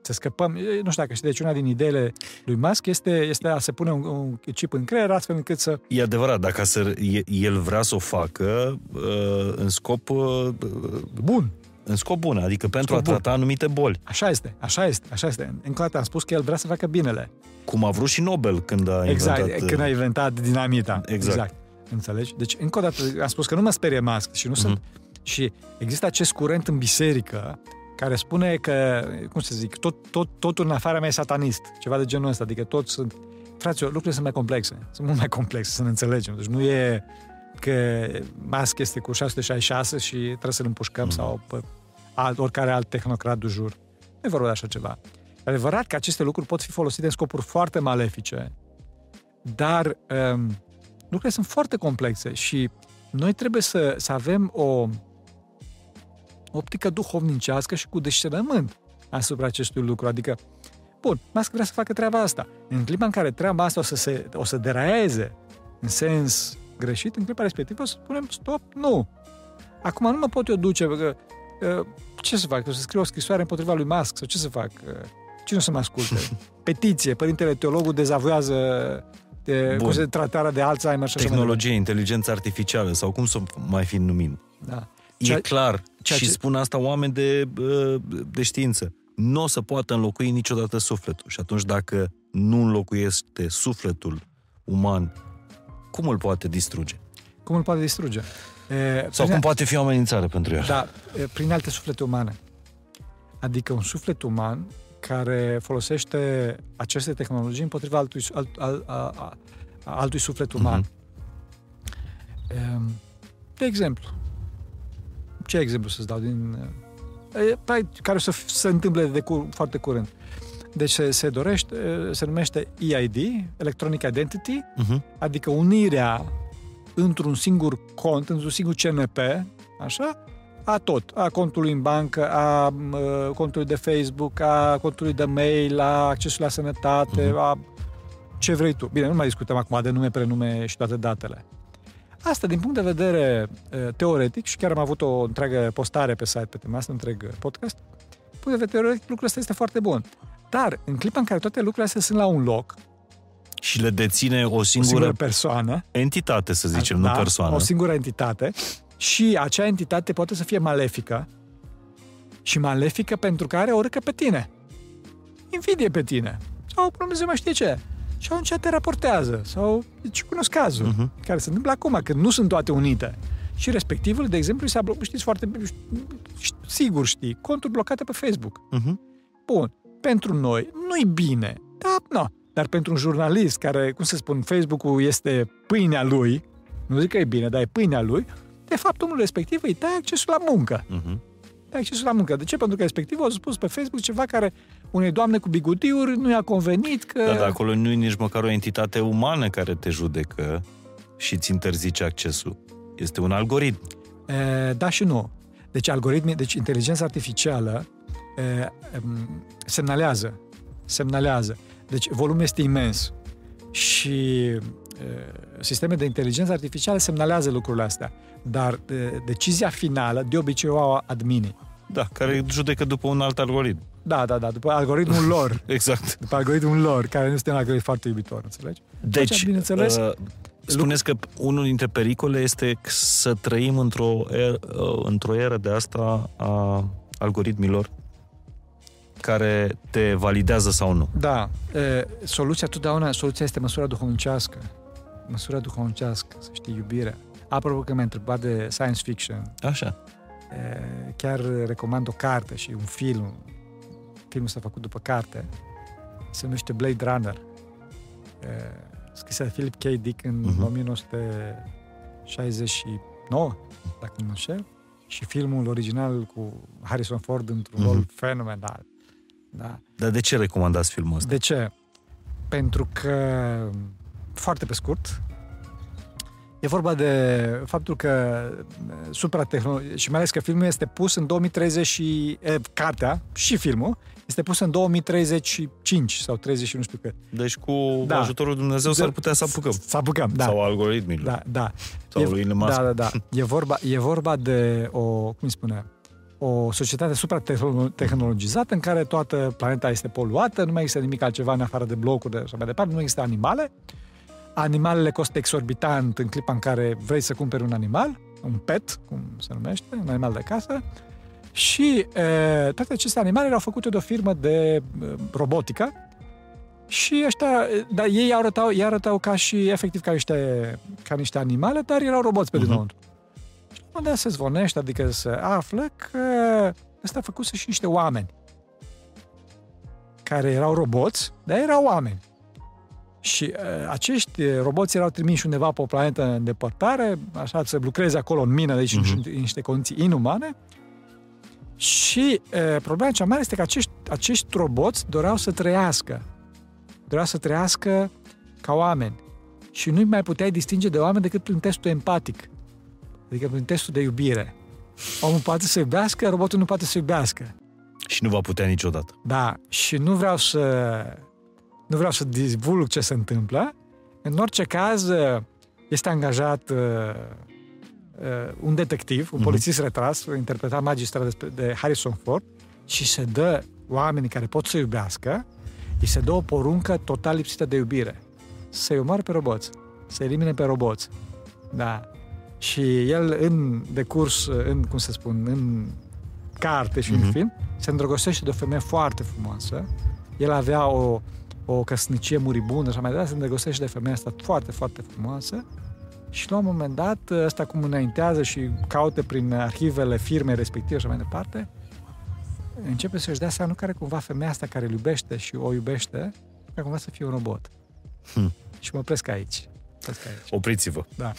Să scăpăm, nu știu dacă știi, deci una din ideile lui Musk este, este a se pune un, un chip în creier astfel încât să... E adevărat, dacă să, el vrea să o facă uh, în scop... Uh, bun. În scop bun, adică pentru scop a trata bun. anumite boli. Așa este, așa este, așa este. Încă o dată am spus că el vrea să facă binele. Cum a vrut și Nobel când a exact, inventat... când a inventat dinamita. Exact. exact. Înțelegi? Deci, încă o dată, am spus că nu mă sperie Musk și nu mm-hmm. sunt... Și există acest curent în biserică care spune că, cum să zic, tot, tot, totul în afara mea e satanist. Ceva de genul ăsta. Adică toți sunt... Fraților, lucrurile sunt mai complexe. Sunt mult mai complexe, să ne înțelegem. Deci nu e că Musk este cu 666 și trebuie să-l împușcăm mm-hmm. sau pe alt, oricare alt tehnocrat du jur. Nu e vorba de așa ceva. E adevărat că aceste lucruri pot fi folosite în scopuri foarte malefice, dar um, lucrurile sunt foarte complexe și noi trebuie să, să avem o optică duhovnicească și cu discernământ asupra acestui lucru. Adică, bun, mască vrea să facă treaba asta. În clipa în care treaba asta o să, se, o să deraieze în sens greșit, în clipa respectivă o să spunem stop, nu. Acum nu mă pot eu duce, că, ce să fac? O să scriu o scrisoare împotriva lui Musk sau ce să fac? Cine o să mă asculte? Petiție. Părintele teologul dezavuează de, cum se, tratarea de Alzheimer și Tehnologie, așa inteligență artificială sau cum să mai fi numim. Da. E Cea, clar ceea și ce... spun asta oameni de, de știință. Nu o să poată înlocui niciodată sufletul. Și atunci dacă nu înlocuiește sufletul uman cum îl poate distruge? Cum îl poate distruge? E, Sau cum poate fi o amenințare pentru el? Da, e, prin alte suflete umane. Adică un suflet uman care folosește aceste tehnologii împotriva altui, alt, al, a, a, altui suflet uman. Uh-huh. De exemplu, ce exemplu să-ți dau din... Păi, care o să se întâmple de cur, foarte curând. Deci se, se dorește, se numește EID, Electronic Identity, uh-huh. adică unirea într-un singur cont, într-un singur CNP, așa, a tot, a contului în bancă, a uh, contului de Facebook, a contului de mail, a accesul la sănătate, uh-huh. a ce vrei tu. Bine, nu mai discutăm acum de nume, prenume și toate datele. Asta, din punct de vedere uh, teoretic, și chiar am avut o întreagă postare pe site pe tema asta, întreg podcast, din punct de vedere teoretic, lucrul ăsta este foarte bun. Dar, în clipa în care toate lucrurile astea sunt la un loc, și le deține o singură, o singură persoană, entitate, să zicem, da, nu persoană. O singură entitate, și acea entitate poate să fie malefică și malefică pentru că are o râcă pe tine. Invidie pe tine. Sau Dumnezeu mai știe ce. Și atunci te raportează. Sau, deci cunosc cazul, uh-huh. care se întâmplă acum, când nu sunt toate unite. Și respectivul, de exemplu, s-a blocat, știți foarte bine, sigur știi, conturi blocate pe Facebook. Uh-huh. Bun. Pentru noi nu-i bine. Da, nu. Dar pentru un jurnalist care, cum să spun, Facebook-ul este pâinea lui, nu zic că e bine, dar e pâinea lui, de fapt omul respectiv îi tai accesul la muncă. Uh-huh. Tai accesul la muncă. De ce? Pentru că respectiv au spus pe Facebook ceva care unei doamne cu bigudiuri nu i-a convenit că... Da, dar acolo nu e nici măcar o entitate umană care te judecă și îți interzice accesul. Este un algoritm. E, da și nu. Deci algoritmii, deci inteligența artificială e, semnalează. Semnalează. Deci volumul este imens. Și sisteme de inteligență artificială semnalează lucrurile astea, dar decizia finală de obicei o au adminii. Da, care judecă după un alt algoritm. Da, da, da, după algoritmul lor. exact. După algoritmul lor, care nu este un algoritm foarte iubitor, înțelegi? Deci, Așa, bineînțeles, uh, spuneți că unul dintre pericole este să trăim într-o eră, uh, într-o eră de asta a algoritmilor care te validează sau nu. Da. E, soluția totdeauna, soluția este măsura duhovnicească măsura duhovnicească, să știi, iubirea. Apropo că m-ai întrebat de science fiction. Așa. Chiar recomand o carte și un film. Filmul s-a făcut după carte. Se numește Blade Runner. Scrisă de Philip K. Dick în uh-huh. Mhm. 1969, dacă nu mă înșel. Și filmul original cu Harrison Ford într-un uh-huh. rol fenomenal. Da. Dar de ce recomandați filmul ăsta? De ce? Pentru că foarte pe scurt. E vorba de faptul că supratehnologie, și mai ales că filmul este pus în 2030 și e, cartea și filmul este pus în 2035 sau 30 nu știu cât. Deci cu da. ajutorul Dumnezeu s-ar putea să apucăm. Să apucăm, da. Sau algoritmilor. Da, da. Sau e, lui Elon Da, da, da. E vorba, e vorba de o, cum spune, o societate supra-tehnologizată în care toată planeta este poluată, nu mai există nimic altceva în afară de blocuri de așa mai departe, nu există animale Animalele costă exorbitant în clipa în care vrei să cumperi un animal, un pet, cum se numește, un animal de casă, și e, toate aceste animale erau făcute de o firmă de e, robotică și ăștia, dar ei arătau, ei arătau ca și, efectiv, ca niște, ca niște animale, dar erau roboți pe uh-huh. dinăuntru. Și la un se zvonește, adică se află că ăsta făcuse și niște oameni care erau roboți, dar erau oameni. Și uh, acești roboți erau trimiși undeva pe o planetă în depărtare, așa să lucreze acolo în mină, deci uh-huh. în niște condiții inumane. Și uh, problema cea mare este că acești, acești roboți doreau să trăiască. Doreau să trăiască ca oameni. Și nu-i mai puteai distinge de oameni decât prin testul empatic. Adică prin testul de iubire. Omul poate să iubească, robotul nu poate să iubească. Și nu va putea niciodată. Da, și nu vreau să nu vreau să divulg ce se întâmplă. În orice caz, este angajat uh, uh, un detectiv, un uh-huh. polițist retras, interpretat magistrat de, de Harrison Ford, și se dă oamenii care pot să iubească, îi se dă o poruncă total lipsită de iubire. Să-i omoare pe roboți, să elimine pe roboți. Da. Și el, în decurs, în, cum să spun, în carte și uh-huh. în mhm. film, se îndrăgostește de o femeie foarte frumoasă. El avea o o căsnicie muribundă și mai departe, se îndrăgostește de femeia asta foarte, foarte frumoasă Și la un moment dat, ăsta cum înaintează și caută prin arhivele firmei respective și mai departe, începe să-și dea seama nu care cumva femeia asta care îl iubește și o iubește, ca cumva să fie un robot. Hmm. Și mă opresc aici. Opresc aici. Opriți-vă. Da.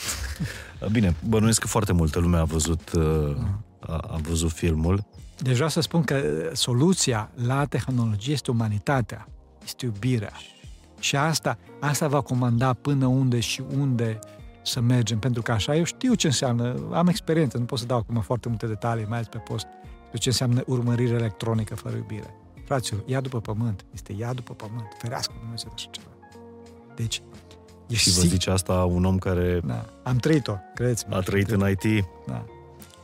Bine, bănuiesc că foarte multă lume a văzut, uh, a, a văzut filmul. Deci vreau să spun că uh, soluția la tehnologie este umanitatea, este iubirea. Și asta, asta va comanda până unde și unde să mergem, pentru că așa eu știu ce înseamnă, am experiență, nu pot să dau acum foarte multe detalii, mai ales pe post, de ce înseamnă urmărire electronică fără iubire. Fraților, ia după pământ, este ia după pământ, ferească Dumnezeu de așa ceva. Deci, și vă zice asta un om care da. am trăit-o, credeți-mă. A trăit în IT, da.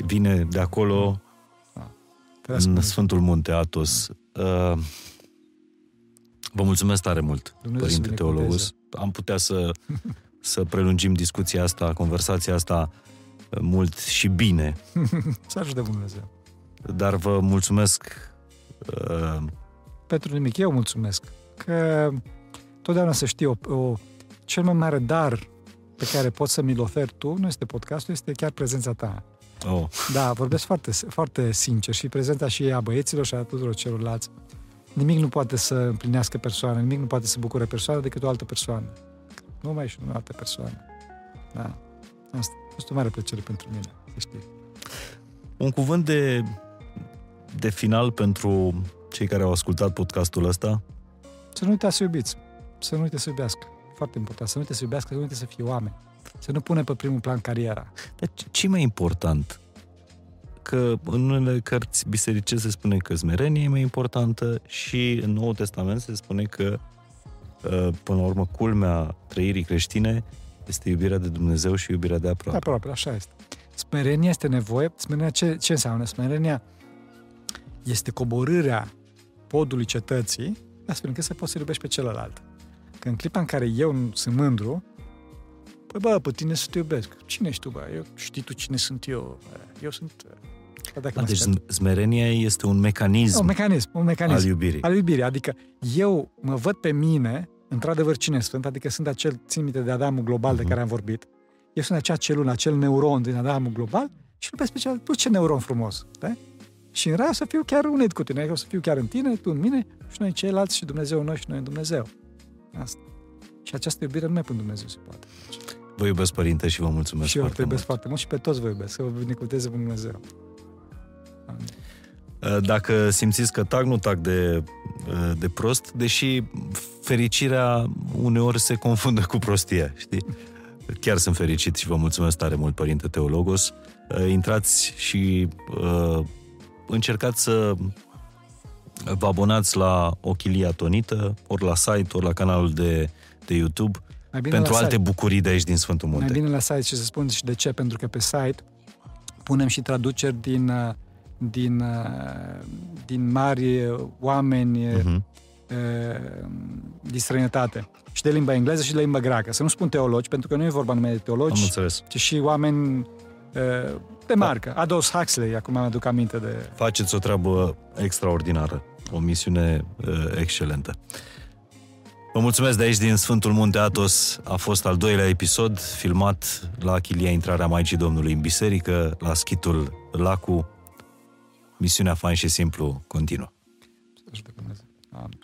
vine de acolo, da. Da. în Sfântul Munte Atos. Uh, vă mulțumesc tare mult, Dumnezeu Părinte Teologus. Am putea să, să prelungim discuția asta, conversația asta uh, mult și bine. Să ajute Dumnezeu. Dar vă mulțumesc uh, pentru nimic, eu mulțumesc. Că totdeauna să știi o, o cel mai mare dar pe care poți să mi-l oferi tu nu este podcastul, este chiar prezența ta. Oh. Da, vorbesc foarte, foarte sincer și prezența și a băieților și a tuturor celorlalți. Nimic nu poate să împlinească persoana, nimic nu poate să bucure persoana decât o altă persoană. Nu mai și o altă persoană. Da. Asta a fost o mare plăcere pentru mine, să știi. Un cuvânt de, de final pentru cei care au ascultat podcastul ăsta? Să nu uitați să iubiți. Să nu uitați să iubească foarte important. Să nu te să iubească, să nu te să fie oameni. Să nu pune pe primul plan cariera. Dar ce mai important? Că în unele cărți biserice se spune că smerenia e mai importantă și în Noul Testament se spune că uh, până la urmă culmea trăirii creștine este iubirea de Dumnezeu și iubirea de aproape. De aproape, așa este. Smerenia este nevoie. Smerenia ce, ce înseamnă? Smerenia este coborârea podului cetății astfel încât să poți să iubești pe celălalt. Că în clipa în care eu sunt mândru, păi bă, pe tine să te iubesc. Cine ești tu, bă? Eu, știi tu cine sunt eu? Eu sunt... Dacă A, deci smerenia este un mecanism, un mecanism, un mecanism al iubirii. Al iubirii. Adică eu mă văd pe mine, într-adevăr, cine sunt, adică sunt acel, țin minte de Adamul global uh-huh. de mhm. care am vorbit. Eu sunt acea celulă, acel neuron din Adamul global și îl pe special, tu ce neuron frumos, da? Și în rai o să fiu chiar unit cu tine, o să fiu chiar în tine, tu în mine și noi ceilalți și Dumnezeu în noi și noi în Dumnezeu. Asta. Și această iubire numai până Dumnezeu se poate. Vă iubesc, Părinte, și vă mulțumesc și eu foarte te iubesc mult. foarte mult și pe toți vă iubesc, să vă binecuvânteze pe Dumnezeu. Amin. Uh, dacă simțiți că tag, nu tag de, uh, de prost, deși fericirea uneori se confundă cu prostia, știi? Chiar sunt fericit și vă mulțumesc tare mult, Părinte Teologos. Uh, intrați și uh, încercați să vă abonați la Ochilia Tonită, ori la site, ori la canalul de, de YouTube, pentru alte site. bucurii de aici din Sfântul Munte. Mai bine la site și să spun și de ce, pentru că pe site punem și traduceri din, uh, din, uh, din mari oameni uh-huh. din străinătate. Și de limba engleză și de limba greacă. Să nu spun teologi, pentru că nu e vorba numai de teologi, Am înțeles. ci și oameni de marcă. Da. Adolf Huxley, acum mă aduc aminte de... Faceți o treabă extraordinară, o misiune uh, excelentă. Vă mulțumesc de aici din Sfântul Munte Atos. A fost al doilea episod, filmat la Achilia Intrarea Maicii Domnului în biserică, la schitul Lacu. Misiunea fain și simplu continuă. Să ajute Dumnezeu. Amin.